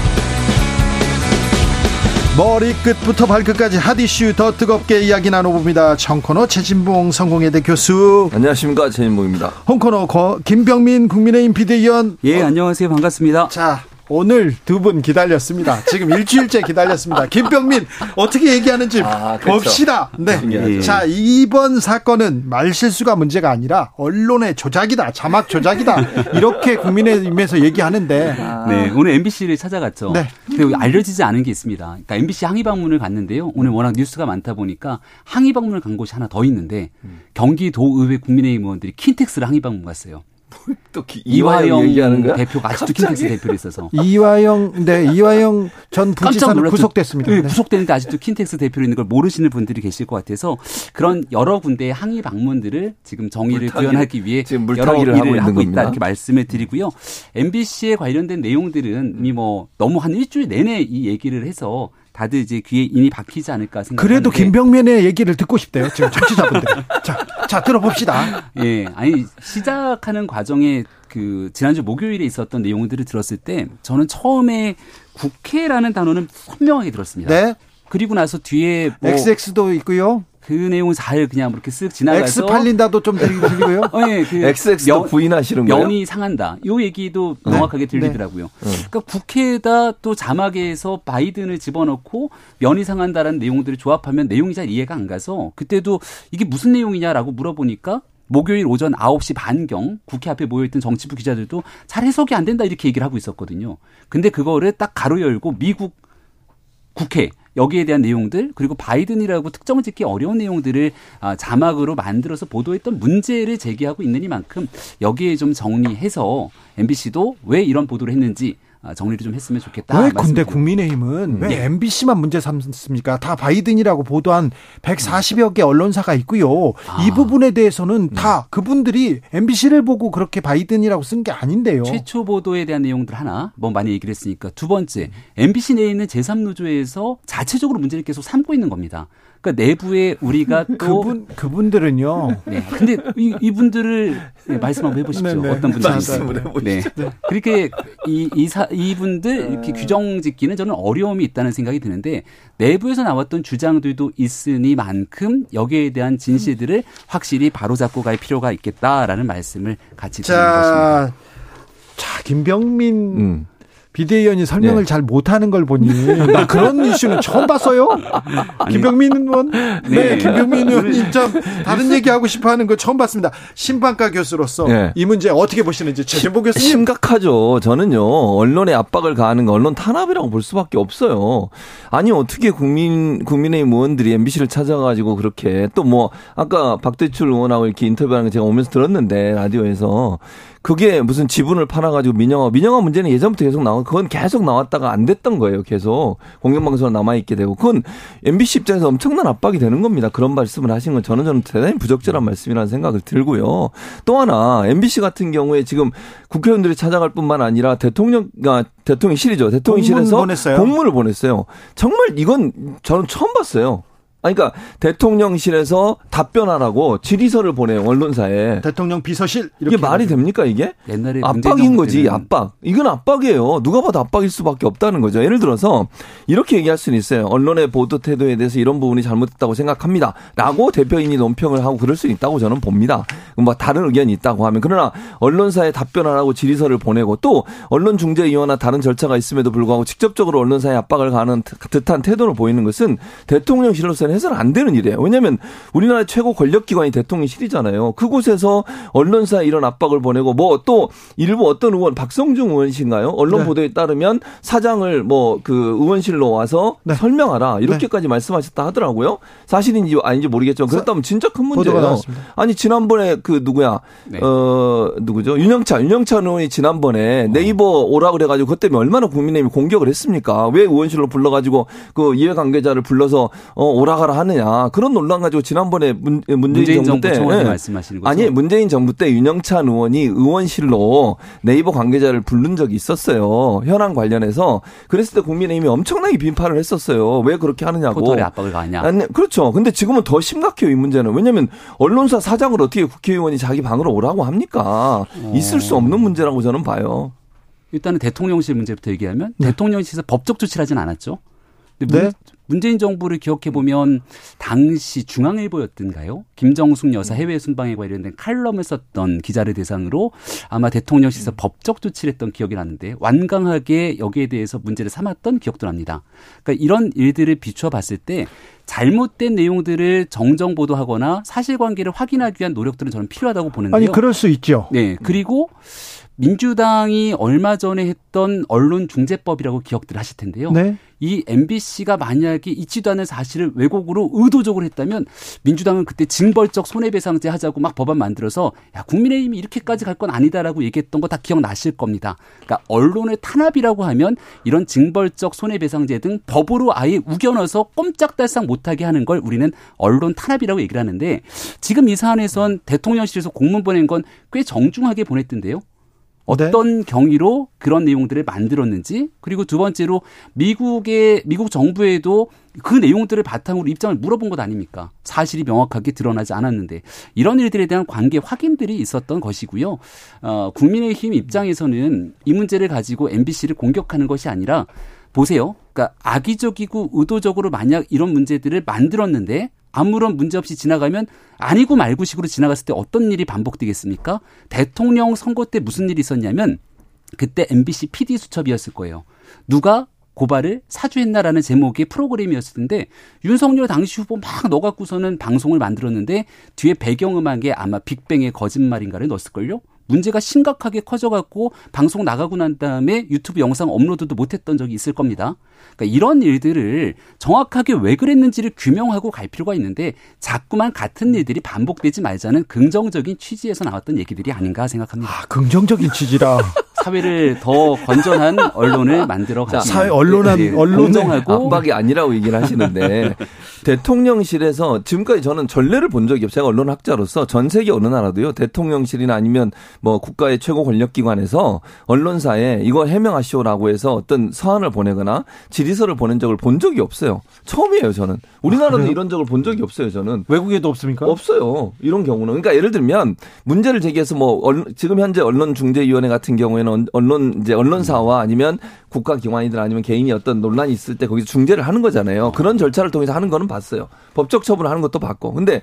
머리끝부터 발끝까지 핫이슈 더 뜨겁게 이야기 나눠봅니다. 청코너 최진봉 성공회대 교수. 안녕하십니까 최진봉입니다. 홍코너 김병민 국민의힘 비대위원. 예 안녕하세요 반갑습니다. 자 오늘 두 분 기다렸습니다. 지금 일주일째 기다렸습니다. 김병민 어떻게 얘기하는지 아, 그렇죠. 봅시다. 네. 예. 자 이번 사건은 말실수가 문제가 아니라 언론의 조작이다, 자막 조작이다 이렇게 국민의힘에서 얘기하는데. 아. 네 오늘 MBC를 찾아갔죠. 네. 근데 알려지지 않은 게 있습니다. 그러니까 MBC 항의 방문을 갔는데요. 오늘 워낙 뉴스가 많다 보니까 항의 방문을 간 곳이 하나 더 있는데 음. 경기도의회 국민의힘 의원들이 킨텍스를 항의 방문 갔어요. 또 이화영 얘기하는 거야? 대표가 아직도 킨텍스 대표로 있어서 [LAUGHS] 이화영 네 이화영 전 부지사는 구속됐습니다. 네, 네. 구속됐는데 아직도 킨텍스 대표로 있는 걸 모르시는 분들이 계실 것 같아서 그런 여러 군데의 항의 방문들을 지금 정의를 물타기, 구현하기 위해 여러 일을 하고, 하고 있다 겁니다. 이렇게 말씀을 드리고요. MBC에 관련된 내용들은 이미 뭐 너무 한 일주일 내내 이 얘기를 해서 다들 이제 귀에 인이 박히지 않을까 생각하는데 그래도 김병민의 얘기를 듣고 싶대요. 지금 정치자분들. [LAUGHS] 자, 자 들어봅시다. 예, 아니 시작하는 과정에 그 지난주 목요일에 있었던 내용들을 들었을 때 저는 처음에 국회라는 단어는 선명하게 들었습니다. 네. 그리고 나서 뒤에 뭐 XX도 있고요. 그 내용은 잘 그냥 그렇게 쓱 지나가서 X 팔린다도 좀 [LAUGHS] 들리고요. 어, 예, 그 XX도 부인하시는 거예요? 면이 상한다. 요 얘기도 네. 명확하게 들리더라고요. 네. 그러니까 국회에다 또 자막에서 바이든을 집어넣고 면이 상한다라는 내용들을 조합하면 내용이 잘 이해가 안 가서 그때도 이게 무슨 내용이냐라고 물어보니까 목요일 오전 9시 반경 국회 앞에 모여있던 정치부 기자들도 잘 해석이 안 된다 이렇게 얘기를 하고 있었거든요. 근데 그거를 딱 가로 열고 미국 국회 여기에 대한 내용들 그리고 바이든이라고 특정을 짓기 어려운 내용들을 아, 자막으로 만들어서 보도했던 문제를 제기하고 있는 이만큼 여기에 좀 정리해서 MBC도 왜 이런 보도를 했는지 아, 정리를 좀 했으면 좋겠다. 왜 근데 국민의힘은 왜 네. MBC만 문제 삼습니까? 다 바이든이라고 보도한 140여 개 언론사가 있고요. 아. 이 부분에 대해서는 네. 다 그분들이 MBC를 보고 그렇게 바이든이라고 쓴 게 아닌데요. 최초 보도에 대한 내용들 하나 뭐 많이 얘기를 했으니까 두 번째 MBC 내에 있는 제3노조에서 자체적으로 문제를 계속 삼고 있는 겁니다. 그러니까 내부에 우리가 [LAUGHS] 또 그분 그분들은요. 네. 근데 이, 이분들을 네, 말씀 한번 해보십시오. 네네. 네. 어떤 분들인지. 네. 네. 그렇게 이 이 사 이분들 이렇게 규정 짓기는 저는 어려움이 있다는 생각이 드는데 내부에서 나왔던 주장들도 있으니만큼 여기에 대한 진실들을 확실히 바로잡고 갈 필요가 있겠다라는 말씀을 같이 드리는 것입니다. 자, 김병민 음. 비대위원이 설명을 네. 잘 못하는 걸 보니 나 그런 이슈는 처음 봤어요. 김병민 의원, 네, 네 김병민 의원님 참 다른 얘기 하고 싶어하는 거 처음 봤습니다. 신방과 교수로서 네. 이 문제 어떻게 보시는지 최진보 교수님. 심각하죠. 저는요 언론의 압박을 가하는 거 언론 탄압이라고 볼 수밖에 없어요. 아니 어떻게 국민 국민의힘 의원들이 MBC를 찾아가지고 그렇게 또 뭐 아까 박대출 의원하고 이렇게 인터뷰하는 거 제가 오면서 들었는데 라디오에서 그게 무슨 지분을 팔아가지고 민영화, 민영화 문제는 예전부터 계속 나와, 그건 계속 나왔다가 안 됐던 거예요. 계속 공영방송으로 남아있게 되고, 그건 MBC 입장에서 엄청난 압박이 되는 겁니다. 그런 말씀을 하신 건 저는 저는 대단히 부적절한 말씀이라는 생각을 들고요. 또 하나 MBC 같은 경우에 지금 국회의원들이 찾아갈 뿐만 아니라 대통령, 아, 대통령실이죠. 대통령실에서 공문 보냈어요. 공문을 보냈어요. 정말 이건 저는 처음 봤어요. 아니, 그러니까 대통령실에서 답변하라고 질의서를 보내요 언론사에. 대통령 비서실 이게 말이 됩니까 이게? 옛날에 압박인 거지 압박. 이건 압박이에요. 누가 봐도 압박일 수밖에 없다는 거죠. 예를 들어서 이렇게 얘기할 수는 있어요. 언론의 보도 태도에 대해서 이런 부분이 잘못됐다고 생각합니다.라고 대표인이 논평을 하고 그럴 수 있다고 저는 봅니다. 뭐 다른 의견이 있다고 하면 그러나 언론사에 답변하라고 질의서를 보내고 또 언론중재위원회나 다른 절차가 있음에도 불구하고 직접적으로 언론사에 압박을 가는 듯한 태도를 보이는 것은 대통령실로서 이건 해서는 안 되는 일이에요. 왜냐하면 우리나라 최고 권력기관이 대통령실이잖아요. 그곳에서 언론사에 이런 압박을 보내고 뭐 또 일부 어떤 의원 박성중 의원이신가요? 언론 네. 보도에 따르면 사장을 뭐 그 의원실로 와서 네. 설명하라 이렇게까지 네. 말씀하셨다 하더라고요. 사실인지 아닌지 모르겠지만 그렇다면 진짜 큰 문제예요. 아니 지난번에 그 누구야 네. 어 누구죠 윤영찬 윤영찬 의원이 지난번에 어. 네이버 오라 그래가지고 그것 때문에 얼마나 국민의힘이 공격을 했습니까? 왜 의원실로 불러가지고 그 이해관계자를 불러서 어 오라 나가라 하느냐 그런 논란 가지고 지난번에 문, 문재인, 문재인 정부, 때 네. 말씀하시는 거죠? 아니 문재인 정부 때 윤영찬 의원이 의원실로 네이버 관계자를 부른 적이 있었어요 현안 관련해서 그랬을 때 국민의힘이 엄청나게 비판을 했었어요 왜 그렇게 하느냐고 포털에 압박을 가냐 아니, 그렇죠 근데 지금은 더 심각해요 이 문제는 왜냐하면 언론사 사장을 어떻게 국회의원이 자기 방으로 오라고 합니까 어. 있을 수 없는 문제라고 저는 봐요. 일단은 대통령실 문제부터 얘기하면 네. 대통령실에서 법적 조치를 하진 않았죠. 근데 네. 문재인 정부를 기억해 보면 당시 중앙일보였던가요? 김정숙 여사 해외 순방에 관련된 칼럼을 썼던 기자를 대상으로 아마 대통령실에서 법적 조치를 했던 기억이 나는데 완강하게 여기에 대해서 문제를 삼았던 기억도 납니다. 그러니까 이런 일들을 비추어 봤을 때 잘못된 내용들을 정정 보도하거나 사실관계를 확인하기 위한 노력들은 저는 필요하다고 보는데요. 아니 그럴 수 있죠. 네 그리고 민주당이 얼마 전에 했던 언론 중재법이라고 기억들 하실 텐데요. 네. 이 MBC가 만약에 있지도 않은 사실을 왜곡으로 의도적으로 했다면 민주당은 그때 징벌적 손해배상제 하자고 막 법안 만들어서 야 국민의힘이 이렇게까지 갈 건 아니다라고 얘기했던 거 다 기억나실 겁니다. 그러니까 언론의 탄압이라고 하면 이런 징벌적 손해배상제 등 법으로 아예 우겨넣어서 꼼짝달싹 못하게 하는 걸 우리는 언론 탄압이라고 얘기를 하는데 지금 이 사안에선 대통령실에서 공문 보낸 건 꽤 정중하게 보냈던데요. 어떤 네. 경위로 그런 내용들을 만들었는지 그리고 두 번째로 미국의 미국 정부에도 그 내용들을 바탕으로 입장을 물어본 것 아닙니까? 사실이 명확하게 드러나지 않았는데 이런 일들에 대한 관계 확인들이 있었던 것이고요. 어, 국민의힘 입장에서는 이 문제를 가지고 MBC를 공격하는 것이 아니라 보세요. 그러니까 악의적이고 의도적으로 만약 이런 문제들을 만들었는데 아무런 문제 없이 지나가면 아니고 말고식으로 지나갔을 때 어떤 일이 반복되겠습니까? 대통령 선거 때 무슨 일이 있었냐면 그때 MBC PD 수첩이었을 거예요. 누가 고발을 사주했나라는 제목의 프로그램이었을 텐데 윤석열 당시 후보 막 넣어갖고서는 방송을 만들었는데 뒤에 배경음악에 아마 빅뱅의 거짓말인가를 넣었을걸요? 문제가 심각하게 커져갖고 방송 나가고 난 다음에 유튜브 영상 업로드도 못했던 적이 있을 겁니다. 그러니까 이런 일들을 정확하게 왜 그랬는지를 규명하고 갈 필요가 있는데 자꾸만 같은 일들이 반복되지 말자는 긍정적인 취지에서 나왔던 얘기들이 아닌가 생각합니다. 아, 긍정적인 취지라. [LAUGHS] 사회를 더 건전한 언론을 만들어 가자. 사회 언론한 네, 언론하고 압박이 아니라고 얘기를 하시는데 [LAUGHS] 대통령실에서 지금까지 저는 전례를 본 적이 없어요. 제가 언론학자로서 전 세계 어느 나라도요. 대통령실이나 아니면 뭐 국가의 최고 권력기관에서 언론사에 이거 해명하시오라고 해서 어떤 서한을 보내거나 질의서를 보낸 적을 본 적이 없어요. 처음이에요, 저는. 우리나라도 아, 이런 적을 본 적이 없어요, 저는. 외국에도 없습니까? 없어요. 이런 경우는. 그러니까 예를 들면 문제를 제기해서 뭐 지금 현재 언론중재위원회 같은 경우에는 언론 이제 언론사와 아니면 국가 기관이든 아니면 개인이 어떤 논란이 있을 때 거기서 중재를 하는 거잖아요. 그런 절차를 통해서 하는 거는 봤어요. 법적 처분을 하는 것도 봤고. 근데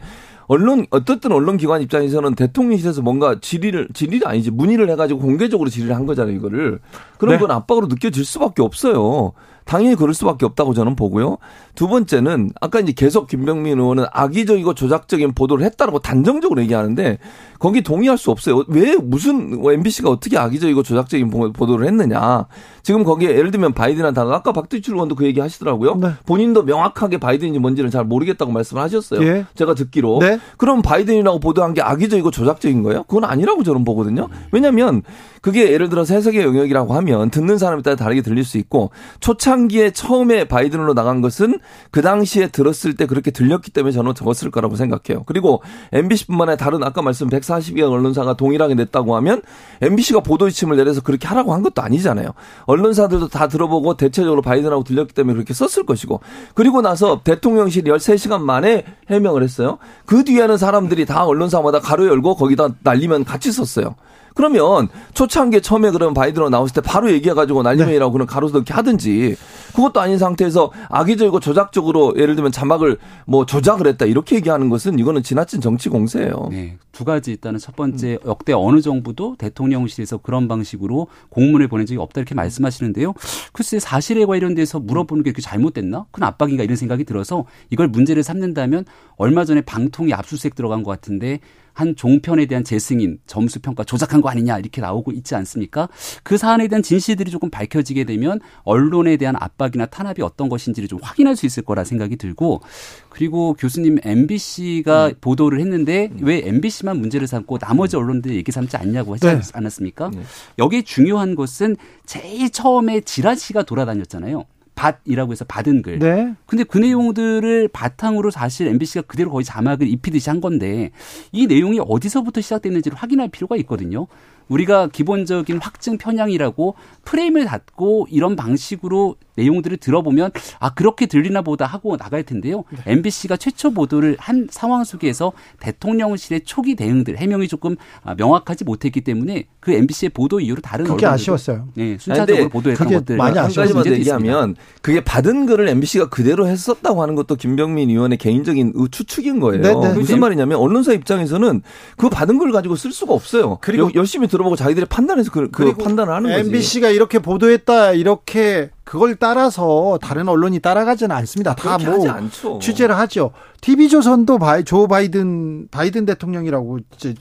언론 어떻든 언론 기관 입장에서는 대통령실에서 뭔가 질의를 질의가 아니지 문의를 해가지고 공개적으로 질의를 한 거잖아요 이거를 그런 네. 건 압박으로 느껴질 수밖에 없어요. 당연히 그럴 수밖에 없다고 저는 보고요. 두 번째는 아까 이제 계속 김병민 의원은 악의적이고 조작적인 보도를 했다라고 단정적으로 얘기하는데 거기 동의할 수 없어요. 왜 무슨 MBC가 어떻게 악의적이고 조작적인 보도를 했느냐. 지금 거기에 예를 들면 바이든한테 아까 박두출 의원도 그 얘기 하시더라고요. 네. 본인도 명확하게 바이든인지 뭔지는 잘 모르겠다고 말씀을 하셨어요. 예. 제가 듣기로. 네. 그럼 바이든이라고 보도한 게 악의적이고 조작적인 거예요? 그건 아니라고 저는 보거든요. 왜냐하면 그게 예를 들어서 해석의 영역이라고 하면 듣는 사람에 따라 다르게 들릴 수 있고 초창기에 처음에 바이든으로 나간 것은 그 당시에 들었을 때 그렇게 들렸기 때문에 저는 적었을 거라고 생각해요. 그리고 MBC뿐만 아니라 다른 아까 말씀 140개 언론사가 동일하게 냈다고 하면 MBC가 보도 지침을 내려서 그렇게 하라고 한 것도 아니잖아요. 언론사들도 다 들어보고 대체적으로 바이든하고 들렸기 때문에 그렇게 썼을 것이고 그리고 나서 대통령실이 13시간 만에 해명을 했어요. 그 뒤에는 사람들이 다 언론사마다 가로 열고 거기다 날리면 같이 썼어요. 그러면 초창기에 처음에 그러면 바이든으로 나왔을 때 바로 얘기해가지고 날리면이라고 네. 그런 가로수 넣기 하든지 그것도 아닌 상태에서 악의적이고 조작적으로 예를 들면 자막을 뭐 조작을 했다 이렇게 얘기하는 것은 이거는 지나친 정치 공세예요. 네. 두 가지 있다는 첫 번째 역대 어느 정부도 대통령실에서 그런 방식으로 공문을 보낸 적이 없다 이렇게 말씀하시는데요. 글쎄 사실에 관련돼서 물어보는 게 이렇게 잘못됐나? 큰 압박인가 이런 생각이 들어서 이걸 문제를 삼는다면 얼마 전에 방통위 압수수색 들어간 것 같은데 한 종편에 대한 재승인 점수 평가 조작한 거 아니냐 이렇게 나오고 있지 않습니까? 그 사안에 대한 진실들이 조금 밝혀지게 되면 언론에 대한 압박이나 탄압이 어떤 것인지를 좀 확인할 수 있을 거라 생각이 들고 그리고 교수님 MBC가 음. 보도를 했는데 음. 왜 MBC만 문제를 삼고 나머지 언론들 얘기 삼지 않냐고 하지 네. 않았습니까? 네. 여기 중요한 것은 제일 처음에 지라시가 돌아다녔잖아요. 밭이라고 해서 받은 글. 네. 근데 그 내용들을 바탕으로 사실 MBC가 그대로 거의 자막을 입히듯이 한 건데 이 내용이 어디서부터 시작됐는지를 확인할 필요가 있거든요. 우리가 기본적인 확증 편향이라고 프레임을 닫고 이런 방식으로 내용들을 들어보면 아 그렇게 들리나 보다 하고 나갈 텐데요. 네. MBC가 최초 보도를 한 상황 속에서 대통령실의 초기 대응들 해명이 조금 아, 명확하지 못했기 때문에 그 MBC의 보도 이후로 다른 그게 아쉬웠어요. 네, 순차적으로 보도했던 것들 많이 한 가지만 얘기하면 그게 받은 글을 MBC가 그대로 했었다고 하는 것도 김병민 의원의 개인적인 추측인 거예요. 네네. 네. 무슨 말이냐면 언론사 입장에서는 그 받은 걸 가지고 쓸 수가 없어요. 그리고 열심히 들어보고 자기들이 판단해서 그, 그 판단을 하는 거지. MBC가 이렇게 보도했다 이렇게 그걸 따라서 다른 언론이 따라가지는 않습니다. 다 뭐 취재를 하죠. TV조선도 바이, 조 바이든 바이든 대통령이라고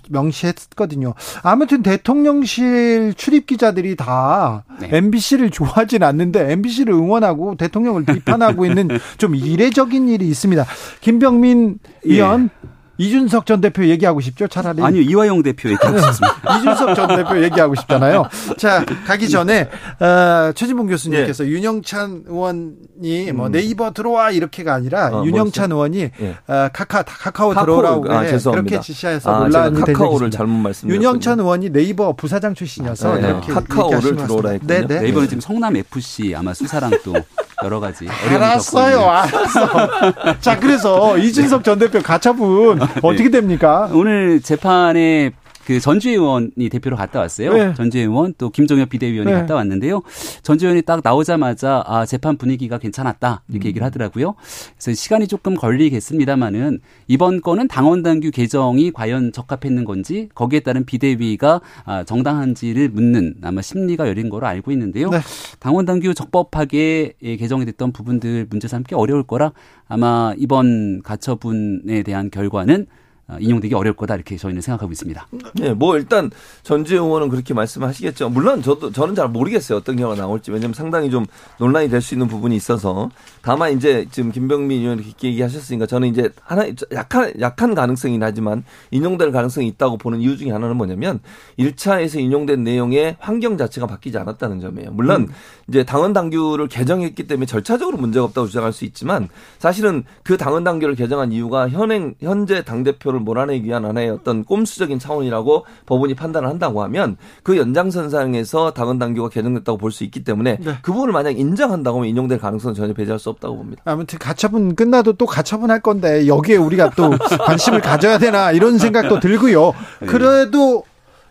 명시했거든요. 아무튼 대통령실 출입 기자들이 다 네. MBC를 좋아하진 않는데 MBC를 응원하고 대통령을 비판하고 있는 [LAUGHS] 좀 이례적인 일이 있습니다. 김병민 예. 의원 이준석 전 대표 얘기하고 싶죠? 차라리. 아니요, 이화영 대표 얘기하고 싶습니다. [LAUGHS] 이준석 전 대표 얘기하고 싶잖아요. 자, 가기 전에, 어, 최진봉 교수님께서 네. 윤영찬 의원이 뭐 음. 네이버 들어와 이렇게가 아니라 어, 윤영찬 의원이 네. 어, 카카, 카카오, 카카오 들어오라고 아, 네, 그렇게 지시해서 아, 논란이 카카오를 잘못 말씀드렸 윤영찬 의원이 네이버 부사장 출신이어서 네, 이렇게 카카오를 들어오라 했군요. 네, 네. 네이버는 지금 성남 FC 아마 수사랑 또 [LAUGHS] 여러 가지 [LAUGHS] 알았어요, 알았어. 자, 그래서 이준석 전 대표 가처분 [LAUGHS] 어떻게 됩니까? 오늘 재판에 그 전주혜 의원이 대표로 갔다 왔어요. 네. 전주혜 의원 또 김종혁 비대위원이 네. 갔다 왔는데요. 전주혜 의원이 딱 나오자마자 아 재판 분위기가 괜찮았다 이렇게 음. 얘기를 하더라고요. 그래서 시간이 조금 걸리겠습니다만은 이번 건은 당원 당규 개정이 과연 적합했는 건지 거기에 따른 비대위가 아, 정당한지를 묻는 아마 심리가 열린 거로 알고 있는데요. 네. 당원 당규 적법하게 예, 개정이 됐던 부분들 문제 삼기 어려울 거라 아마 이번 가처분에 대한 결과는 어, 인용되기 어려울 거다 이렇게 저희는 생각하고 있습니다. 네, 뭐 일단 전주혜 의원은 그렇게 말씀하시겠죠. 물론 저도 저는 잘 모르겠어요. 어떤 경우가 나올지 왜냐하면 상당히 좀 논란이 될 수 있는 부분이 있어서 다만 이제 지금 김병민 의원이 그렇게 얘기하셨으니까 저는 이제 하나 약한 약한 가능성이긴 하지만 인용될 가능성이 있다고 보는 이유 중에 하나는 뭐냐면 1차에서 인용된 내용의 환경 자체가 바뀌지 않았다는 점이에요. 물론 음. 이제 당원 당규를 개정했기 때문에 절차적으로 문제가 없다고 주장할 수 있지만 사실은 그 당원 당규를 개정한 이유가 현행 현재 당 대표를 정부를 몰아내기 위한 하나의 어떤 꼼수적인 차원이라고 법원이 판단을 한다고 하면 그 연장선상에서 당헌 당규가 개정됐다고 볼 수 있기 때문에 네. 그 부분을 만약 인정한다고 하면 인용될 가능성은 전혀 배제할 수 없다고 봅니다. 아무튼 가처분 끝나도 또 가처분 할 건데 여기에 우리가 또 [LAUGHS] 관심을 가져야 되나 이런 생각도 들고요. 네. 그래도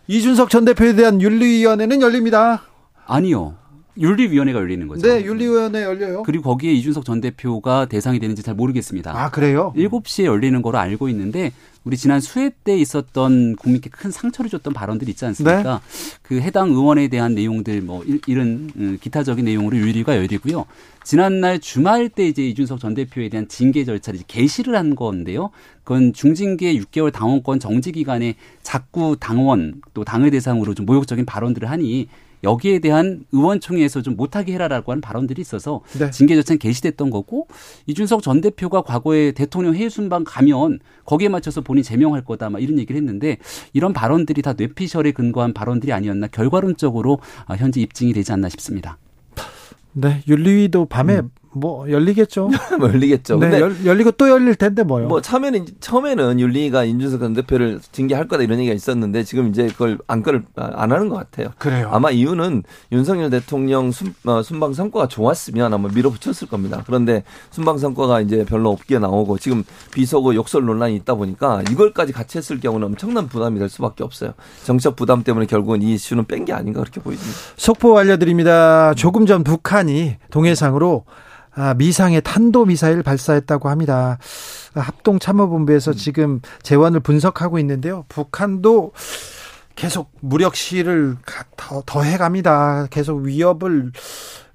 이준석 전 대표에 대한 윤리위원회는 열립니다. 아니요. 윤리위원회가 열리는 거죠. 네, 윤리위원회 열려요. 그리고 거기에 이준석 전 대표가 대상이 되는지 잘 모르겠습니다. 아, 그래요? 7시에 열리는 거로 알고 있는데 우리 지난 수회 때 있었던 국민께 큰 상처를 줬던 발언들이 있지 않습니까? 네. 그 해당 의원에 대한 내용들 뭐 이런 음, 기타적인 내용으로 윤리가 열리고요. 지난날 주말 때 이제 이준석 전 대표에 대한 징계 절차를 개시를 한 건데요. 그건 중징계 6개월 당원권 정지 기간에 자꾸 당원 또 당을 대상으로 좀 모욕적인 발언들을 하니 여기에 대한 의원총회에서 좀 못하게 해라라고 하는 발언들이 있어서 네. 징계 절차는 개시됐던 거고 이준석 전 대표가 과거에 대통령 회의 순방 가면 거기에 맞춰서 본인 제명할 거다 막 이런 얘기를 했는데 이런 발언들이 다 뇌피셜에 근거한 발언들이 아니었나 결과론적으로 아, 현재 입증이 되지 않나 싶습니다. 네, 윤리위도 밤에 음. 뭐 열리겠죠. 뭐 [LAUGHS] 열리겠죠. 네, 열, 열리고 또 열릴 텐데 뭐요. 뭐 처음에는 처음에는 윤리가 인준석 전 대표를 징계할 거다 이런 얘기가 있었는데 지금 이제 그걸 안건을 안 하는 것 같아요. 그래요. 아마 이유는 윤석열 대통령 순, 어, 순방 성과가 좋았으면 아마 밀어붙였을 겁니다. 그런데 순방 성과가 이제 별로 없게 나오고 지금 비속어 욕설 논란이 있다 보니까 이걸까지 같이 했을 경우는 엄청난 부담이 될 수밖에 없어요. 정책 부담 때문에 결국은 이 이슈는 뺀 게 아닌가 그렇게 보입니다. 속보 알려드립니다. 조금 전 북한이 동해상으로 아, 미상의 탄도 미사일 발사했다고 합니다. 합동 참모본부에서 음. 지금 재원을 분석하고 있는데요. 북한도 계속 무력 시를 더, 더 해갑니다. 계속 위협을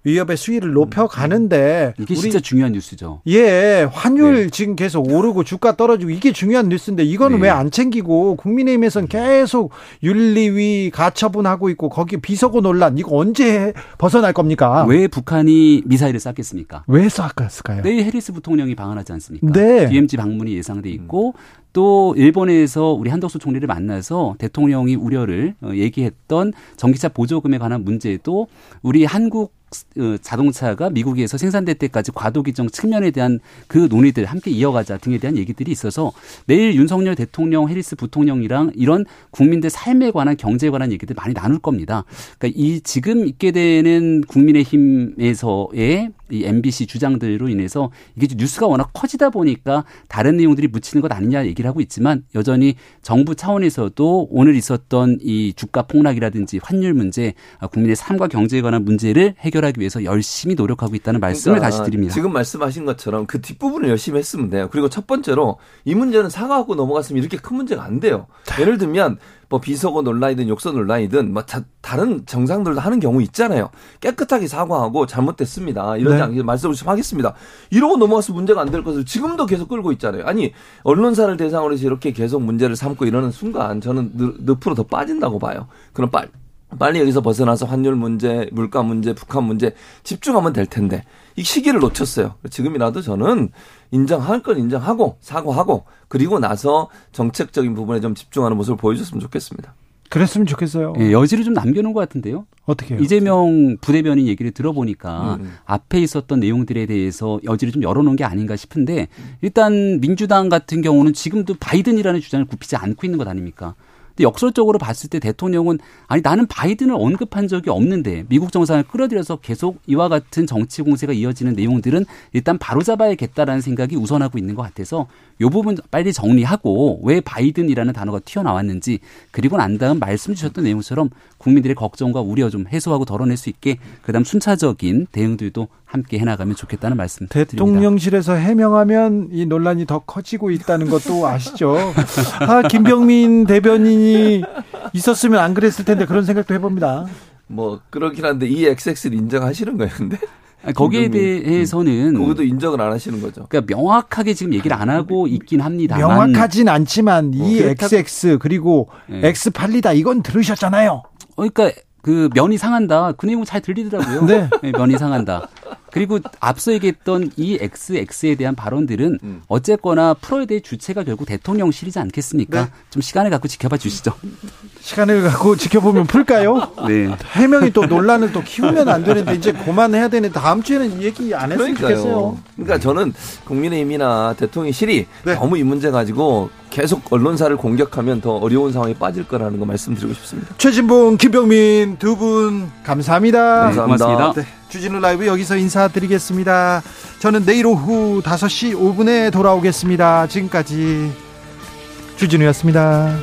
위협의 수위를 높여 가는데 이게 진짜 중요한 뉴스죠. 예, 환율 네. 지금 계속 오르고 주가 떨어지고 이게 중요한 뉴스인데 이거는 네. 왜안 챙기고 국민의힘에서는 계속 윤리위 가처분하고 있고 거기 비서고 논란 이거 언제 벗어날 겁니까? 왜 북한이 미사일을 쐈겠습니까? 왜 쐈을까요? 내일 해리스 부통령이 방한하지 않습니까? 네. DMZ 방문이 예상돼 있고 또 일본에서 우리 한덕수 총리를 만나서 대통령이 우려를 어, 얘기했던 전기차 보조금에 관한 문제도 우리 한국 어, 자동차가 미국에서 생산될 때까지 과도 기정 측면에 대한 그 논의들 함께 이어가자 등에 대한 얘기들이 있어서 내일 윤석열 대통령, 해리스 부통령이랑 이런 국민들 삶에 관한 경제에 관한 얘기들 많이 나눌 겁니다. 그러니까 이 지금 있게 되는 국민의힘에서의 이 MBC 주장들로 인해서 이게 뉴스가 워낙 커지다 보니까 다른 내용들이 묻히는 것 아니냐 얘기를 하고 있지만 여전히 정부 차원에서도 오늘 있었던 이 주가 폭락이라든지 환율 문제, 국민의 삶과 경제에 관한 문제를 해결 하기 위해서 열심히 노력하고 있다는 말씀을 그러니까 다시 드립니다. 지금 말씀하신 것처럼 그 뒷부분을 열심히 했으면 돼요. 그리고 첫 번째로 이 문제는 사과하고 넘어갔으면 이렇게 큰 문제가 안 돼요. 예를 들면 뭐 비서고 논란이든 욕설 논란이든 뭐 다, 른 정상들도 하는 경우 있잖아요. 깨끗하게 사과하고 잘못됐습니다. 이런 네. 장 말씀을 좀 하겠습니다. 이러고 넘어가서 문제가 안 될 것을 지금도 계속 끌고 있잖아요. 아니 언론사를 대상으로 해서 이렇게 계속 문제를 삼고 이러는 순간 저는 늪으로 더 빠진다고 봐요. 그럼 빨리 빨리 여기서 벗어나서 환율 문제, 물가 문제, 북한 문제 집중하면 될 텐데 이 시기를 놓쳤어요. 지금이라도 저는 인정할 건 인정하고 사과하고 그리고 나서 정책적인 부분에 좀 집중하는 모습을 보여줬으면 좋겠습니다. 그랬으면 좋겠어요. 예, 여지를 좀 남겨놓은 것 같은데요. 어떻게 요 이재명 부대변인 얘기를 들어보니까 음. 앞에 있었던 내용들에 대해서 여지를 좀 열어놓은 게 아닌가 싶은데 일단 민주당 같은 경우는 지금도 바이든이라는 주장을 굽히지 않고 있는 것 아닙니까? 근데 역설적으로 봤을 때 대통령은 아니 나는 바이든을 언급한 적이 없는데 미국 정상을 끌어들여서 계속 이와 같은 정치 공세가 이어지는 내용들은 일단 바로잡아야겠다라는 생각이 우선하고 있는 것 같아서 요 부분 빨리 정리하고 왜 바이든이라는 단어가 튀어나왔는지 그리고 난 다음 말씀 주셨던 내용처럼 국민들의 걱정과 우려 좀 해소하고 덜어낼 수 있게 그다음 순차적인 대응들도 함께 해나가면 좋겠다는 말씀 대통령실에서 해명하면 이 논란이 더 커지고 있다는 것도 아시죠? 아 김병민 대변인이 있었으면 안 그랬을 텐데 그런 생각도 해봅니다. 뭐 그렇긴 한데 이 XX를 인정하시는 거예요, 근데? 거기에 대해서는 그것도 인정을 안 하시는 거죠. 그러니까 명확하게 지금 얘기를 안 하고 있긴 합니다. 명확하진 않지만 이 어, XX 그리고 네. X 팔리다 이건 들으셨잖아요. 그러니까 그 면이 상한다. 그 내용 잘 들리더라고요. 네. 네 면이 상한다. 그리고 앞서 얘기했던 이 XX에 대한 발언들은 음. 어쨌거나 풀어야 될 주체가 결국 대통령실이지 않겠습니까? 네. 좀 시간을 갖고 지켜봐 주시죠. 시간을 갖고 지켜보면 풀까요? [LAUGHS] 네. 해명이 또 논란을 또 키우면 안 되는데 이제 그만해야 되는 다음 주에는 얘기 안 했으면 그러니까요. 좋겠어요. 그러니까 저는 국민의힘이나 대통령실이 네. 너무 이 문제 가지고 계속 언론사를 공격하면 더 어려운 상황에 빠질 거라는 거 말씀드리고 싶습니다. 최진봉, 김병민 두 분 감사합니다. 네, 감사합니다. 네. 주진우 라이브 여기서 인사드리겠습니다. 저는 내일 오후 5시 5분에 돌아오겠습니다. 지금까지 주진우였습니다.